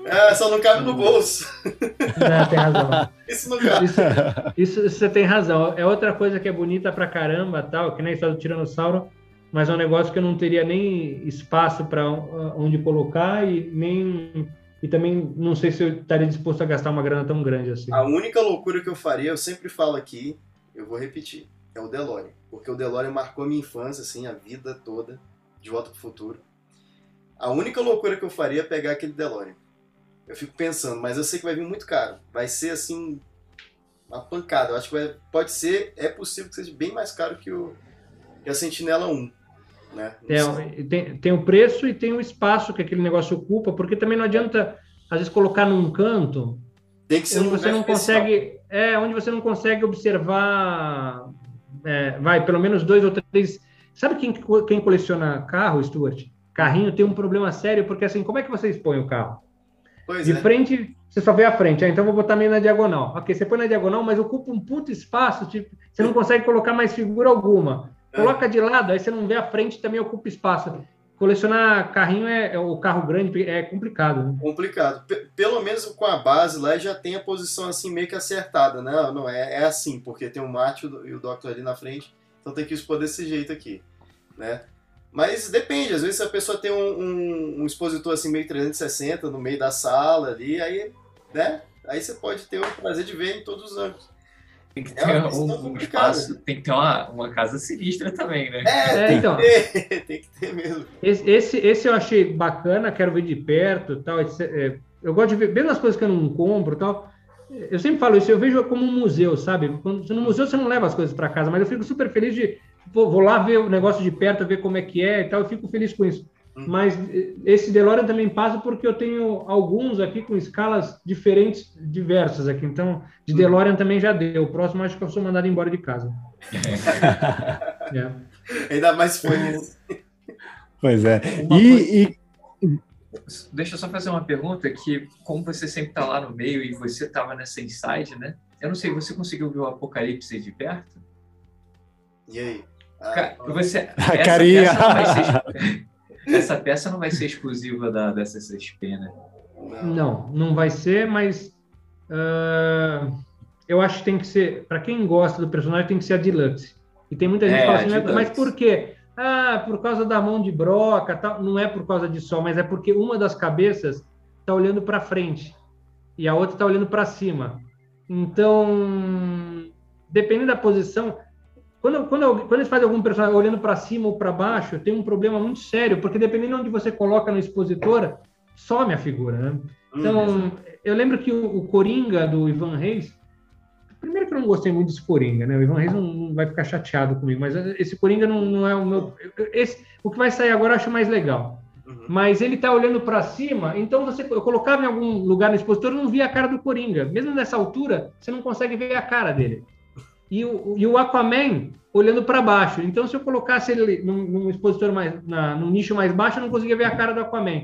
Speaker 5: É, só não cabe no bolso.
Speaker 1: É, tem razão. [LAUGHS]
Speaker 5: Isso não cabe.
Speaker 1: Isso, isso- isso você tem razão. É outra coisa que é bonita pra caramba, tal, que nem a história do Tiranossauro, mas é um negócio que eu não teria nem espaço para onde colocar e nem e também não sei se eu estaria disposto a gastar uma grana tão grande assim.
Speaker 5: A única loucura que eu faria, eu sempre falo aqui, eu vou repetir, é o DeLorean. Porque o DeLorean marcou a minha infância, assim, a vida toda, de volta pro futuro. A única loucura que eu faria é pegar aquele DeLorean. Eu fico pensando, mas eu sei que vai vir muito caro. Vai ser, assim, uma pancada. Eu acho que vai- pode ser, é possível que seja bem mais caro que, o, que a Sentinela 1. Né?
Speaker 1: É, tem, tem o preço e tem o espaço que aquele negócio ocupa, porque também não adianta às vezes colocar num canto
Speaker 5: Tem que ser
Speaker 1: onde
Speaker 5: um
Speaker 1: você não
Speaker 5: especial.
Speaker 1: consegue é onde você não consegue observar é, vai pelo menos dois ou três. Sabe quem, quem coleciona carro Stuart? Carrinho tem um problema sério porque assim como é que você expõe o carro?
Speaker 5: Pois
Speaker 1: de
Speaker 5: é.
Speaker 1: frente você só vê a frente. Ah, então vou botar meio na diagonal. Ok você põe na diagonal mas ocupa um puto espaço tipo você não consegue colocar mais figura alguma coloca de lado aí você não vê a frente também ocupa espaço colecionar carrinho é, é o carro grande é complicado né?
Speaker 5: complicado. P- pelo menos com a base lá já tem a posição assim meio que acertada, né? Não, não é, é assim, porque tem o Mate e o- Doctor ali na frente, então tem que expor desse jeito aqui, né? Mas depende, às vezes a pessoa tem um, um- um expositor assim meio 360 no meio da sala ali, aí, né? Aí você pode ter o prazer de ver em todos os ângulos.
Speaker 4: Tem que
Speaker 5: É
Speaker 4: ter
Speaker 5: questão
Speaker 4: um, um espaço, tem que ter uma, uma casa sinistra também, né?
Speaker 5: É,
Speaker 1: É,
Speaker 5: tem
Speaker 1: então.
Speaker 5: que ter, [LAUGHS] tem que ter mesmo.
Speaker 1: Esse, esse, esse eu achei bacana, quero ver de perto, tal. esse, é, eu gosto de ver, mesmo as coisas que eu não compro, tal. Eu sempre falo isso, eu vejo como um museu, sabe? Quando, no museu você não leva as coisas para casa, mas eu fico super feliz de pô, vou lá ver o negócio de perto, ver como é que é e tal. Eu fico feliz com isso.
Speaker 5: Hum.
Speaker 1: Mas eh, esse DeLorean também passa porque eu tenho alguns aqui com escalas diferentes, diversas aqui. Então, de DeLorean também já deu. O próximo acho que eu sou mandado embora de casa. [LAUGHS] É.
Speaker 5: Ainda mais for isso.
Speaker 2: Pois é. E, e-
Speaker 4: Deixa eu só fazer uma pergunta que, como você sempre está lá no meio e você estava nessa inside, né? Eu não sei, você conseguiu ver o Apocalipse de perto?
Speaker 5: E aí? Ah,
Speaker 4: Ca- Você,
Speaker 2: A
Speaker 4: essa
Speaker 2: carinha.
Speaker 4: vai ser- [LAUGHS] essa peça não vai ser exclusiva da, da CCXP, né?
Speaker 5: não.
Speaker 1: Não, vai ser, mas ah, eu acho que tem que ser, para quem gosta do personagem, tem que ser a Deluxe. E tem muita gente
Speaker 4: É,
Speaker 1: que fala assim, "Mas- mas
Speaker 4: Deluxe."
Speaker 1: por quê? Ah, por causa da mão de broca, tal. Não é por causa de sol, mas é porque uma das cabeças está olhando para frente e a outra está olhando para cima. Então, dependendo da posição, quando, quando, quando eles fazem algum personagem olhando para cima ou para baixo, tem um problema muito sério, porque dependendo de onde você coloca no expositor, some a figura, né?
Speaker 5: Hum,
Speaker 1: Então, eu lembro que o, o Coringa do Ivan Reis. Primeiro que eu não gostei muito desse Coringa, né? O Ivan Reis não, não vai ficar chateado comigo, mas esse Coringa não, não é o meu. Esse, o que vai sair agora eu acho mais legal.
Speaker 5: uhum.
Speaker 1: Mas ele tá olhando para cima, então você eu colocava em algum lugar no expositor e não via a cara do Coringa. Mesmo nessa altura, você não consegue ver a cara dele. E o, e o Aquaman olhando para baixo. Então, se eu colocasse ele num, num expositor mais, na, num nicho mais baixo, eu não conseguia ver a cara do Aquaman.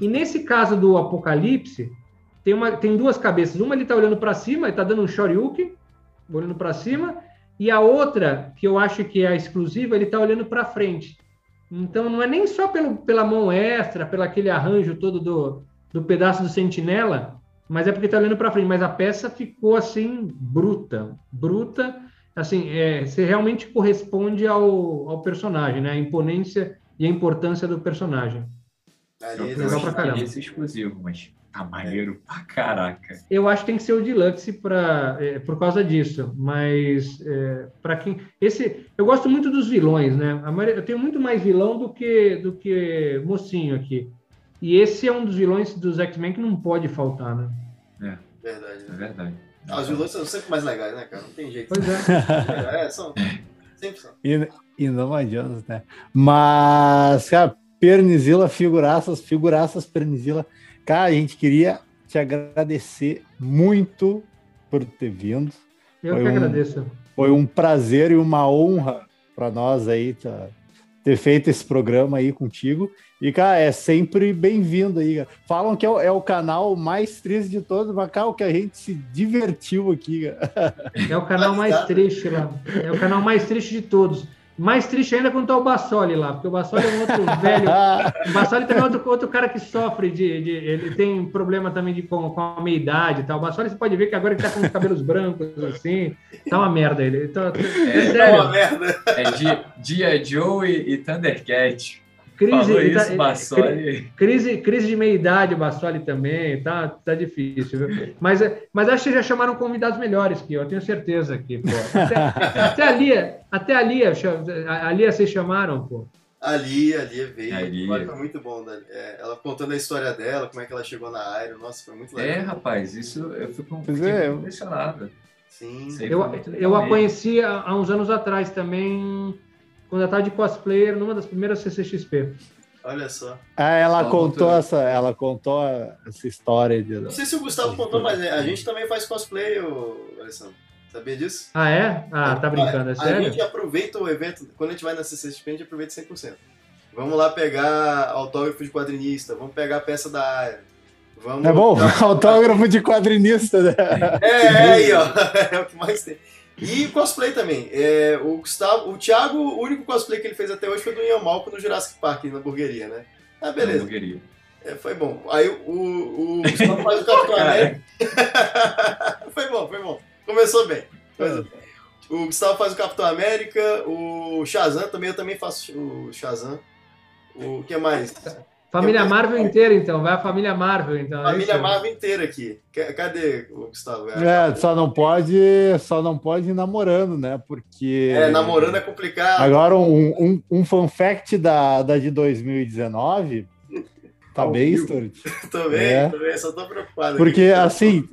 Speaker 1: E nesse caso do Apocalipse, tem, uma, tem duas cabeças. Uma ele está olhando para cima, ele está dando um shoryuken, olhando para cima, e a outra, que eu acho que é a exclusiva, ele está olhando para frente. Então não é nem só pelo, pela mão extra, pelo aquele arranjo todo do, do pedaço do sentinela, mas é porque está olhando para frente. Mas a peça ficou assim bruta, bruta. Assim, é, você realmente corresponde ao, ao personagem, né? A imponência e a importância do personagem.
Speaker 5: Ali,
Speaker 4: Eu
Speaker 5: eles-
Speaker 1: Legal pra caramba.
Speaker 4: queria ser exclusivo, mas tá maneiro pra caraca.
Speaker 1: Eu acho que tem que ser o deluxe para é, por causa disso, mas é, para quem esse eu gosto muito dos vilões, né? A maioria- eu tenho muito mais vilão do que do que mocinho aqui. E esse é um dos vilões dos X-Men que não pode faltar, né?
Speaker 5: Verdade.
Speaker 4: É verdade.
Speaker 5: Ah, os vilões são sempre mais legais, né, cara? Não tem jeito.
Speaker 1: Pois é.
Speaker 5: É, são. Sempre são.
Speaker 2: E, e não adianta, né? Mas, cara, Pernizila, figuraças, figuraças, Pernizila. Cara, a gente queria te agradecer muito por ter vindo.
Speaker 1: Eu
Speaker 2: Foi
Speaker 1: que
Speaker 2: um-
Speaker 1: agradeço.
Speaker 2: Foi um prazer e uma honra para nós aí tá- ter feito esse programa aí contigo. E, cara, é sempre bem-vindo aí. cara. Falam que é o, é o canal mais triste de todos, mas, cara, o que a gente se divertiu aqui, cara.
Speaker 1: É o canal mais triste lá. É o canal mais triste de todos. Mais triste ainda quando tá o Bassoli lá, porque o Bassoli é um outro [LAUGHS] velho. O Bassoli também é outro, outro cara que sofre de, de- Ele tem problema também de, com, com a meia-idade e tal. O Bassoli você pode ver que agora ele tá com os cabelos brancos, assim. Tá uma merda ele. É
Speaker 5: É uma
Speaker 1: sério.
Speaker 5: merda.
Speaker 4: É Di- Dia Joe e, e Thundercat.
Speaker 1: Crise,
Speaker 4: Falou
Speaker 1: ele tá-
Speaker 4: isso, Bassoli.
Speaker 1: Crise, crise de meia-idade, o Bassoli também, tá, tá difícil, viu? Mas, mas acho que já chamaram convidados melhores que eu, eu tenho certeza pô. Até, até a Lia, até a Lia, a a Lia vocês chamaram, pô.
Speaker 5: Ali, ali veio.
Speaker 4: A Lia.
Speaker 5: Foi muito bom. É, ela contando a história dela, como é que ela chegou na Iron. Nossa, foi muito
Speaker 4: É,
Speaker 5: legal.
Speaker 4: rapaz, isso eu fico
Speaker 2: é,
Speaker 4: impressionado.
Speaker 5: Sim.
Speaker 1: Eu, eu a conheci há, há uns anos atrás também, quando eu estava de cosplayer, numa das primeiras CCXP.
Speaker 5: Olha só.
Speaker 2: Ah, ela
Speaker 4: Só
Speaker 2: contou essa, ela contou essa história de.
Speaker 5: Não sei se o Gustavo contou, mas né, a gente também faz cosplay, ô, Alessandro. Sabia disso?
Speaker 1: Ah, é? Ah, tá brincando, é
Speaker 5: A
Speaker 1: sério?
Speaker 5: gente aproveita o evento, quando a gente vai na CCXP, a gente aproveita 100%. Vamos lá pegar autógrafo de quadrinista, vamos pegar a peça da Iron. Vamos...
Speaker 2: É bom, [LAUGHS] autógrafo de quadrinista, né?
Speaker 5: É, é aí, ó. [LAUGHS] É o que mais tem. E cosplay também. É, o Gustavo, o Thiago, o único cosplay que ele fez até hoje foi do Ian Malcolm no Jurassic Park, na hamburgueria, né? Ah, beleza.
Speaker 4: Hamburgueria.
Speaker 5: É, foi bom. Aí o, o Gustavo faz o Capitão América. [LAUGHS] foi bom, foi bom. Começou bem. Começou bem. O Gustavo faz o Capitão América, o Shazam também, eu também faço o Shazam. O que mais?
Speaker 1: Família
Speaker 5: Eu-
Speaker 1: Marvel inteira, então. Vai a família Marvel, então. é
Speaker 5: Família
Speaker 1: isso?
Speaker 5: Marvel inteira aqui. Ca- Cadê o Gustavo?
Speaker 2: É, só não pode, só não pode ir namorando, né? Porque
Speaker 5: É, namorando é complicado.
Speaker 2: agora um, um, um fun fact da, da de 2019 tá
Speaker 5: Ao
Speaker 2: bem. Stuart. [LAUGHS]
Speaker 5: Também,
Speaker 2: É.
Speaker 5: também, só tô preocupado.
Speaker 2: Porque
Speaker 5: aqui.
Speaker 2: assim,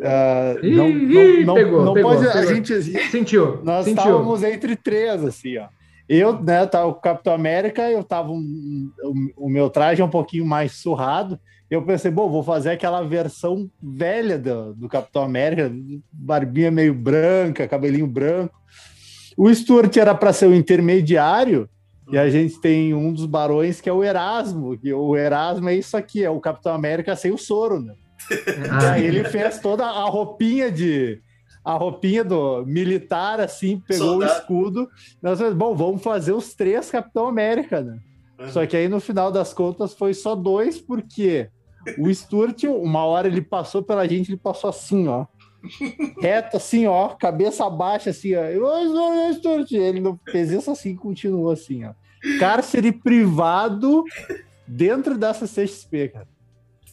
Speaker 1: Ih,
Speaker 2: não,
Speaker 1: ih,
Speaker 2: não, não,
Speaker 1: pegou,
Speaker 2: não
Speaker 1: pegou,
Speaker 2: pode a
Speaker 1: pegou.
Speaker 2: gente [LAUGHS]
Speaker 1: Sentiu,
Speaker 2: nós
Speaker 1: sentiu.
Speaker 2: estávamos entre três, assim, ó. Eu, né, tava com o Capitão América, eu tava um, o, o meu traje é um pouquinho mais surrado. Eu pensei, bom, vou fazer aquela versão velha do, do Capitão América, barbinha meio branca, cabelinho branco. O Stuart era para ser o intermediário, e a gente tem um dos barões que é o Erasmo, que o Erasmo é isso aqui, é o Capitão América sem o soro, né? E [LAUGHS]
Speaker 1: Ah,
Speaker 2: aí ele fez toda a roupinha de. A roupinha do militar, assim, pegou
Speaker 5: Soldado.
Speaker 2: o escudo. Nós falamos, bom, vamos fazer os três Capitão América, né?
Speaker 5: Uhum.
Speaker 2: Só que aí no final das contas foi só dois, porque o Stuart, uma hora ele passou pela gente, ele passou assim, ó. Reto, assim, ó, cabeça baixa, assim, ó. "Oi, Stuart. Ele não fez isso assim e continuou assim, ó. Cárcere privado dentro dessa CXP, cara.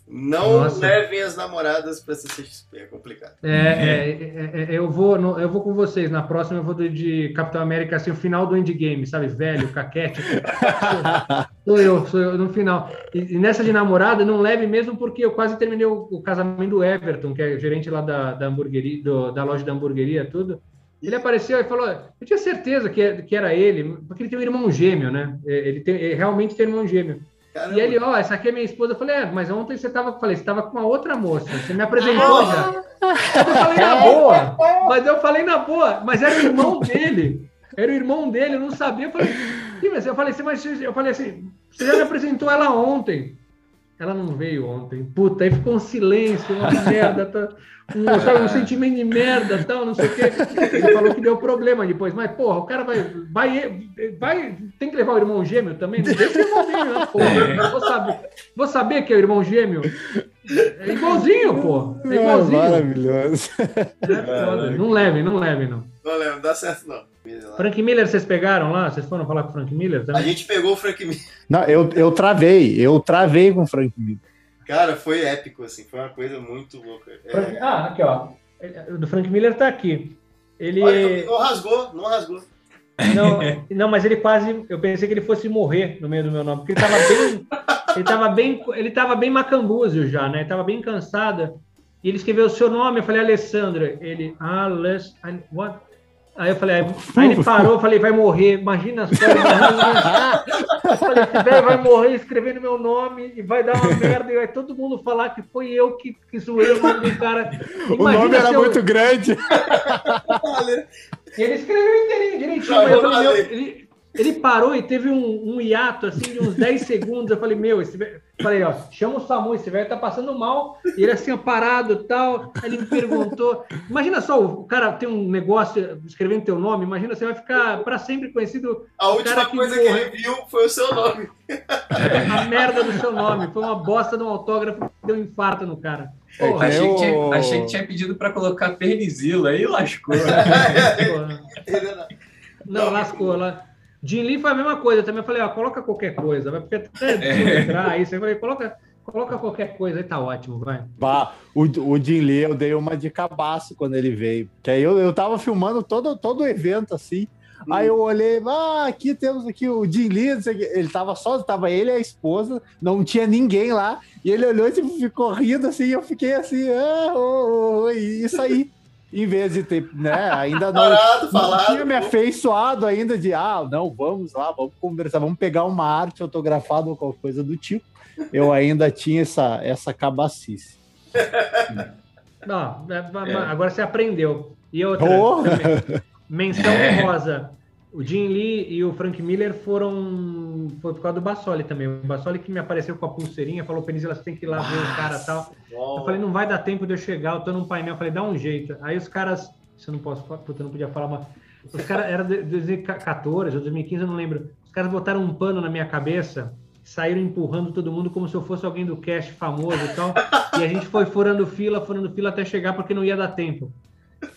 Speaker 5: Não
Speaker 1: Nossa.
Speaker 5: levem as namoradas pra CCXP, é complicado.
Speaker 1: É, é, é, é, eu, vou, no- eu vou com vocês. Na próxima eu vou de Capitão América, assim, o final do endgame, sabe? Velho, caquete. [LAUGHS] Sou eu, sou eu no final. E, e nessa de namorada, não leve mesmo, porque eu quase terminei o, o casamento do Everton, que é gerente lá da, da hamburgueria, do- da loja da hamburgueria, tudo. Ele apareceu e falou: Eu tinha certeza que, é- que era ele, porque ele tem um irmão gêmeo, né? É, Ele, tem, ele realmente tem um irmão gêmeo.
Speaker 5: Caramba.
Speaker 1: E ele, ó, essa aqui é minha esposa. Eu falei, é, mas ontem você tava, falei, você tava com uma outra moça. Você me apresentou já. Eu falei na boa, mas eu falei na boa, mas era o irmão dele. Era o irmão dele, eu não sabia. Eu falei, "Ih, mas eu falei assim, mas eu falei assim, você já me apresentou ela ontem. Ela não veio ontem. Puta, aí ficou um silêncio, uma [LAUGHS] merda, tá, um, sabe, um sentimento de merda, tal, não sei o quê. Ele falou que deu problema depois, mas porra, o cara vai, vai, vai, tem que levar o irmão gêmeo também? Não deixa o irmão gêmeo, né, porra. Vou saber, vou saber que é o irmão gêmeo. É igualzinho, pô. É igualzinho.
Speaker 2: maravilhoso.
Speaker 1: É. Não leve, não leve, não.
Speaker 5: Não lembro, não dá certo não.
Speaker 1: Frank Miller, vocês pegaram lá? Vocês foram falar com o Frank Miller
Speaker 5: A
Speaker 1: também?
Speaker 5: gente pegou o Frank Miller.
Speaker 2: Não, eu, eu travei, eu travei com o Frank Miller.
Speaker 5: Cara, foi épico, assim, foi uma coisa muito louca. É,
Speaker 1: Ah, aqui, ó. O do Frank Miller tá aqui. Ele.
Speaker 5: Olha, não rasgou, não rasgou.
Speaker 1: Não, não, mas ele quase. Eu pensei que ele fosse morrer no meio do meu nome, porque ele tava bem. Ele tava bem, ele tava bem macambúzio já, né? Ele tava bem cansado. E ele escreveu o seu nome, eu falei, Alessandra. Ele, Aless... What? Aí eu falei, aí, aí ele parou, eu falei, vai morrer, imagina as coisas. eu falei, esse velho vai morrer escrevendo meu nome e vai dar uma [LAUGHS] merda e vai todo mundo falar que foi eu que, que zoei o nome do cara.
Speaker 2: O
Speaker 1: Imagina
Speaker 2: nome era
Speaker 1: eu-
Speaker 2: muito grande. [LAUGHS]
Speaker 1: Ele escreveu inteirinho, direitinho, mas eu
Speaker 5: eu
Speaker 1: ele, ele parou e teve um, um hiato assim de uns 10 segundos. Eu falei, meu, esse velho... falei, ó, chama o Samu, esse velho tá passando mal. E ele assim, ó, parado e tal. Aí ele me perguntou. Imagina só, o cara tem um negócio escrevendo teu nome, imagina, você vai ficar para sempre conhecido
Speaker 5: A última
Speaker 1: cara que
Speaker 5: coisa que
Speaker 1: morre.
Speaker 5: ele viu foi o seu nome.
Speaker 1: a merda do seu nome. Foi uma bosta de um autógrafo que deu um infarto no cara.
Speaker 2: É
Speaker 1: Porra,
Speaker 2: que
Speaker 4: Achei que, tinha, achei que tinha pedido pra colocar pernizila, aí lascou. [LAUGHS]
Speaker 5: era- [LAUGHS]
Speaker 1: Não, lascou lá. Jim Lee foi a mesma coisa. Eu também falei, ó, coloca qualquer coisa, vai porque até entrar aí. Você falei, coloca, coloca qualquer coisa, aí tá ótimo, vai.
Speaker 2: Bah, o, o Jim Lee, eu dei uma de cabaço quando ele veio. Que aí eu, eu tava filmando todo, todo o evento, assim. Aí eu olhei, ah, aqui temos aqui o Jim Lee, ele tava só, tava ele e a esposa, não tinha ninguém lá. E ele olhou e tipo, ficou rindo assim, e eu fiquei assim, ah, ô, ô, e isso aí. Em vez de ter, né, ainda [LAUGHS] não,
Speaker 5: Parado,
Speaker 2: não tinha me afeiçoado ainda de, ah, não, vamos lá, vamos conversar, vamos pegar uma arte autografada ou qualquer coisa do tipo. Eu ainda tinha essa, essa cabacice. [LAUGHS]
Speaker 1: Não, é,
Speaker 4: É.
Speaker 1: agora você aprendeu. E outra,
Speaker 2: Oh!
Speaker 1: menção
Speaker 4: É.
Speaker 1: honrosa. O Jim Lee e o Frank Miller foram. Foi por causa do Bassoli também. O Bassoli que me apareceu com a pulseirinha, falou: Penizila, você tem que ir lá ver o cara e tal. Eu falei: não vai dar tempo de eu chegar, eu tô num painel. Eu falei: dá um jeito. Aí os caras. Isso eu não posso falar, puta, eu não podia falar, mas. Os caras, era de- 2014 ou 2015, eu não lembro. Os caras botaram um pano na minha cabeça, saíram empurrando todo mundo como se eu fosse alguém do cast famoso e tal. e a gente foi furando fila, furando fila até chegar porque não ia dar tempo.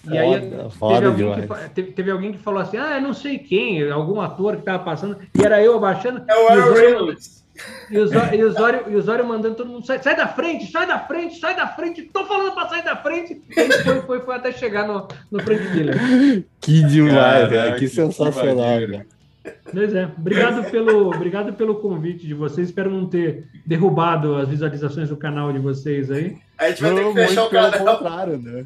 Speaker 1: E aí
Speaker 2: Foda,
Speaker 1: teve, alguém que, teve, teve alguém que falou assim: ah, eu não sei quem, algum ator que tava passando, e era eu abaixando.
Speaker 5: É o
Speaker 1: e o
Speaker 5: Aaron Reynolds.
Speaker 1: e o e o e o mandando todo mundo: sai, sai da frente, sai da frente, sai da frente, tô falando pra sair da frente. E gente foi, foi, foi até chegar no, no Frank Miller.
Speaker 2: Que demais,
Speaker 4: Caraca,
Speaker 2: cara. Que
Speaker 4: que
Speaker 2: sensacional, cara.
Speaker 1: Pois é. Obrigado pelo, obrigado pelo convite de vocês. Espero não ter derrubado as visualizações do canal de vocês aí.
Speaker 5: A gente vai ter
Speaker 2: Não,
Speaker 5: que fechar o canal.
Speaker 2: contrário, né?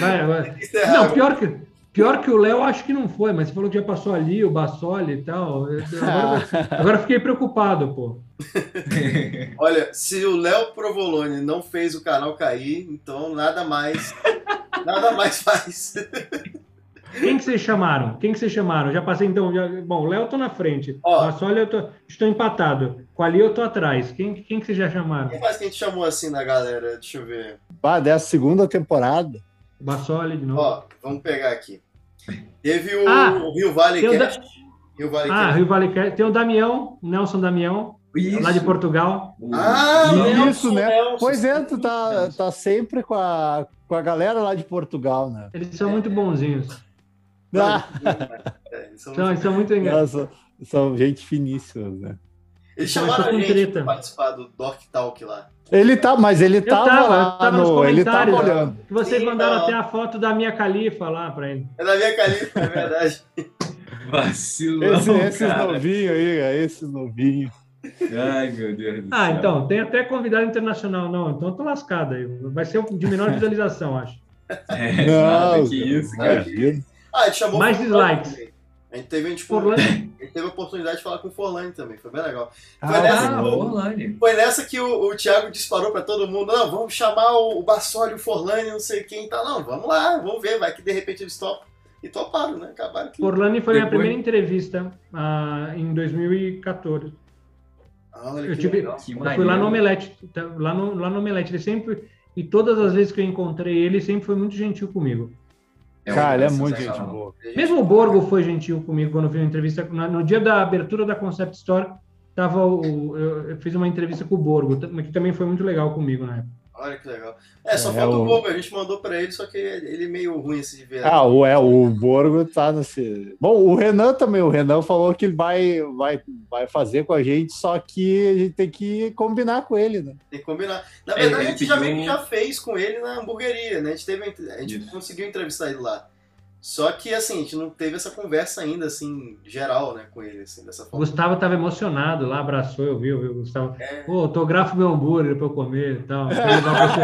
Speaker 1: Vai, vai. [LAUGHS]
Speaker 5: Encerrar.
Speaker 1: Não, pior que, pior que o Léo, acho que não foi, mas você falou que já passou ali, o Bassoli e tal. Agora, [LAUGHS] agora eu fiquei preocupado, pô. [LAUGHS]
Speaker 5: Olha, se o Léo Provolone não fez o canal cair, então nada mais. nada mais faz.
Speaker 1: Quem que vocês chamaram? Quem que vocês chamaram? Já passei, então. Já... Bom, o Léo eu tô na frente.
Speaker 5: Ó.
Speaker 1: Bassoli eu tô, estou empatado. Com ali eu tô atrás. Quem, quem que vocês já chamaram?
Speaker 5: Quem mais que a gente chamou assim na galera? Deixa eu ver.
Speaker 2: Ah, dessa segunda temporada.
Speaker 1: Bassoli de novo.
Speaker 5: Ó, vamos pegar aqui. Teve o,
Speaker 1: Ah,
Speaker 5: o Rio
Speaker 1: o
Speaker 5: Cast. Rio Valley
Speaker 1: Ah,
Speaker 5: Cast.
Speaker 1: Rio Vale Cast. Tem o Damião, o Nelson Damião,
Speaker 4: Isso.
Speaker 1: lá de Portugal.
Speaker 5: Ah,
Speaker 2: Isso,
Speaker 5: Nelson,
Speaker 2: né?
Speaker 5: Nelson.
Speaker 2: Pois é, tu tá, tá sempre com a, com a galera lá de Portugal, né?
Speaker 1: Eles são muito bonzinhos.
Speaker 2: Ah,
Speaker 5: É, são
Speaker 1: São,
Speaker 5: muito-
Speaker 1: são muito engraçados.
Speaker 2: nossa, são gente finíssima, né?
Speaker 5: Eles chamaram a
Speaker 1: com
Speaker 5: gente
Speaker 1: treta.
Speaker 5: pra participar do Dork Talk lá.
Speaker 2: Ele tá, mas ele tava,
Speaker 1: tava,
Speaker 2: lá
Speaker 1: tava nos
Speaker 2: no. Ele tava
Speaker 1: comentários.
Speaker 2: olhando.
Speaker 1: Que vocês
Speaker 5: Sim,
Speaker 1: mandaram
Speaker 5: não.
Speaker 1: até a foto da minha califa lá pra ele.
Speaker 5: É da minha califa, é verdade. [LAUGHS]
Speaker 4: Vacilão,
Speaker 2: Esse, esses novinhos aí, esses novinhos.
Speaker 4: Ai, meu Deus do
Speaker 1: Ah,
Speaker 4: céu.
Speaker 1: então, tem até convidado internacional. Não, então eu tô lascado aí. Vai ser o de menor visualização, acho.
Speaker 4: É, nada que isso, cara.
Speaker 2: imagina.
Speaker 5: Ah, a gente chamou
Speaker 1: Mais
Speaker 5: o Forlani
Speaker 1: dislikes.
Speaker 5: também. A gente teve, a gente,
Speaker 1: Forlani.
Speaker 5: a gente teve a oportunidade de falar com o Forlani também, foi bem legal. Foi
Speaker 2: Ah,
Speaker 5: nessa,
Speaker 4: Ah,
Speaker 5: que, o-
Speaker 4: Orlane.
Speaker 5: foi nessa que o, o Thiago disparou pra todo mundo: não, vamos chamar o, o Bassoli, o Forlani, não sei quem e tal. Não, vamos lá, vamos ver, vai que de repente eles topam. E toparam, né? Acabaram que.
Speaker 1: Orlando foi a minha
Speaker 4: Depois-
Speaker 1: primeira entrevista ah, em 2014.
Speaker 5: Ah, olha
Speaker 1: Eu,
Speaker 5: que
Speaker 1: tive,
Speaker 5: legal.
Speaker 1: Eu fui lá no. Omelete. tá? Lá no, lá no Omelete. Ele sempre. E todas as vezes que eu encontrei ele, sempre foi muito gentil comigo.
Speaker 4: Um
Speaker 2: Cara, ele é muito gente boa.
Speaker 1: Mesmo o Borgo foi gentil comigo quando eu fiz uma entrevista. na- No dia da abertura da Concept Store, tava o, eu, eu fiz uma entrevista com o Borgo, que também foi muito legal comigo na época.
Speaker 5: Olha que legal. É, só
Speaker 2: É,
Speaker 5: falta o
Speaker 2: o-
Speaker 5: Bobo, a gente mandou pra ele, só que ele é meio ruim esse de ver.
Speaker 2: Ah, o, é, o Borgo tá nesse. Bom, o Renan também. O Renan falou que ele vai, vai, vai fazer com a gente, só que a gente tem que combinar com ele, né?
Speaker 5: Tem que combinar. Na
Speaker 4: É,
Speaker 5: verdade,
Speaker 4: ele
Speaker 5: a gente já meio que já fez com ele na hamburgueria, né? A gente, teve, a gente
Speaker 4: Isso.
Speaker 5: conseguiu entrevistar ele lá. Só que, assim, a gente não teve essa conversa ainda, assim, geral, né, com ele, assim, dessa
Speaker 1: O
Speaker 5: forma.
Speaker 1: Gustavo estava emocionado lá, abraçou, eu vi, eu vi o Gustavo.
Speaker 5: É.
Speaker 1: Pô, autografa meu hambúrguer para eu comer e tal. Quero levar você,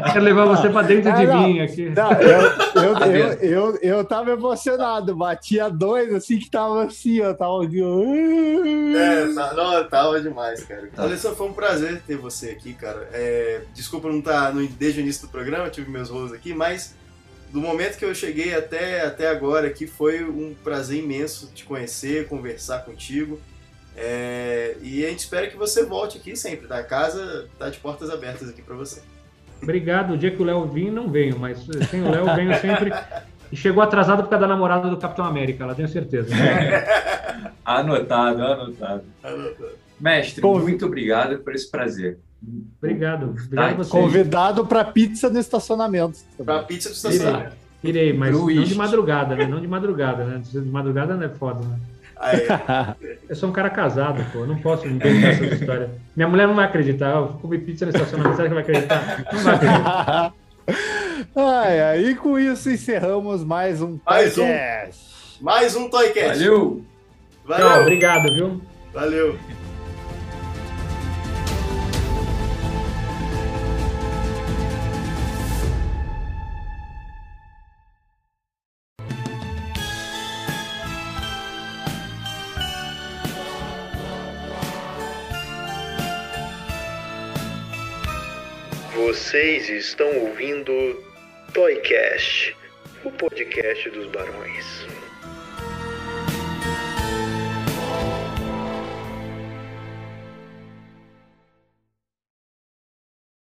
Speaker 1: [LAUGHS] quero levar você para dentro de
Speaker 2: não.
Speaker 1: mim aqui.
Speaker 2: Não, eu, eu,
Speaker 4: Tá
Speaker 2: eu, eu, eu tava emocionado, batia dois assim que tava assim, eu tava ouvindo.
Speaker 5: É, tá, não, tava demais, cara.
Speaker 4: Tá.
Speaker 5: Alessandro, foi um prazer ter você aqui, cara. É, desculpa não estar no, desde o início do programa, tive meus rolos aqui, mas do momento que eu cheguei até, até agora aqui foi um prazer imenso te conhecer, conversar contigo. É, e a gente espera que você volte aqui sempre, tá? A casa tá de portas abertas aqui pra você.
Speaker 1: Obrigado. O dia que o Léo vir, não venho, mas sem o Léo, venho sempre. E chegou atrasado por causa da namorada do Capitão América, lá tenho certeza. [LAUGHS]
Speaker 4: Anotado, anotado. Mestre,
Speaker 2: Conv-
Speaker 4: muito obrigado por esse prazer.
Speaker 1: Obrigado. Obrigado
Speaker 4: Tá.
Speaker 2: Convidado pra pizza no estacionamento.
Speaker 5: Pra pizza do estacionamento.
Speaker 1: Irei, mas não de madrugada, né? Não de madrugada, né? De madrugada não é foda, né?
Speaker 5: Aí, [LAUGHS]
Speaker 1: Eu sou um cara casado, pô. Eu não posso inventar essa história. Minha mulher não vai acreditar. Eu comi pizza no estacionamento, será que vai acreditar? Não vai acreditar. [LAUGHS]
Speaker 2: Ai, aí com isso encerramos mais um
Speaker 5: Mais um.
Speaker 2: podcast.
Speaker 5: mais um Toycast.
Speaker 4: Valeu!
Speaker 1: Tchau,
Speaker 5: Valeu.
Speaker 1: obrigado, viu?
Speaker 5: Valeu.
Speaker 3: Vocês estão ouvindo Toycast, o podcast dos barões.